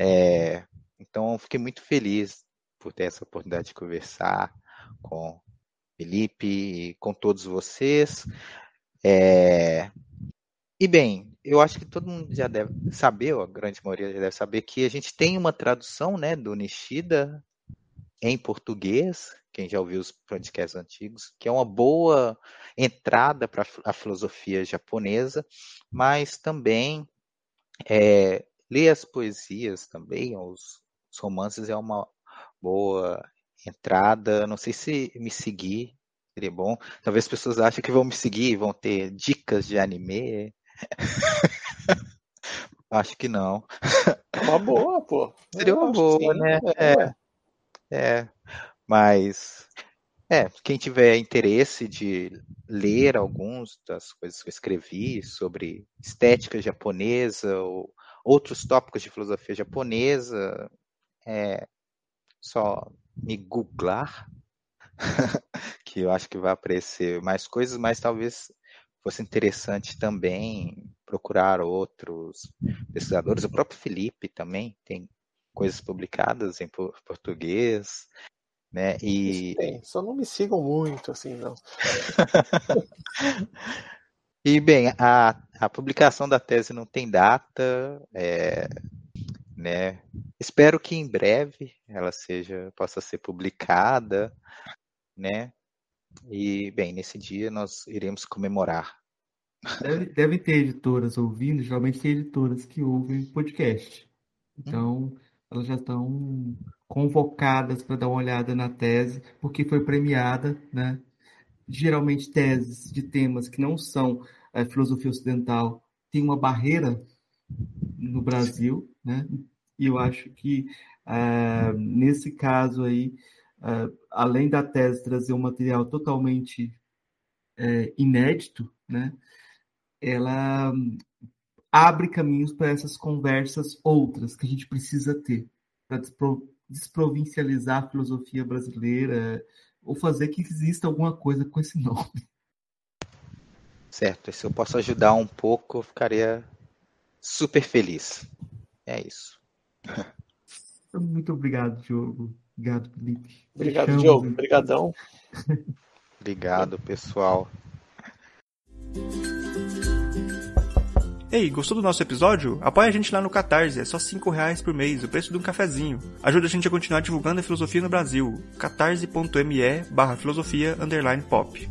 É, então, fiquei muito feliz por ter essa oportunidade de conversar com Felipe, com todos vocês. É... E bem, eu acho que todo mundo já deve saber, a grande maioria já deve saber, que a gente tem uma tradução né, do Nishida em português, quem já ouviu os podcasts antigos, que é uma boa entrada para a filosofia japonesa, mas também é, ler as poesias também, os romances é uma boa entrada. Não sei se me seguir seria bom. Talvez as pessoas achem que vão me seguir, vão ter dicas de anime. [LAUGHS] Acho que não. É uma boa, pô. [LAUGHS] Seria uma boa, né? É, é. Mas é, quem tiver interesse de ler alguns das coisas que eu escrevi sobre estética japonesa ou outros tópicos de filosofia japonesa, é só me googlar, [LAUGHS] que eu acho que vai aparecer mais coisas, mas talvez fosse interessante também procurar outros pesquisadores. O próprio Felipe também tem coisas publicadas em português, né? E tem, só não me sigam muito assim, não. [LAUGHS] e bem, a, a publicação da tese não tem data, é, né? Espero que em breve ela seja possa ser publicada, né? E bem, nesse dia nós iremos comemorar. Deve, deve ter editoras ouvindo, geralmente tem editoras que ouvem podcast. Então, elas já estão convocadas para dar uma olhada na tese, porque foi premiada, né? Geralmente teses de temas que não são é, filosofia ocidental têm uma barreira no Brasil, né? E eu acho que uh, nesse caso aí, uh, além da tese trazer um material totalmente uh, inédito, né? Ela abre caminhos para essas conversas outras que a gente precisa ter para despro desprovincializar a filosofia brasileira ou fazer que exista alguma coisa com esse nome. Certo, se eu posso ajudar um pouco, eu ficaria super feliz. É isso. Muito obrigado, Diogo. Obrigado, Felipe. Obrigado, Diogo. Obrigadão. Obrigado, pessoal. Ei, gostou do nosso episódio? Apoie a gente lá no Catarse, é só 5 reais por mês, o preço de um cafezinho. Ajuda a gente a continuar divulgando a filosofia no Brasil. catarse.me barra filosofia underline pop.